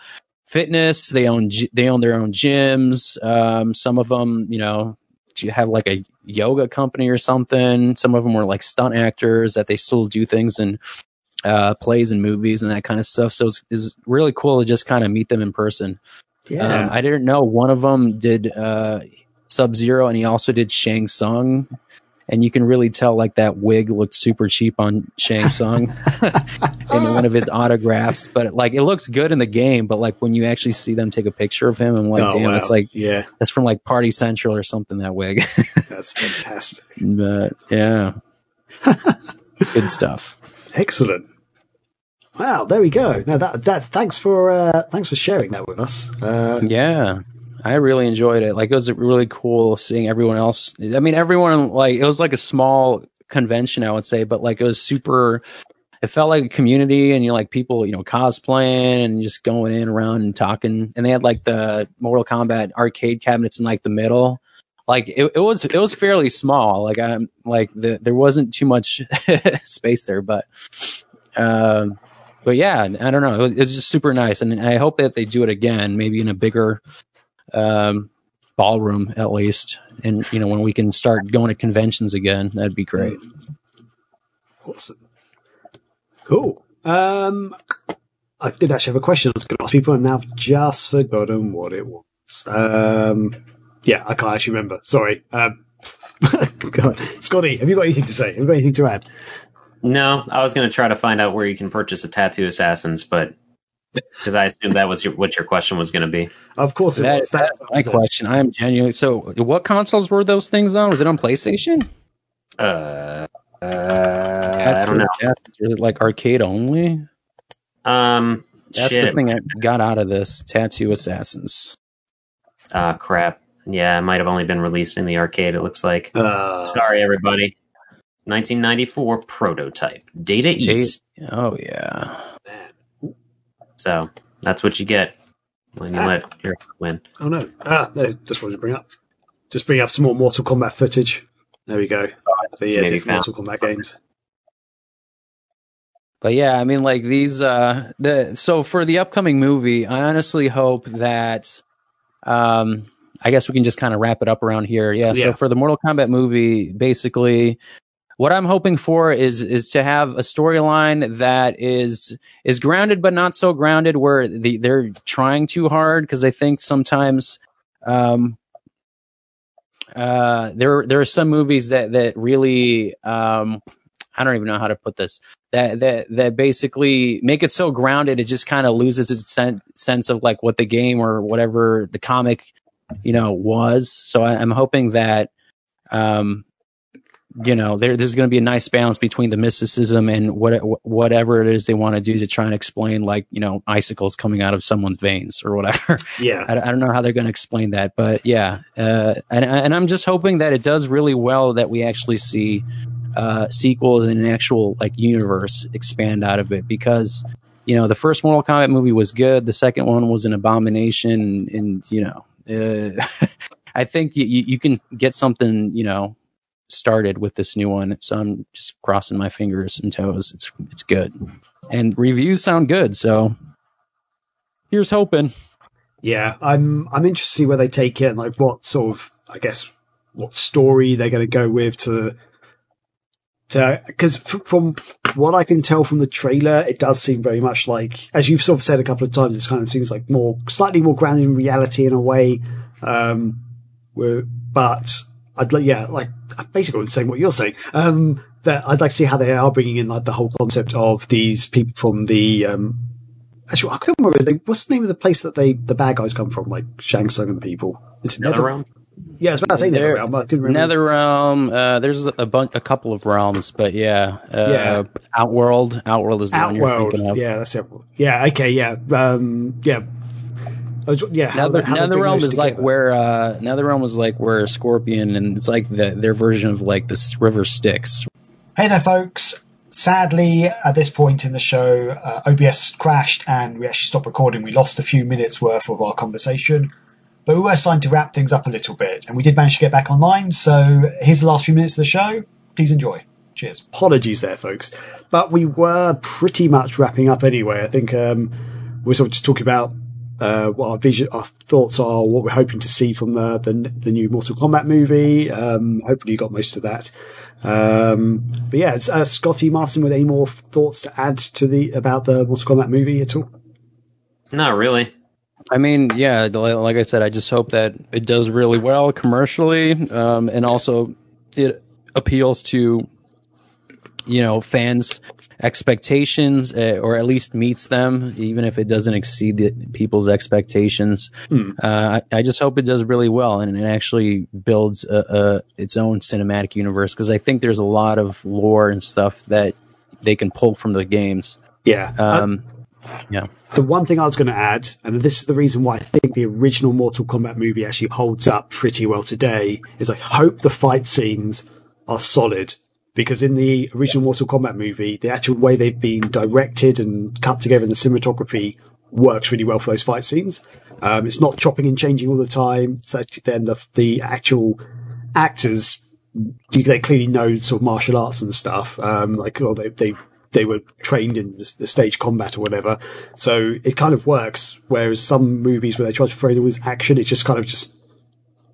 fitness. They own they own their own gyms. Um, some of them, you know, do you have like a yoga company or something? Some of them were like stunt actors that they still do things in uh, plays and movies and that kind of stuff. So it's, it's really cool to just kind of meet them in person. yeah. Um, I didn't know one of them did uh, Sub Zero, and he also did Shang Tsung. And you can really tell like that wig looked super cheap on Shang Tsung in one of his autographs. But like it looks good in the game, but like when you actually see them take a picture of him, I'm like, Oh, damn, wow. it's like yeah, that's from like Party Central or something. That wig, that's fantastic. but yeah, good stuff. Excellent. Wow, there we go. Now that that thanks for uh, thanks for sharing that with us. Uh, Yeah. I really enjoyed it. Like it was really cool seeing everyone else. I mean, everyone like it was like a small convention, I would say, but like it was super. It felt like a community, and you know, like people, you know, cosplaying and just going in around and talking. And they had like the Mortal Kombat arcade cabinets in like the middle. Like it, it was, it was fairly small. Like I'm like the there wasn't too much space there, but um, but yeah, I don't know. It was, it was just super nice, and I hope that they do it again, maybe in a bigger um, ballroom at least. And you know, when we can start going to conventions again, that'd be great. Awesome. Cool. Um, I did actually have a question I was going to ask people, and now I've just forgotten what it was. Um, yeah, I can't actually remember. Sorry. Um, God. Scotty, have you got anything to say? Have you got anything to add? No, I was going to try to find out where you can purchase a tattoo assassins, but because I assumed that was your, what your question was going to be. Of course, it That, was. That, that's my question. I'm genuine. So, what consoles were those things on? Was it on PlayStation? Uh, Uh, I don't know. Assassins, Is it like arcade only? Um, That's shit. the thing I got out of this Tattoo Assassins. Ah, crap. Yeah, it might have only been released in the arcade. It looks like. Uh, Sorry, everybody. 1994 prototype, Data East. Oh yeah. So that's what you get when you Ah. let your win. oh no. Ah, no, just wanted to bring up. Just bring up some more Mortal Kombat footage. There we go. The uh, different found. Mortal Kombat games. But yeah, I mean, like these. Uh, the so for the upcoming movie, I honestly hope that. Um, I guess we can just kind of wrap it up around here. Yeah. So for the Mortal Kombat movie, basically, what I'm hoping for is is to have a storyline that is is grounded but not so grounded where the, they're trying too hard because I think sometimes. Um, uh, there there are some movies that that really um, I don't even know how to put this that that that basically make it so grounded it just kind of loses its sen- sense of like what the game or whatever the comic you know was so I, i'm hoping that um you know there, there's going to be a nice balance between the mysticism and what whatever it is they want to do to try and explain like you know icicles coming out of someone's veins or whatever Yeah. I, I don't know how they're going to explain that, but yeah, uh, and and I'm just hoping that it does really well that we actually see uh, sequels in an actual like universe expand out of it because you know the first Mortal Kombat movie was good, the second one was an abomination, and you know uh, I think you you can get something you know started with this new one, so I'm just crossing my fingers and toes. It's it's good, and reviews sound good, so here's hoping. Yeah, I'm I'm interested to see where they take it and like what sort of I guess what story they're going to go with to to because f- from what I can tell from the trailer, it does seem very much like as you've sort of said a couple of times, it kind of seems like more slightly more grounded in reality in a way. Um, but I'd like yeah, like basically saying what you're saying. Um, that I'd like to see how they are bringing in like the whole concept of these people from the um Actually, I can't remember. They, what's the name of the place that they the bad guys come from? Like Shang Tsung and the people. It's another realm. Yeah, I was about to say There- Netherrealm. I couldn't remember. Netherrealm. Uh, there's a bunch, a couple of realms, but yeah, uh, Yeah. Outworld. Outworld is the one you're Outworld. thinking of. Yeah, that's it. Yeah. Okay. Yeah. Um. Yeah. I was- Yeah. how Nether, they- how they bring Netherrealm those is like where uh, Netherrealm was like where Scorpion, and it's like the, their version of like this River Styx. Hey there, folks. Sadly, at this point in the show, uh, OBS crashed and we actually stopped recording. We lost a few minutes worth of our conversation, but we were starting to wrap things up a little bit, and we did manage to get back online. So here's the last few minutes of the show. Please enjoy. Cheers. apologies there, folks. But we were pretty much wrapping up anyway. I think um, we're sort of just talking about uh, what our vision, our thoughts are, what we're hoping to see from the the, the new Mortal Kombat movie. Um, hopefully, you got most of that. Um, but yeah, it's, uh, Scotty Martin, with any more thoughts to add to the about the Mortal Kombat movie at all? Not really. I mean, yeah, like I said, I just hope that it does really well commercially, um, and also it appeals to you know fans' expectations, uh, or at least meets them, even if it doesn't exceed the, people's expectations. Uh, I, I just hope it does really well, and it actually builds a, a, its own cinematic universe because I think there's a lot of lore and stuff that they can pull from the games. Yeah. Uh, Um, yeah. the one thing I was going to add, and this is the reason why I think the original Mortal Kombat movie actually holds up pretty well today, is I hope the fight scenes are solid. Because in the original Mortal Kombat movie, the actual way they've been directed and cut together in the cinematography works really well for those fight scenes. Um, it's not chopping and changing all the time. So then the, the actual actors, they clearly know sort of martial arts and stuff. Um, like, or they, they, they were trained in the, the stage combat or whatever. So it kind of works. Whereas some movies where they try to throw in all this action, it's just kind of just,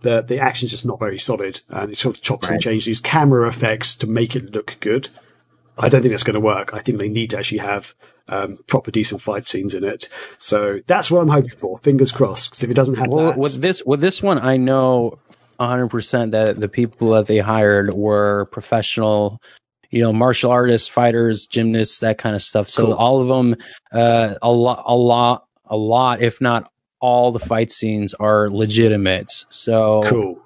the, the action's just not very solid and it sort of chops and changes, camera effects to make it look good. I don't think that's going to work. I think they need to actually have um, proper decent fight scenes in it. So that's what I'm hoping for. Fingers crossed. Because if it doesn't have Well, that, with this with this one, I know 100 percent that the people that they hired were professional, you know, martial artists, fighters, gymnasts, that kind of stuff. So Cool. all of them, uh, a lot, a lot, a lot, if not all the fight scenes are legitimate. So cool.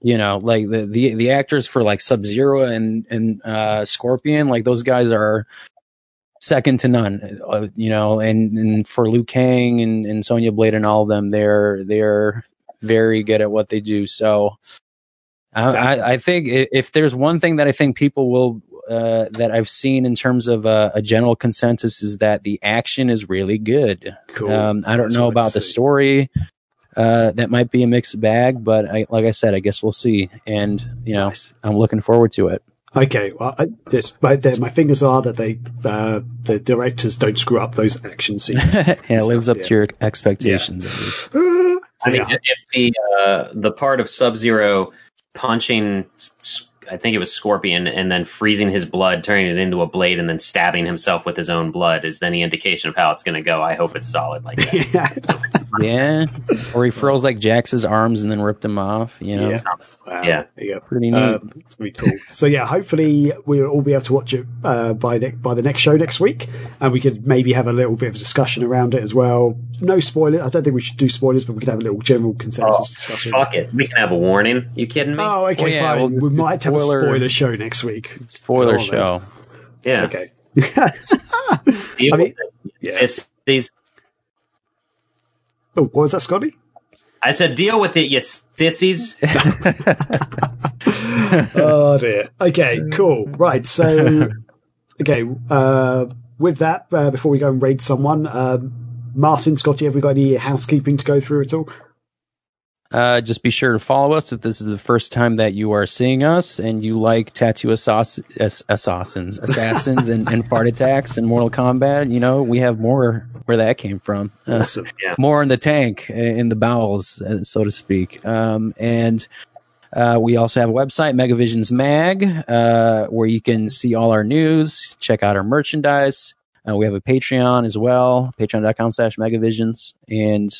you know, like the the the actors for like Sub Zero and and uh, Scorpion, like those guys are second to none. Uh, you know, and and for Liu Kang and and Sonya Blade and all of them, they're they're very good at what they do. So. I, I, I think if there's one thing that I think people will uh, that I've seen in terms of uh, a general consensus is that the action is really good. Cool. Um, I don't That's know about the say. story. Uh, that might be a mixed bag, but I, like I said, I guess we'll see. And you know, Nice. I'm looking forward to it. Okay, well, I, this, right there, my fingers are that they, uh, the directors don't screw up those action scenes. yeah, it lives up yeah. to your expectations. at least. So, I mean, yeah. if the uh, the part of Sub Zero punching, S- I think it was Scorpion, and then freezing his blood, turning it into a blade, and then stabbing himself with his own blood is any indication of how it's going to go. I hope it's solid like that. Yeah, or he froze like Jax's arms and then ripped him off. You know, Yeah. Wow, Yeah. there you go. pretty neat. Um, it's gonna be cool. So yeah, hopefully we'll all be able to watch it uh, by ne- by the next show next week, and we could maybe have a little bit of a discussion around it as well. No spoilers. I don't think we should do spoilers, but we could have a little general consensus Oh, discussion. fuck it. We can have a warning. You kidding me? Oh, okay, Well, yeah, fine. well, we might have spoiler- a spoiler show next week. Spoiler Go on, show. yeah. Okay. Deal I mean, with it. yeah. Sissies. oh, what was that, Scotty? I said, deal with it, you sissies. oh dear. Okay, cool. Right. So, okay. Uh, with that, uh, before we go and raid someone, um, Martin, Scotty, have we got any housekeeping to go through at all? Uh, just be sure to follow us if this is the first time that you are seeing us and you like tattoo assass- ass- assassins, assassins, and, and fart attacks and Mortal Kombat. You know, we have more where that came from. Uh, Awesome. more in the tank, in the bowels, uh, so to speak. Um, and uh, we also have a website, Megavisions Mag, uh, where you can see all our news, check out our merchandise. Uh, we have a Patreon as well, patreon.com slash megavisions. And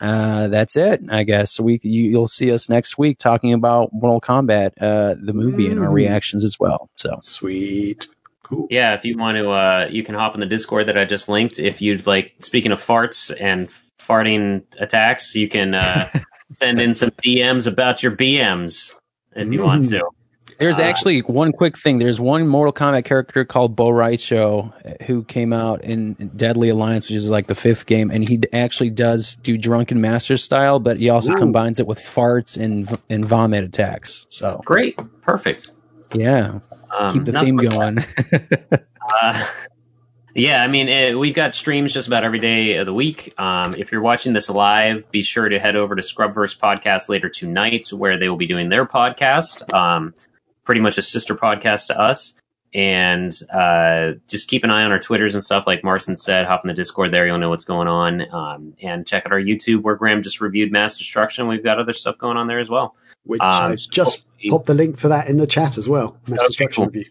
uh, that's it, I guess. We you, You'll see us next week talking about Mortal Kombat, uh, the movie, and our Mm. reactions as well. So, Sweet. Cool. Yeah, if you want to, uh, you can hop in the Discord that I just linked. If you'd like, speaking of farts and farting attacks, you can uh, send in some DMs about your BMs if you want to. There's Uh, actually one quick thing. There's one Mortal Kombat character called Bo' Rai Cho uh, who came out in Deadly Alliance, which is like the fifth game, and he actually does do Drunken Master style, but he also Ooh. combines it with farts and and vomit attacks. So Great, perfect. yeah, Um, keep the theme going. Uh, yeah, I mean, eh, we've got streams just about every day of the week. Um, if you're watching this live, be sure to head over to Scrubverse Podcast later tonight, where they will be doing their podcast, um, pretty much a sister podcast to us. And uh, just keep an eye on our Twitters and stuff. Like Marcin said, hop in the Discord there. You'll know what's going on. Um, and check out our YouTube, where Graham just reviewed Mass Destruction. We've got other stuff going on there as well. Which Um, I've just so- popped the link for that in the chat as well. Mass Okay, Destruction cool. review.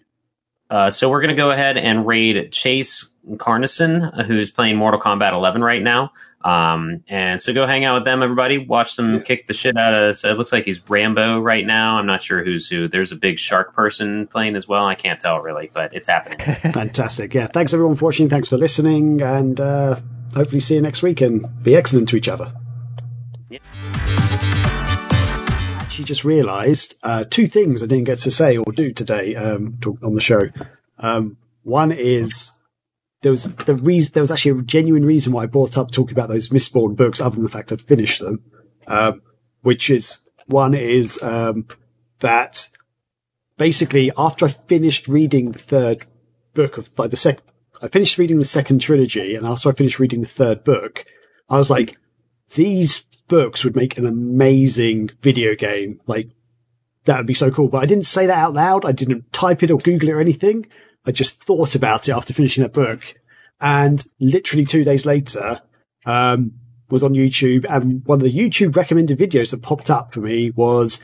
Uh, so we're going to go ahead and raid Chase Carnison, uh, who's playing Mortal Kombat 11 right now. Um, and so go hang out with them, everybody. Watch them kick the shit out of. So it looks like he's Rambo right now. I'm not sure who's who. There's a big shark person playing as well. I can't tell really, but it's happening. Fantastic. Yeah. Thanks everyone for watching. Thanks for listening. And uh, hopefully see you next week and be excellent to each other. Yeah. Actually, just realised uh, two things I didn't get to say or do today um, to, on the show. Um, one is there was the reason there was actually a genuine reason why I brought up talking about those Mistborn books, other than the fact I'd finished them. Um, which is one is um, that basically after I finished reading the third book of like the second, I finished reading the second trilogy, and after I finished reading the third book, I was like, these books would make an amazing video game. Like that would be so cool. But I didn't say that out loud. I didn't type it or Google it or anything. I just thought about it after finishing that book. And literally two days later, um, was on YouTube and one of the YouTube recommended videos that popped up for me was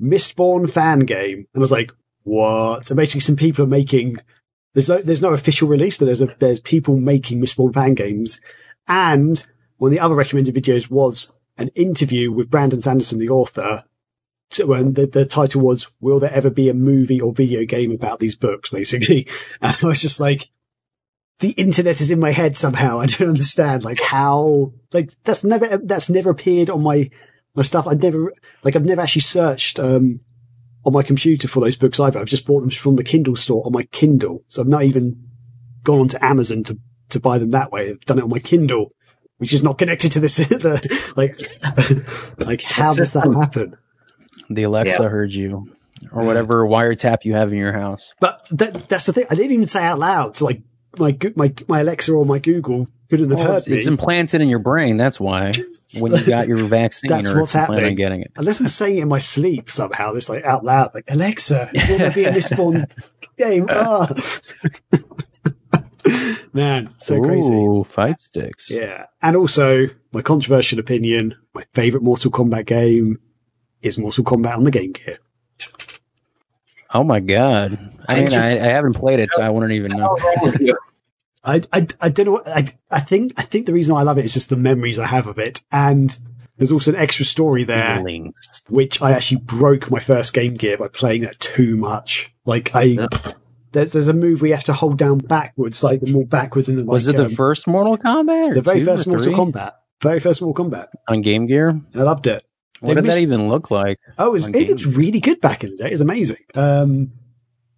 Mistborn fan game. And I was like, what? And basically some people are making, there's no, there's no official release, but there's a, there's people making Mistborn fan games. And one of the other recommended videos was an interview with Brandon Sanderson, the author, and the, the title was, will there ever be a movie or video game about these books, basically? And I was just like, the internet is in my head somehow. I don't understand, like how, like that's never, that's never appeared on my my stuff. I never like I've never actually searched um, on my computer for those books either. I've just bought them from the Kindle store on my Kindle, so I've not even gone onto Amazon to to buy them that way. I've done it on my Kindle, which is not connected to this. the, like, like how does that happen? The Alexa Yeah. heard you, or whatever wiretap you have in your house. But that, that's the thing. I didn't even say out loud. So like my my my Alexa or my Google couldn't have heard it's, me. it's implanted in your brain. That's why. When you got your vaccine, That's or what's plan on happening. getting it. Unless I'm saying it in my sleep somehow, this like out loud, like Alexa, will there be a Mistborn game? Ah. Man, so crazy. Ooh, fight sticks. Yeah. And also, my controversial opinion, my favorite Mortal Kombat game is Mortal Kombat on the Game Gear. Oh my god! I mean, I, I haven't played it, so I wouldn't even know. I, I, I don't know what, I, I think, I think the reason I love it is just the memories I have of it. And there's also an extra story there, Feelings. which I actually broke my first Game Gear by playing that too much. Like I, there's, there's a move we have to hold down backwards, like the more backwards and then like, Was it the um, first Mortal Kombat? The very first Mortal? Kombat? Very first Mortal Kombat. on Game Gear? I loved it. What They did missed- that even look like? Oh, it was, it was really good back in the day. It was amazing. Um,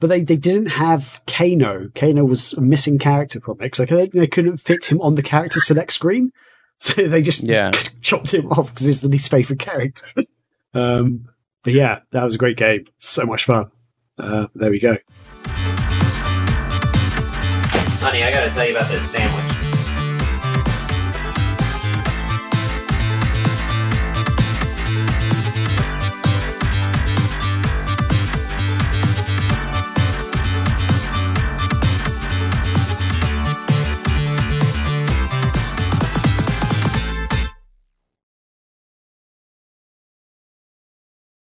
but they, they didn't have Kano. Kano was a missing character from it because they, they couldn't fit him on the character select screen. So they just Yeah. chopped him off because he's the least favorite character. um, but yeah, that was a great game. So much fun. Uh, there we go. Honey, I gotta tell you about this sandwich.